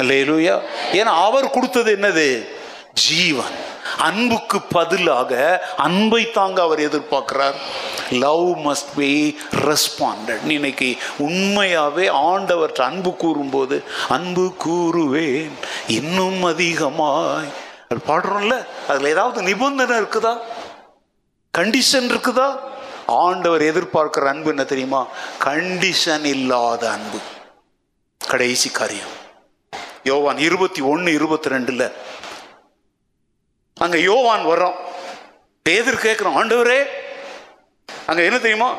இல்லையா ஏன்னா அவர் கொடுத்தது என்னது? ஜீவன். அன்புக்கு பதிலாக அன்பை தாங்க அவர் எதிர்பார்க்கிறார். லவ் மஸ்ட் பி ரெஸ்பாண்டட் இன்னைக்கு உண்மையாகவே ஆண்டவர்கிட்ட அன்பு கூறும்போது அன்பு கூறுவேன் இன்னும் அதிகமாய். அது பாடுறோம்ல? அதில் ஏதாவது நிபந்தனை இருக்குதா? கண்டிஷன் இருக்குதா? ஆண்டவர் எதிர்பார்க்கிற அன்பு என்ன தெரியுமா? கண்டிஷன் இல்லாத அன்பு. கடைசி காரியம். யோவான் இருபத்தி ஒன்று இருபத்தி ரெண்டுல. அங்க யோவான் வர்றோம் பேதர் கேட்கிறோம் ஆண்டவரே! அங்க என்ன தெரியுமா?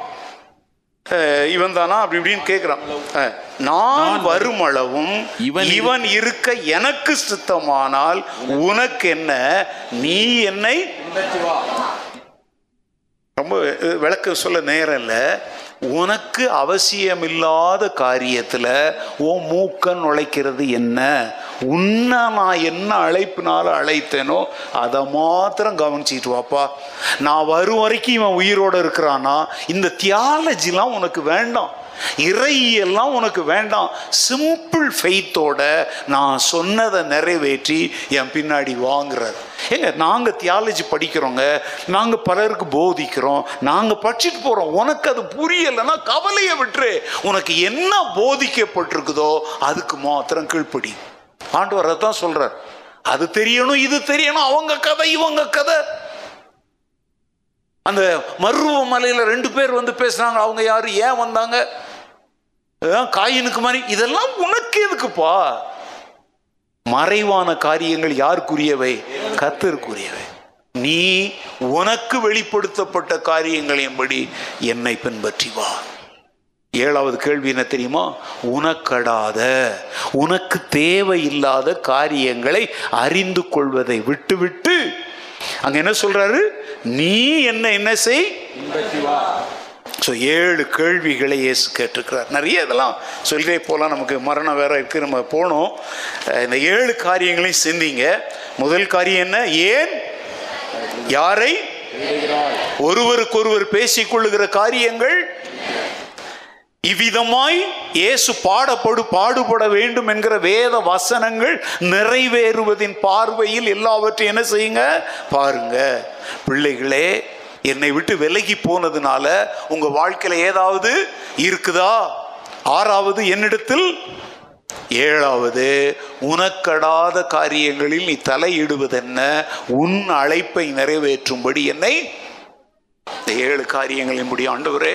இவன் தானா? அப்படி இப்படின்னு கேட்கிறான் நான் வரும். அளவும் இவன் இவன் இருக்க எனக்கு சித்தமானால் உனக்கு என்ன? நீ என்னை ரொம்ப விளக்க சொல்ல நேரம் இல்லை. உனக்கு அவசியமில்லாத காரியத்தில் உன் மூக்க நுழைக்கிறது என்ன? உன்னை நான் என்ன அழைப்பினால அழைத்தேனோ அதை மாத்திரம் கவனிச்சிட்டு வாப்பா நான் வரும் வரைக்கும் இவன் உயிரோட இருக்கிறானா? இந்த தியாலஜிலாம் உனக்கு வேண்டாம். இறையெல்லாம் உனக்கு வேண்டாம். சிம்பிள் ஃபெய்த்தோட நான் சொன்னதை நிறைவேற்றி என் பின்னாடி வாங்குறார். ஏங்க நாங்கள் தியாலஜி படிக்கிறோங்க. நாங்கள் பலருக்கு போதிக்கிறோம். நாங்கள் படிச்சுட்டு போகிறோம் உனக்கு அது புரியலைன்னா கவலையை விட்டுரு. உனக்கு என்ன போதிக்கப்பட்டிருக்குதோ அதுக்கு மாத்திரம் கீழ்ப்படி. ஆண்டவர் அதான் சொல்றார். அது தெரியணும் இது தெரியணும் அவங்க கதை இவங்க கதை. அந்த மருவ மலையில ரெண்டு பேர் வந்து பேசுனாங்க அவங்க யாரு ஏன் வந்தாங்க? காயினுக்கு மாதிரி இதெல்லாம் உனக்கு எதுக்குப்பா? மறைவான காரியங்கள் யாருக்குரியவை? கத்திற்குரியவை நீ உனக்கு வெளிப்படுத்தப்பட்ட காரியங்களின்படி என்னை பின்பற்றி வா. ஏழாவது கேள்வி என்ன தெரியுமா? உனக்கடாத உனக்கு தேவையில்லாத காரியங்களை அறிந்து கொள்வதை விட்டுவிட்டு அங்க என்ன சொல்றாரு? நீ என்ன என்ன செய்? ஸோ ஏழு கேள்விகளை இயேசு கேட்டிருக்கிறார். நிறைய இதெல்லாம் சொல்லிட்டே போகலாம். நமக்கு மரணம் வேற இருக்கு. நம்ம போனோம். இந்த ஏழு காரியங்களையும் சிந்திங்க. முதல் காரியம் என்ன? ஏன்? யாரை? ஒருவருக்கொருவர் பேசிக்கொள்ளுகிற காரியங்கள் இவ்விதமாய் இயேசு பாடப்படு பாடுபட வேண்டும் என்கிற வேத வசனங்கள் நிறைவேறுவதின் பார்வையில் எல்லாவற்றையும் என்ன செய்யுங்க? பாருங்க. பிள்ளைகளே என்னை விட்டு விலகி போனதுனால உங்க வாழ்க்கையில ஏதாவது இருக்குதா? ஆறாவது என்னிடத்தில்? ஏழாவது உனக்கடாத காரியங்களில் நீ தலையிடுவதென்ன? உன் அழைப்பை நிறைவேற்றும்படி என்னை இந்த ஏழு காரியங்களின்படி ஆண்டவரே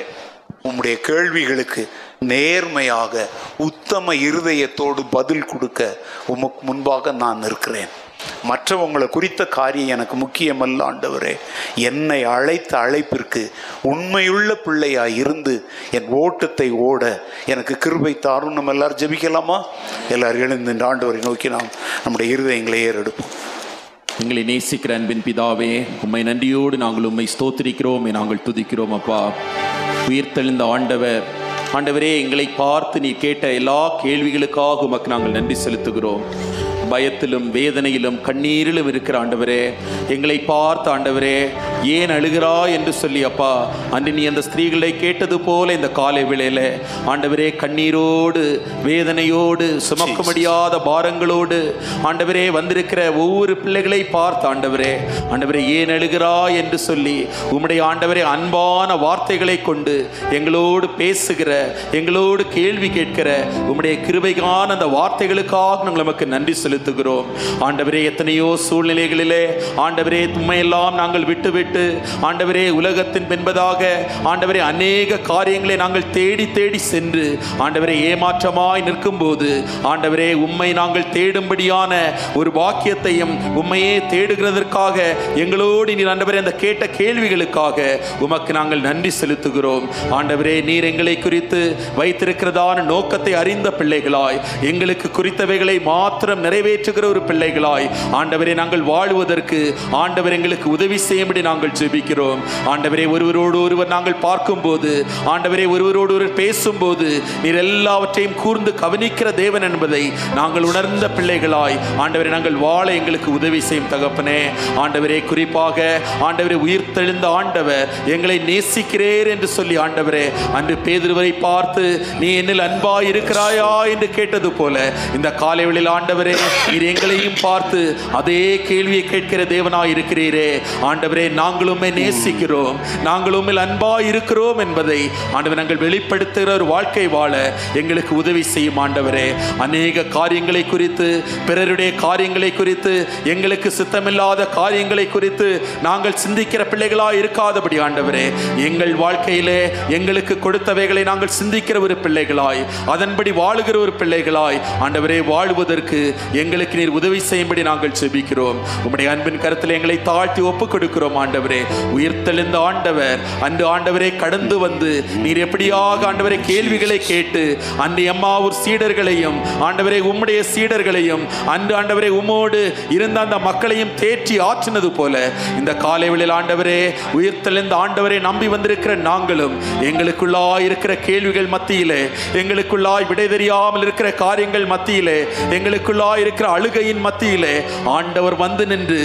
உம்முடைய கேள்விகளுக்கு நேர்மையாக உத்தம இருதயத்தோடு பதில் கொடுக்க உமக்கு முன்பாக நான் இருக்கிறேன் மற்றவங்களை குறித்த காரியம் எனக்கு முக்கியமல்ல ஆண்டவரே. என்னை அழைத்த அழைப்பிற்கு உண்மையுள்ள பிள்ளையாக இருந்து என் ஓட்டத்தை ஓட எனக்கு கிருபை தாரும். நம்ம எல்லாரும் ஜெபிக்கலாமா? எல்லாரும் எழுந்து இந்த ஆண்டவரை நோக்கி நாம் நம்முடைய இருதயங்களை ஏறெடுப்போம். எங்களை நேசிக்கிற அன்பின் பிதாவே உம்மை நன்றியோடு நாங்கள் உம்மை ஸ்தோத்திரிக்கிறோம் நாங்கள் துதிக்கிறோம் அப்பா. உயிர்த்தெழுந்த ஆண்டவர். ஆண்டவரே எங்களை பார்த்து நீ கேட்ட எல்லா கேள்விகளுக்காக உமக்கு நாங்கள் நன்றி செலுத்துகிறோம். பயத்திலும் வேதனையிலும் கண்ணீரிலும் இருக்கிற ஆண்டவரே எங்களை பார்த்த ஆண்டவரே ஏன் அழுகிறாய் என்று சொல்லி அப்பா அன்று நீ அந்த ஸ்திரீகளை கேட்டது போல இந்த காலை வேளையில ஆண்டவரே கண்ணீரோடு வேதனையோடு சுமக்க முடியாத பாரங்களோடு ஆண்டவரே வந்திருக்கிற ஒவ்வொரு பிள்ளைகளை பார்த்து ஆண்டவரே ஆண்டவரே ஏன் அழுகிறாய் என்று சொல்லி உம்முடைய ஆண்டவரே அன்பான வார்த்தைகளை கொண்டு எங்களோடு பேசுகிற எங்களோடு கேள்வி கேட்கிற உம்முடைய கிருபைகான அந்த வார்த்தைகளுக்காக நாங்கள் நமக்கு நன்றி செலுத்துகிறோம். ஆண்டவரே எத்தனையோ சூழ்நிலைகளிலே ஆண்டவரே உண்மையெல்லாம் நாங்கள் விட்டுவிட்டு ஆண்டவரே உலகத்தின் பின்பதாக ஆண்டவரே அநேக காரியங்களை நாங்கள் தேடி தேடி சென்று ஆண்டவரே ஏமாற்றமாய் நிற்கும்போது ஆண்டவரே உம்மை நாங்கள் தேடும்படியான ஒரு வாக்கியத்தையும் உம்மையே தேடுகிறதற்காக எங்களோடு நீர் ஆண்டவரே அந்த கேட்ட கேள்விகளுக்காக உமக்கு நாங்கள் நன்றி செலுத்துகிறோம். ஆண்டவரே நீர் எங்களை குறித்து வைத்திருக்கிறதான நோக்கத்தை அறிந்த பிள்ளைகளாய் எங்களுக்கு குறித்தவைகளை மாத்திரம் நிறைவேற்றுகிற ஒரு பிள்ளைகளாய். ஆண்டவரே நாங்கள் வாழ்வதற்கு ஆண்டவர் எங்களுக்கு உதவி செய்யும்படி நாங்கள் ஜெபிக்கிறோம். ஆண்டவரே ஒருவரோடு ஒருவர் நாங்கள் பார்க்கும்போது ஆண்டவரே ஒருவரோடு ஒருவர் பேசும்போது நீர் எல்லாவற்றையும் கூர்ந்து கவனிக்கிற தேவன் என்பதை நாங்கள் உணர்ந்த பிள்ளைகளாய். ஆண்டவரே நாங்கள் வாழ எங்களுக்கு உதவி செய்யும் தகப்பனே. ஆண்டவரே குறிப்பாக ஆண்டவரே உயிர்த்தெழுந்த ஆண்டவர் எங்களை நேசிக்கிறேர் என்று சொல்லி ஆண்டவரே அன்று பேதுருவரை பார்த்து நீ என்னில் அன்பாய் இருக்கிறாயா என்று கேட்டது போல இந்த காலைவெளியில் ஆண்டவரே நீர் எங்களையும் பார்த்து அதே கேள்வியை கேட்கிற தேவனாய் இருக்கிறீரே. ஆண்டவரே நாங்களுமே நேசிக்கிறோம். நாங்களும் அன்பா இருக்கிறோம் என்பதை ஆண்டவர் நாங்கள் வெளிப்படுத்துகிற ஒரு வாழ்க்கை வாழ எங்களுக்கு உதவி செய்யும் ஆண்டவரே. அநேக காரியங்களை குறித்து பிறருடைய காரியங்களை குறித்து எங்களுக்கு சித்தமில்லாத காரியங்களை குறித்து நாங்கள் சிந்திக்கிற பிள்ளைகளா இருக்காதபடி ஆண்டவரே எங்கள் வாழ்க்கையிலே எங்களுக்கு கொடுத்தவைகளை நாங்கள் சிந்திக்கிற ஒரு பிள்ளைகளாய் அதன்படி வாழுகிற ஒரு பிள்ளைகளாய் ஆண்டவரே வாழ்வதற்கு எங்களுக்கு நீர் உதவி செய்யும்படி நாங்கள் செபிக்கிறோம். உம்முடைய அன்பின் கருத்தில் எங்களை தாழ்த்தி ஒப்புக் கொடுக்கிறோம் ஆண்டவரே. உயிர்த்தெழுந்த ஆண்டவர் அன்று ஆண்டவரே கடந்து வந்து நீர் எப்படியாக ஆண்டவரை கேள்விகளை கேட்டு அன்று எம்மாவூர் சீடர்களையும் ஆண்டவரை உம்முடைய சீடர்களையும் அன்று ஆண்டவரை உம்மோடு இருந்த அந்த மக்களையும் தேற்றி ஆற்றினது போல இந்த காலைவெளியில் ஆண்டவரே உயிர்த்தெழுந்த ஆண்டவரை நம்பி வந்திருக்கிற நாங்களும் எங்களுக்குள்ளாய் இருக்கிற கேள்விகள் மத்தியிலே எங்களுக்குள்ளாய் விடை தெரியாமல் இருக்கிற காரியங்கள் மத்தியிலே எங்களுக்குள்ளாய் இருக்கிற அழுகையின் மத்தியிலே ஆண்டவர் வந்து நின்று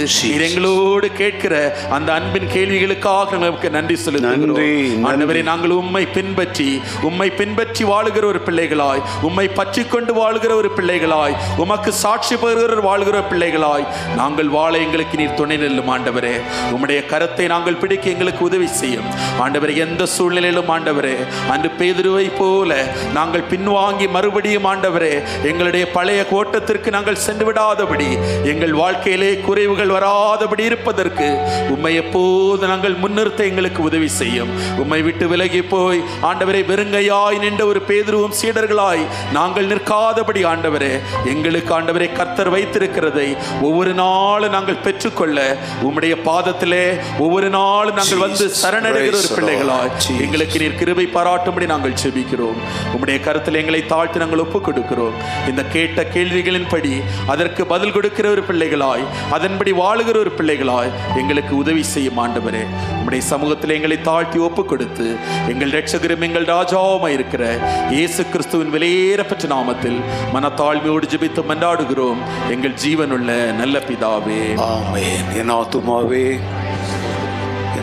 எங்களோடு கேட்கிற அந்த அன்பின் கேள்விகளுக்காக நமக்கு நன்றி செலுத்துகிறோம். ஆண்டவரே நாங்கள் உம்மை பின்பற்றி உம்மை பின்பற்றி வாழுகிற ஒரு பிள்ளைகளாய் உம்மை பற்றி கொண்டு வாழுகிற ஒரு பிள்ளைகளாய் உமக்கு சாட்சி பெறுகிற வாழ்கிற பிள்ளைகளாய் நாங்கள் வாழ எங்களுக்கு நீர் துணை நெல்லும் ஆண்டவரே. உம்முடைய கரத்தை நாங்கள் பிடிக்க எங்களுக்கு உதவி செய்யும். ஆண்டவரே எந்த சூழ்நிலையிலும் ஆண்டவரே அன்று பேதுருவை போல நாங்கள் பின்வாங்கி மறுபடியும் ஆண்டவரே எங்களுடைய பழைய கோட்டத்திற்கு நாங்கள் சென்று விடாதபடி எங்கள் வாழ்க்கையிலே குறைவுகள் வராதபடி இருப்பதற்கு உம்மை எப்போது நாங்கள் முன்னிறுத்த எங்களுக்கு உதவி செய்யும். உம்மை விட்டு விலகி போய் ஆண்டவரை வெறுங்கையாய் நின்ற ஒரு பேதுருவும் சீடர்களாய் நாங்கள் நிற்காதபடி ஆண்டவரே எங்களுக்கு ஆண்டவரை கர்த்தர் வைத்திருக்கிறதை ஒவ்வொரு நாளும் நாங்கள் பெற்றுக்கொள்ள உம்முடைய பாதத்திலே ஒவ்வொரு நாளும் நாங்கள் வந்து சரணடைகிற ஒரு பிள்ளைகளாய். எங்களுக்கு நீர் கிருபை பாராட்டும்படி நாங்கள் செபிக்கிறோம் உம்முடைய கருத்தில் எங்களை தாழ்த்தி நாங்கள் ஒப்புக் கொடுக்கிறோம் இந்த கேட்ட கேள்விகளின்படி அதற்கு பதில் கொடுக்கிற ஒரு பிள்ளைகளாய் அதன்படி வாழுகிற ஒரு பிள்ளைகளாய் எங்களுக்கு உதவி செய்யும் ஆண்டவரே. உம்முடைய சமூகத்தில் எங்களை தாழ்த்தி ஒப்புக் கொடுத்து எங்கள் ரட்சகரும் எங்கள் ராஜாவுமாய் இருக்கிற இயேசு கிறிஸ்துவின் விலையேறப்பட்ட நாமத்தில் மனத்தாழ்மையோடு ஜெபித்து மன்றாடுகிறோம். எங்கள் ஜீவனுள்ள நல்ல பிதாவே. ஆமே என் ஆத்துமாவே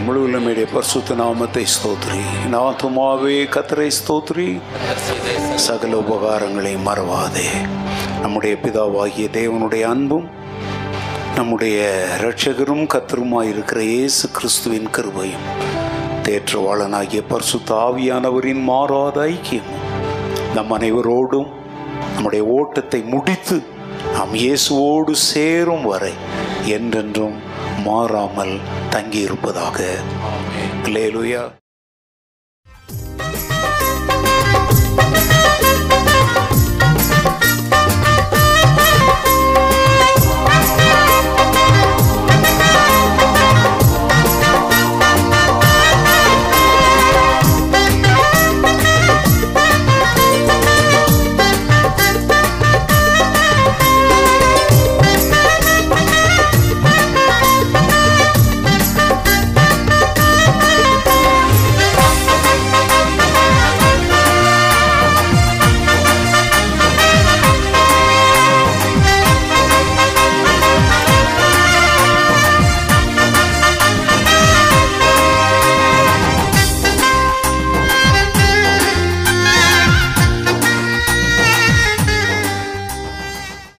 என் பரிசுத்த நாமத்தை ஸ்தோத்ரி நாத்துமாவே ஆத்துமாவே கத்தரை ஸ்தோத்ரி சகல உபகாரங்களை மறவாதே நம்முடைய பிதாவாகிய தேவனுடைய அன்பும் நம்முடைய இரட்சகரும் கத்தருமாயிருக்கிற இயேசு கிறிஸ்துவின் கருவையும் தேற்றவாளனாகிய பரிசுத்த ஆவியானவரின் மாறாத ஐக்கியமும் நம் அனைவரோடும் நம்முடைய ஓட்டத்தை முடித்து நாம் இயேசுவோடு சேரும் வரை என்றென்றும் மாறாமல் தங்கியிருப்பதாக. லேலுயா